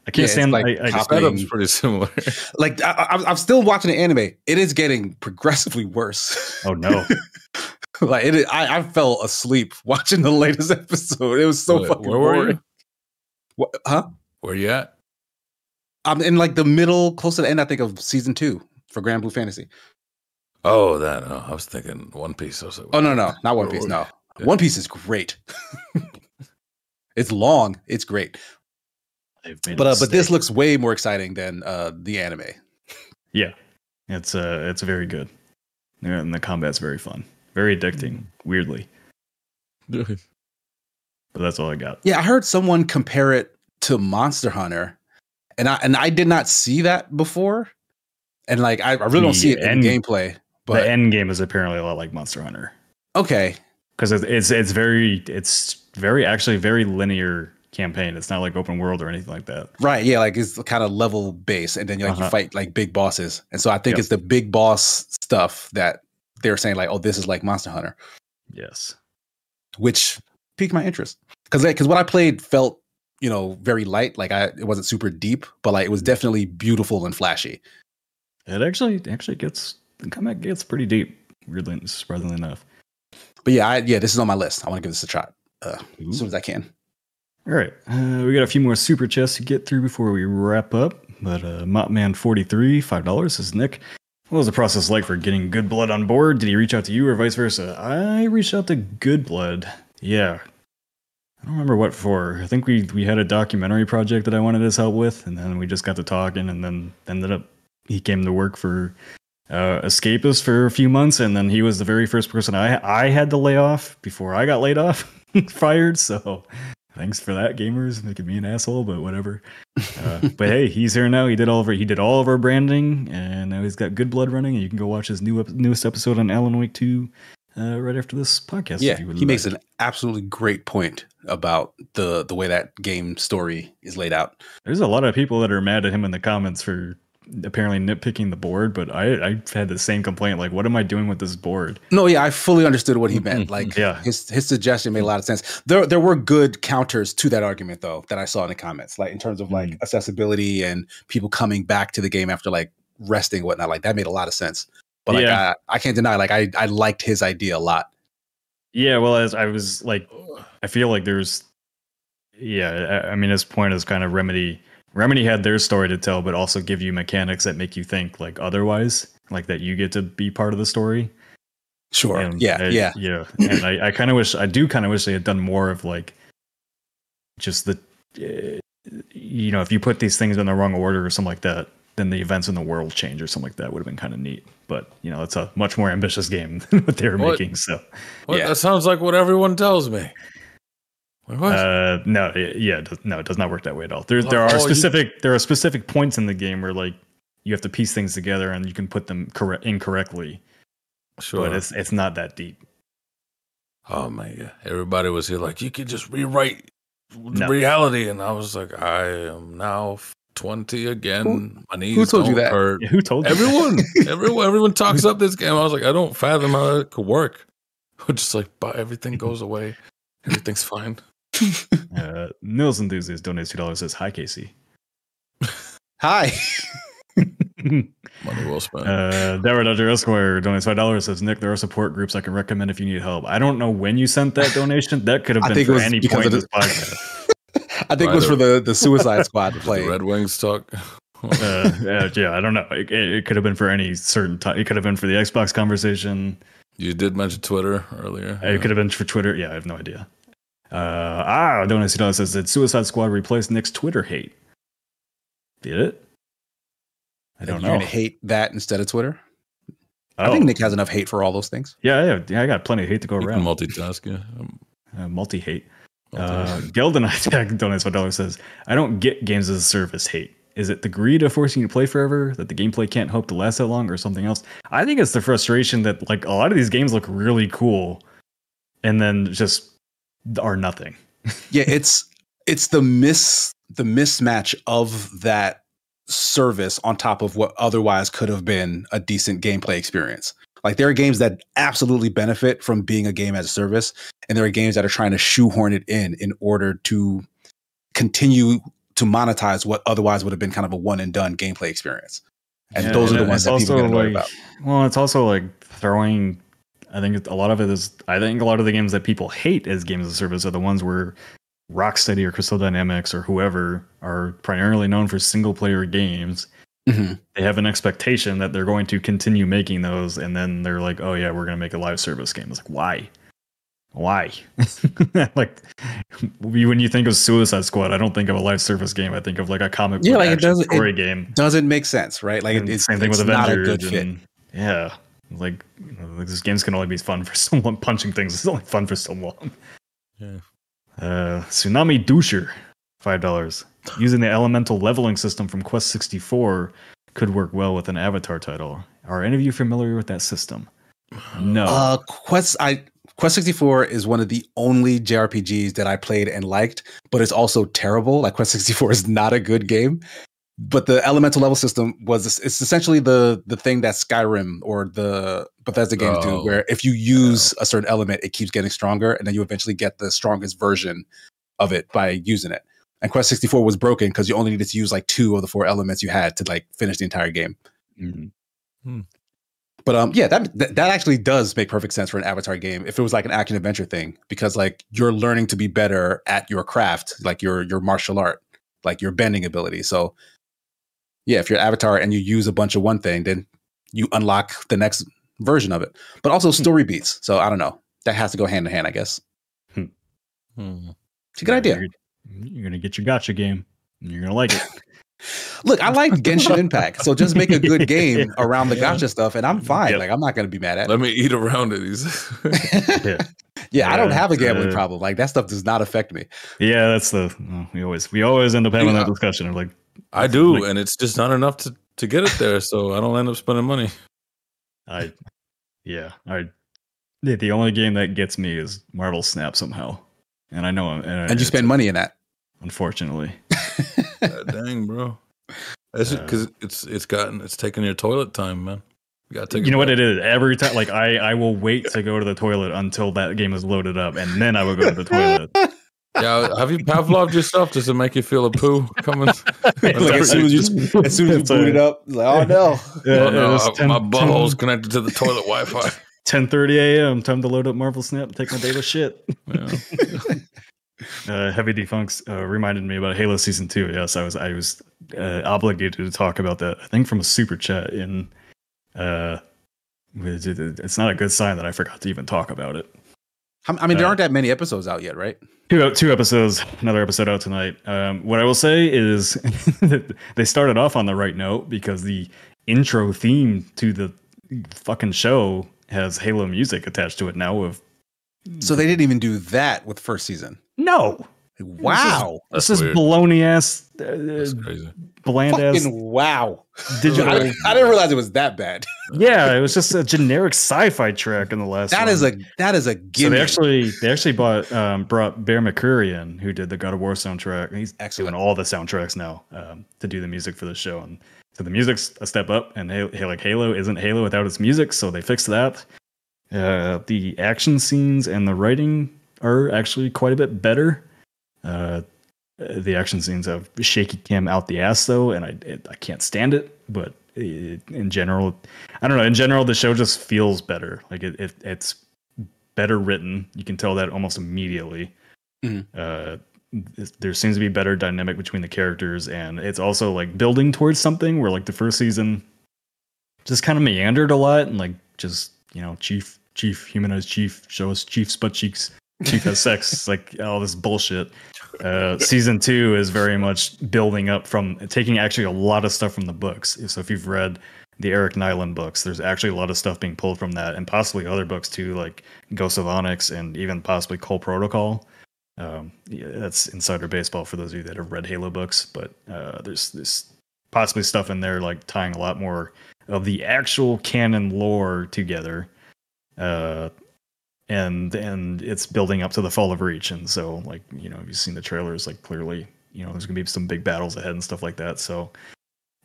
I can't Yeah, stand. like I, I just, copy- Setup's pretty similar. like I, I, I'm still watching the anime. It is getting progressively worse. oh no! like it, I, I fell asleep watching the latest episode. It was so Wait, fucking where were boring. you? What, huh? Where you at? I'm in like the middle, close to the end. I think of season two for Granblue Fantasy. Oh, that. Oh, I was thinking One Piece. I was like, Oh no, no, not One Piece. No, Yeah. One Piece is great. it's long. It's great. They've made But uh, but this looks way more exciting than uh, the anime. yeah, it's uh it's very good, and the combat's very fun, very addicting. Weirdly, but that's all I got. Yeah, I heard someone compare it to Monster Hunter, and I and I did not see that before. And like I, I really don't see it in The gameplay. But the end game is apparently a lot like Monster Hunter okay, because it's, it's it's very it's very actually very linear campaign. It's not like open world or anything like that. right? Yeah, like it's kind of level base, and then like you Uh-huh. fight like big bosses. And so I think Yep. it's the big boss stuff that they're saying like, oh, this is like Monster Hunter, Yes. which piqued my interest because because what I played felt you know very light. Like I it wasn't super deep, but like it was definitely beautiful and flashy. It actually actually gets the combat gets pretty deep. Weirdly, surprisingly enough. But yeah, I, yeah, this is on my list. I want to give this a shot uh, as soon as I can. All right, uh, we got a few more super chests to get through before we wrap up. But uh, Mopman43, five dollars says Nick. What was the process like for getting Good Blood on board? Did he reach out to you or vice versa? I reached out to Good Blood. Yeah, I don't remember what for. I think we we had a documentary project that I wanted his help with, and then we just got to talking, and then ended up he came to work for uh, Escapist for a few months, and then he was the very first person I I had to lay off before I got laid off, fired. So thanks for that, gamers, making me an asshole, but whatever. Uh, but hey, he's here now. He did all of our, he did all of our branding, and now he's got good blood running. And you can go watch his new newest episode on Alan Wake two uh, right after this podcast. if yeah, you would he makes an absolutely great point about the the way that game story is laid out. There's a lot of people that are mad at him in the comments for apparently nitpicking the board, but I I've had the same complaint. Like, what am I doing with this board? No, yeah, I fully understood what he meant. Mm-hmm. Like, Yeah. his his suggestion made a lot of sense. There there were good counters to that argument though that I saw in the comments, like in terms of like mm-hmm. accessibility and people coming back to the game after like resting and whatnot. Like that made a lot of sense. But like Yeah. I, I can't deny, like I I liked his idea a lot. Yeah, well, as I was like, I feel like there's, yeah, I, I mean, his point is kind of remedy. Remedy had their story to tell, but also give you mechanics that make you think like otherwise, like that you get to be part of the story. Sure. And yeah, I- yeah. yeah. And I, I kind of wish, I do kind of wish they had done more of like, just the, uh, you know, if you put these things in the wrong order or something like that, then the events in the world change or something like that would have been kind of neat. But you know, it's a much more ambitious game than what they were What? making. So. What? Yeah. That sounds like what everyone tells me. Like, what? Uh, no, it- yeah, does- no, it does not work that way at all. There, there Oh, are you- specific, there are specific points in the game where like you have to piece things together and you can put them correct incorrectly, sure. but it's it's not that deep. oh my god! Everybody was here like you could just rewrite No. reality, and I was like, I am now twenty again. My knees who told you don't that? hurt. Yeah, Who told you? Everyone, everyone, everyone talks up this game. I was like, I don't fathom how it could work. But just like, but everything goes away, everything's fine. Uh, Nils enthusiast donates two dollars. Says hi, KC. Hi. Money well spent. Uh, Deborah Dodger Esquire donates five dollars. Says Nick, there are support groups I can recommend if you need help. I don't know when you sent that donation. That could have been for any point of this podcast. I think it was for the the Suicide Squad play. Red Wings talk. uh, uh, yeah, I don't know. It, it, it could have been for any certain time. It could have been for the Xbox conversation. you did mention Twitter earlier. It could have been for Twitter. Yeah, I have no idea. Uh, ah, Donut C says that Suicide Squad replaced Nick's Twitter hate. Did it? I I don't think know. you're gonna hate that instead of Twitter. I Oh, think Nick has enough hate for all those things. yeah, yeah, yeah, I got plenty of hate to go You around. multitask. Yeah. Um, Uh, multi hate. Uh, multitask. Gelden Attack donates five dollars says, "I don't get games as a service hate. Is it the greed of forcing you to play forever that the gameplay can't hope to last that long, or something else? I think it's the frustration that like a lot of these games look really cool, and then just are nothing. yeah, it's it's the miss the mismatch of that service on top of what otherwise could have been a decent gameplay experience. Like there are games that absolutely benefit from being a game as a service, and there are games that are trying to shoehorn it in in order to continue to monetize what otherwise would have been kind of a one and done gameplay experience. And Yeah, those are the ones that people get annoyed like- about. Well, it's also like throwing. I think a lot of it is. I think a lot of the games that people hate as games of service are the ones where Rocksteady or Crystal Dynamics or whoever are primarily known for single player games, Mhm. they have an expectation that they're going to continue making those, and then they're like, "Oh yeah, we're going to make a live service game." It's like, why? Why? like, when you think of Suicide Squad, I don't think of a live service game. I think of like a comic book Yeah, like, it action doesn't- story game. Doesn't make sense, right? Like And it, it's same thing with it's a Avengers. and, yeah, like, you know, like, this games can only be fun for someone punching things. It's only fun for so long. Yeah. Uh, Tsunami Doucher, five dollars. Using the elemental leveling system from Quest 64 could work well with an Avatar title. Are any of you familiar with that system? No. Uh, Quest I Quest 64 is one of the only JRPGs that I played and liked, but it's also terrible. Like Quest 64 is not a good game. But the elemental level system was it's essentially the the thing that Skyrim or the Bethesda games do, Oh, where if you use a certain element, it keeps getting stronger, and then you eventually get the strongest version of it by using it. And Quest 64 was broken because you only needed to use like two of the four elements you had to like finish the entire game. Mhm. But um, yeah, that, that that actually does make perfect sense for an Avatar game. If it was like an action adventure thing, because like you're learning to be better at your craft, like your your martial art, like your bending ability. So yeah, if you're an Avatar and you use a bunch of one thing, then you unlock the next version of it. But also story beats. So I don't know. That has to go hand in hand, I guess. Hmm. It's a good idea. You're, you're gonna get your gacha game. and You're gonna like it. Look, I like Genshin Impact, so just make a good game around the gacha stuff, and I'm fine. Yeah. Like I'm not gonna be mad at. Let me eat around it. He's yeah. yeah, I don't have a gambling uh, problem. Like that stuff does not affect me. Yeah, that's the well, we always we always end up having Yeah. that discussion of like I do, Like- and it's just not enough to, to get it there, so I don't end up spending money. I yeah, I the, the only game that gets me is Marvel Snap somehow. And I know I'm And you spend money in that. unfortunately. God dang, bro. That's Uh, because it's it's gotten it's taking your toilet time, man. You gotta take. you know what it is? Every time like I I will wait to go to the toilet until that game is loaded up and then I will go to the toilet. Yeah, have you Pavloved yourself? Does it make you feel a poo coming? Like, as soon as you as soon as you boot it up, like, oh no. Yeah, oh, no, it's I- my butthole's connected to the toilet Wi-Fi. 10:30 a.m. Time to load up Marvel Snap and take my daily shit. Yeah. uh, Heavy Defunks uh, reminded me about Halo Season Two. Yes, I was I was uh, obligated to talk about that. I think from a super chat in. Uh, it's it's not a good sign that I forgot to even talk about it. I mean, there Uh, aren't that many episodes out yet, right? Two two episodes, another episode out tonight. Um, what I will say is they started off on the right note because the intro theme to the fucking show has Halo music attached to it now. Of So they didn't even do that with first season. no, Wow. That's this is baloney ass, That's uh, crazy. bland ass wow. digital. I, I didn't realize it was that bad. yeah, it was just a generic sci-fi track in the last. That one. is a that is a So they actually they actually bought um, brought Bear McCreary in, who did the God of War soundtrack. He's Excellent. doing all the soundtracks now um, to do the music for the show, and so the music's a step up. And Halo, like Halo isn't Halo without its music, so they fixed that. Uh, the action scenes and the writing are actually quite a bit better. Uh, the action scenes have shaky cam out the ass though, and I it, I can't stand it. But it, in general, I don't know. In general, the show just feels better. Like it, it it's better written. You can tell that almost immediately. Mhm. Uh, there seems to be better dynamic between the characters, and it's also like building towards something. Where like the first season just kind of meandered a lot, and like just you know, chief, chief, humanized chief, show us chief's butt cheeks, has sex, like all this bullshit. Uh, season two is very much building up from taking actually a lot of stuff from the books. So if you've read the Eric Nylund books, there's actually a lot of stuff being pulled from that, and possibly other books too, like Ghost of Onyx and even possibly Cole Protocol. Um, yeah, that's insider baseball for those of you that have read Halo books, but uh, there's this possibly stuff in there like tying a lot more of the actual canon lore together. Uh, and and it's building up to the fall of reach and so like you know if you've seen the trailers like clearly you know there's gonna be some big battles ahead and stuff like that so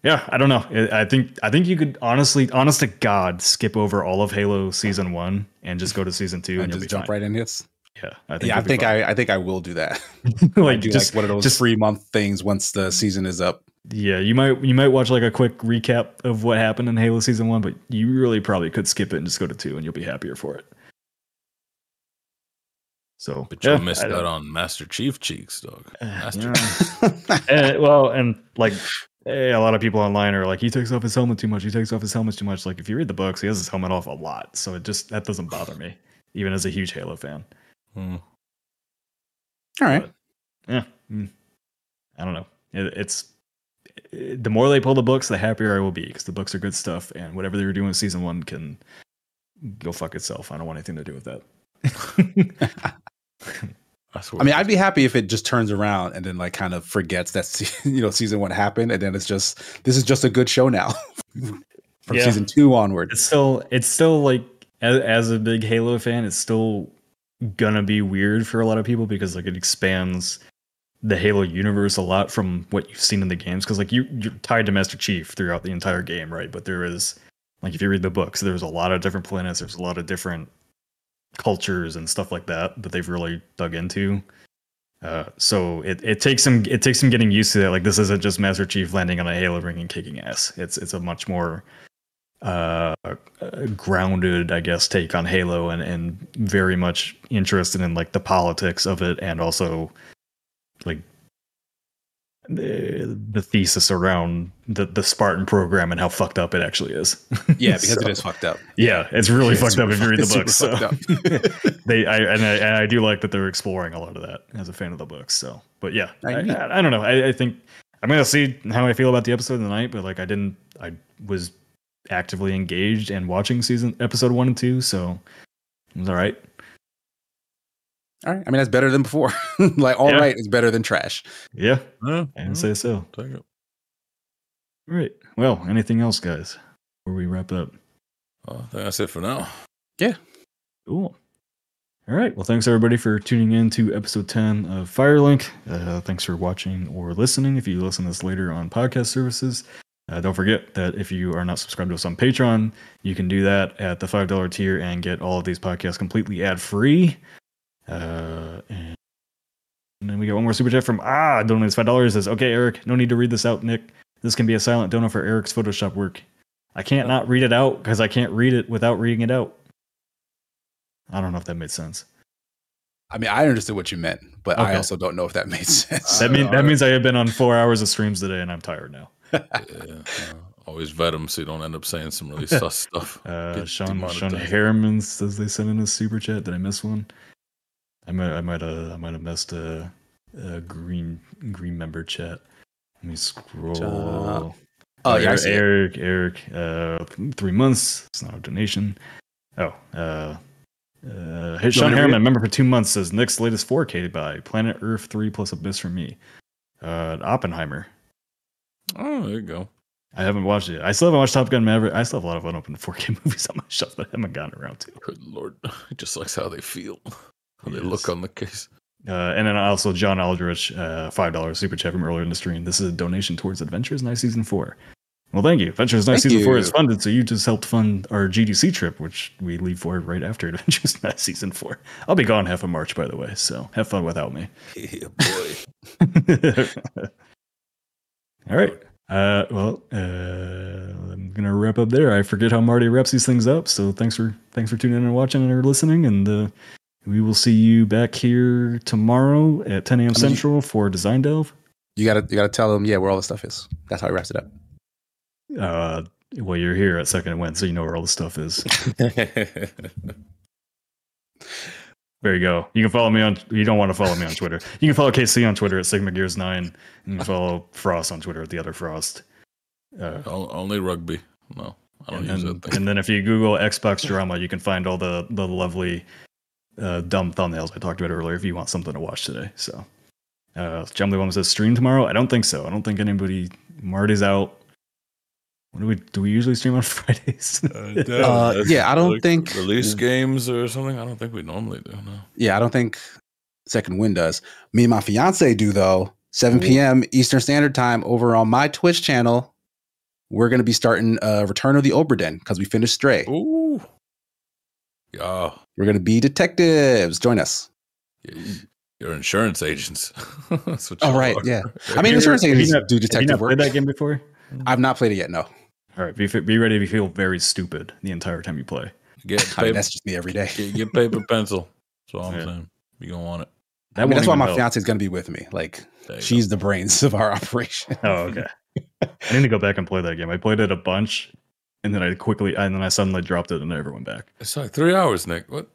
yeah i don't know i think i think you could honestly honest to god skip over all of halo season one and just go to season two and, and just jump fine. right in this. yeah i think Yeah, I think. I, I think I will do that. like do just like one of those just free month things once the season is up. yeah you might you might watch like a quick recap of what happened in halo season one but you really probably could skip it and just go to two and you'll be happier for it so But you yeah, missed out on Master Chief cheeks, dog. Uh, Master yeah. and, well, and like eh, a lot of people online are like, he takes off his helmet too much. He takes off his helmet too much. Like if you read the books, he has his helmet off a lot, so it just that doesn't bother me, even as a huge Halo fan. Hmm. All right. Yeah, mm, I don't know. It, it's it- the more they pull the books, the happier I will be because the books are good stuff, and whatever they were doing in season one can go fuck itself. I don't want anything to do with that. I. I mean, I'd be happy if it just turns around and then like kind of forgets that you know season one happened, and then it's just this is just a good show now from Yeah. season two onward. it's still it's still like as, as a big Halo fan, it's still gonna be weird for a lot of people because like it expands the Halo universe a lot from what you've seen in the games. Because like you you're tied to Master Chief throughout the entire game, right? But there is like if you read the books, there's a lot of different planets. There's a lot of different cultures and stuff like that that they've really dug into. Uh, so it, it takes some it takes some getting used to that. Like this isn't just Master Chief landing on a Halo ring and kicking ass. It's it's a much more uh, uh, grounded, I guess, take on Halo and and very much interested in like the politics of it and also like the, the thesis around the the Spartan program and how fucked up it actually is. Yeah, because So- it is fucked up. yeah, it's really It's fucked up if you read the books. So they, I and, I and I do like that they're exploring a lot of that as a fan of the books. So, but yeah, I, I I, I don't know. I, I think I'm gonna see how I feel about the episode tonight. But like, I didn't. I was actively engaged and watching season episode one and two, so it was all right. All right. I mean, that's better than before. like, all right Yeah. is better than trash. Yeah, Yeah, I yeah, would say so. take it. All right. Well, anything else, guys? Before we wrap up. Oh, I think that's it for now. Yeah. Cool. All right. Well, thanks everybody for tuning in to episode 10 of Firelink. Uh, thanks for watching or listening. If you listen to this later on podcast services, uh, don't forget that if you are not subscribed to us on Patreon, you can do that at the $5 tier and get all of these podcasts completely ad free. Uh, and then we get one more super chat from Ah, donates $5. Says, okay, Eric, no need to read this out, Nick. This can be a silent donor for Eric's Photoshop work. I can't not read it out because I can't read it without reading it out. I don't know if that made sense. I mean, I understood what you meant, but I also don't know if that made sense. That mean that means I have been on four hours of streams today and I'm tired now. Yeah, uh, always vet them so you don't end up saying some really sus stuff. Uh, Get Sean Sean. Harriman says they sent in a super chat. Did I miss one? I might I might have I might have missed a, a green green member chat. Let me scroll. Uh, oh, yeah, see. Eric Eric uh three months. It's not a donation. Oh, uh, uh, hey, Sean me to read Harriman, member for two months, says Nick's latest 4K by Planet Earth 3 plus Abyss for me. Uh, Oppenheimer. Oh, there you go. I haven't watched it. I still haven't watched Top Gun Maverick. I still have a lot of unopened 4K movies on my shelf that I haven't gotten around to. Good lord, he just likes how they feel, Yes. look on the case. Uh, and then also John Aldrich, uh, five dollars super chat from earlier in the stream. This is a donation towards Adventures Night Season Four. Well, thank you. Adventures Night Thank Season Four is funded, so you just helped fund our GDC trip, which we leave for right after Adventures Night Season Four. I'll be gone half of March, by the way, so have fun without me. Yeah, boy. All right. Uh, well, uh, I'm gonna wrap up there. I forget how Marty wraps these things up. So thanks for thanks for tuning in and watching and listening, and uh, we will see you back here tomorrow at 10 a.m. mean- Central for Design Delve. You gotta you gotta tell them, yeah, where all the stuff is. That's how he wraps it up. Uh, well, you're here at Second Wind, so you know where all the stuff is. There you go. You can follow me on. You don't want to follow me on Twitter. You can follow KC on Twitter at Sigma Gears Nine. You can follow Frost on Twitter at the other Frost. Uh, Only rugby. No, I don't and, use then, that thing. and then if you Google Xbox drama, you can find all the the lovely uh, dumb thumbnails I talked about earlier. If you want something to watch today, so uh, Jumbly One says stream tomorrow. I don't think so. I don't think anybody. Marty's out. What do we do? We usually stream on Fridays. Uh, yeah, I don't think- release games or something. I don't think we normally do. No. Yeah, I don't think Second Wind does. Me and my fiance do though. 7 p.m. Eastern Standard Time over on my Twitch channel. We're gonna be starting uh, Return of the Obra Dinn because we finished Stray. Ooh. Yeah. We're gonna be detectives. Join us. You're insurance agents. That's what Oh right, are. yeah. I mean, you insurance ever- have you agents not- do Have you detective not work. played that game before? I've not played it yet. No, All right, be, be ready to feel very stupid the entire time you play. Get I mean, that's just me every day. get, get paper pencil. That's all I'm Yeah. saying. You're gonna want it. That I mean, that's why my help. fiance is gonna be with me. Like, There you she's the brains of our operation. Oh, okay. I need to go back and play that game. I played it a bunch, and then I quickly and then I suddenly dropped it and never went back. It's like three hours, Nick. What?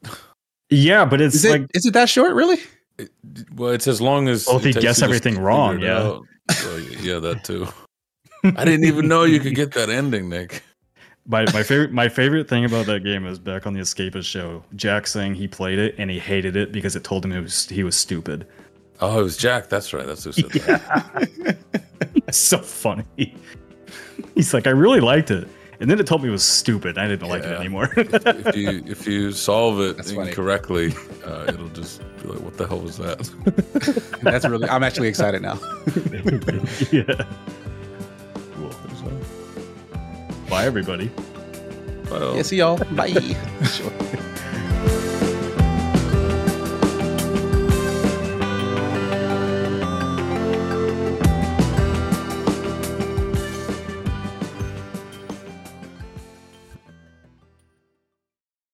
Yeah, but it's Is it like is it that short? Really? It- well, it's as long as. Well, if it you guess everything wrong, yeah. out. Well, yeah, that too. I didn't even know you could get that ending, Nick. my my favorite my favorite thing about that game is back on the Escapist show. Jack saying he played it and he hated it because it told him he was he was stupid. Oh, it was Jack. That's right. That's who said that. So funny. He's like, I really liked it, and then it told me it was stupid. I didn't like it anymore. if you if you solve it That's incorrectly, uh, it'll just be like, "What the hell was that?" That's really. I'm actually excited now. yeah. Cool. Bye, everybody. Well, Yeah, see y'all. Bye. sure.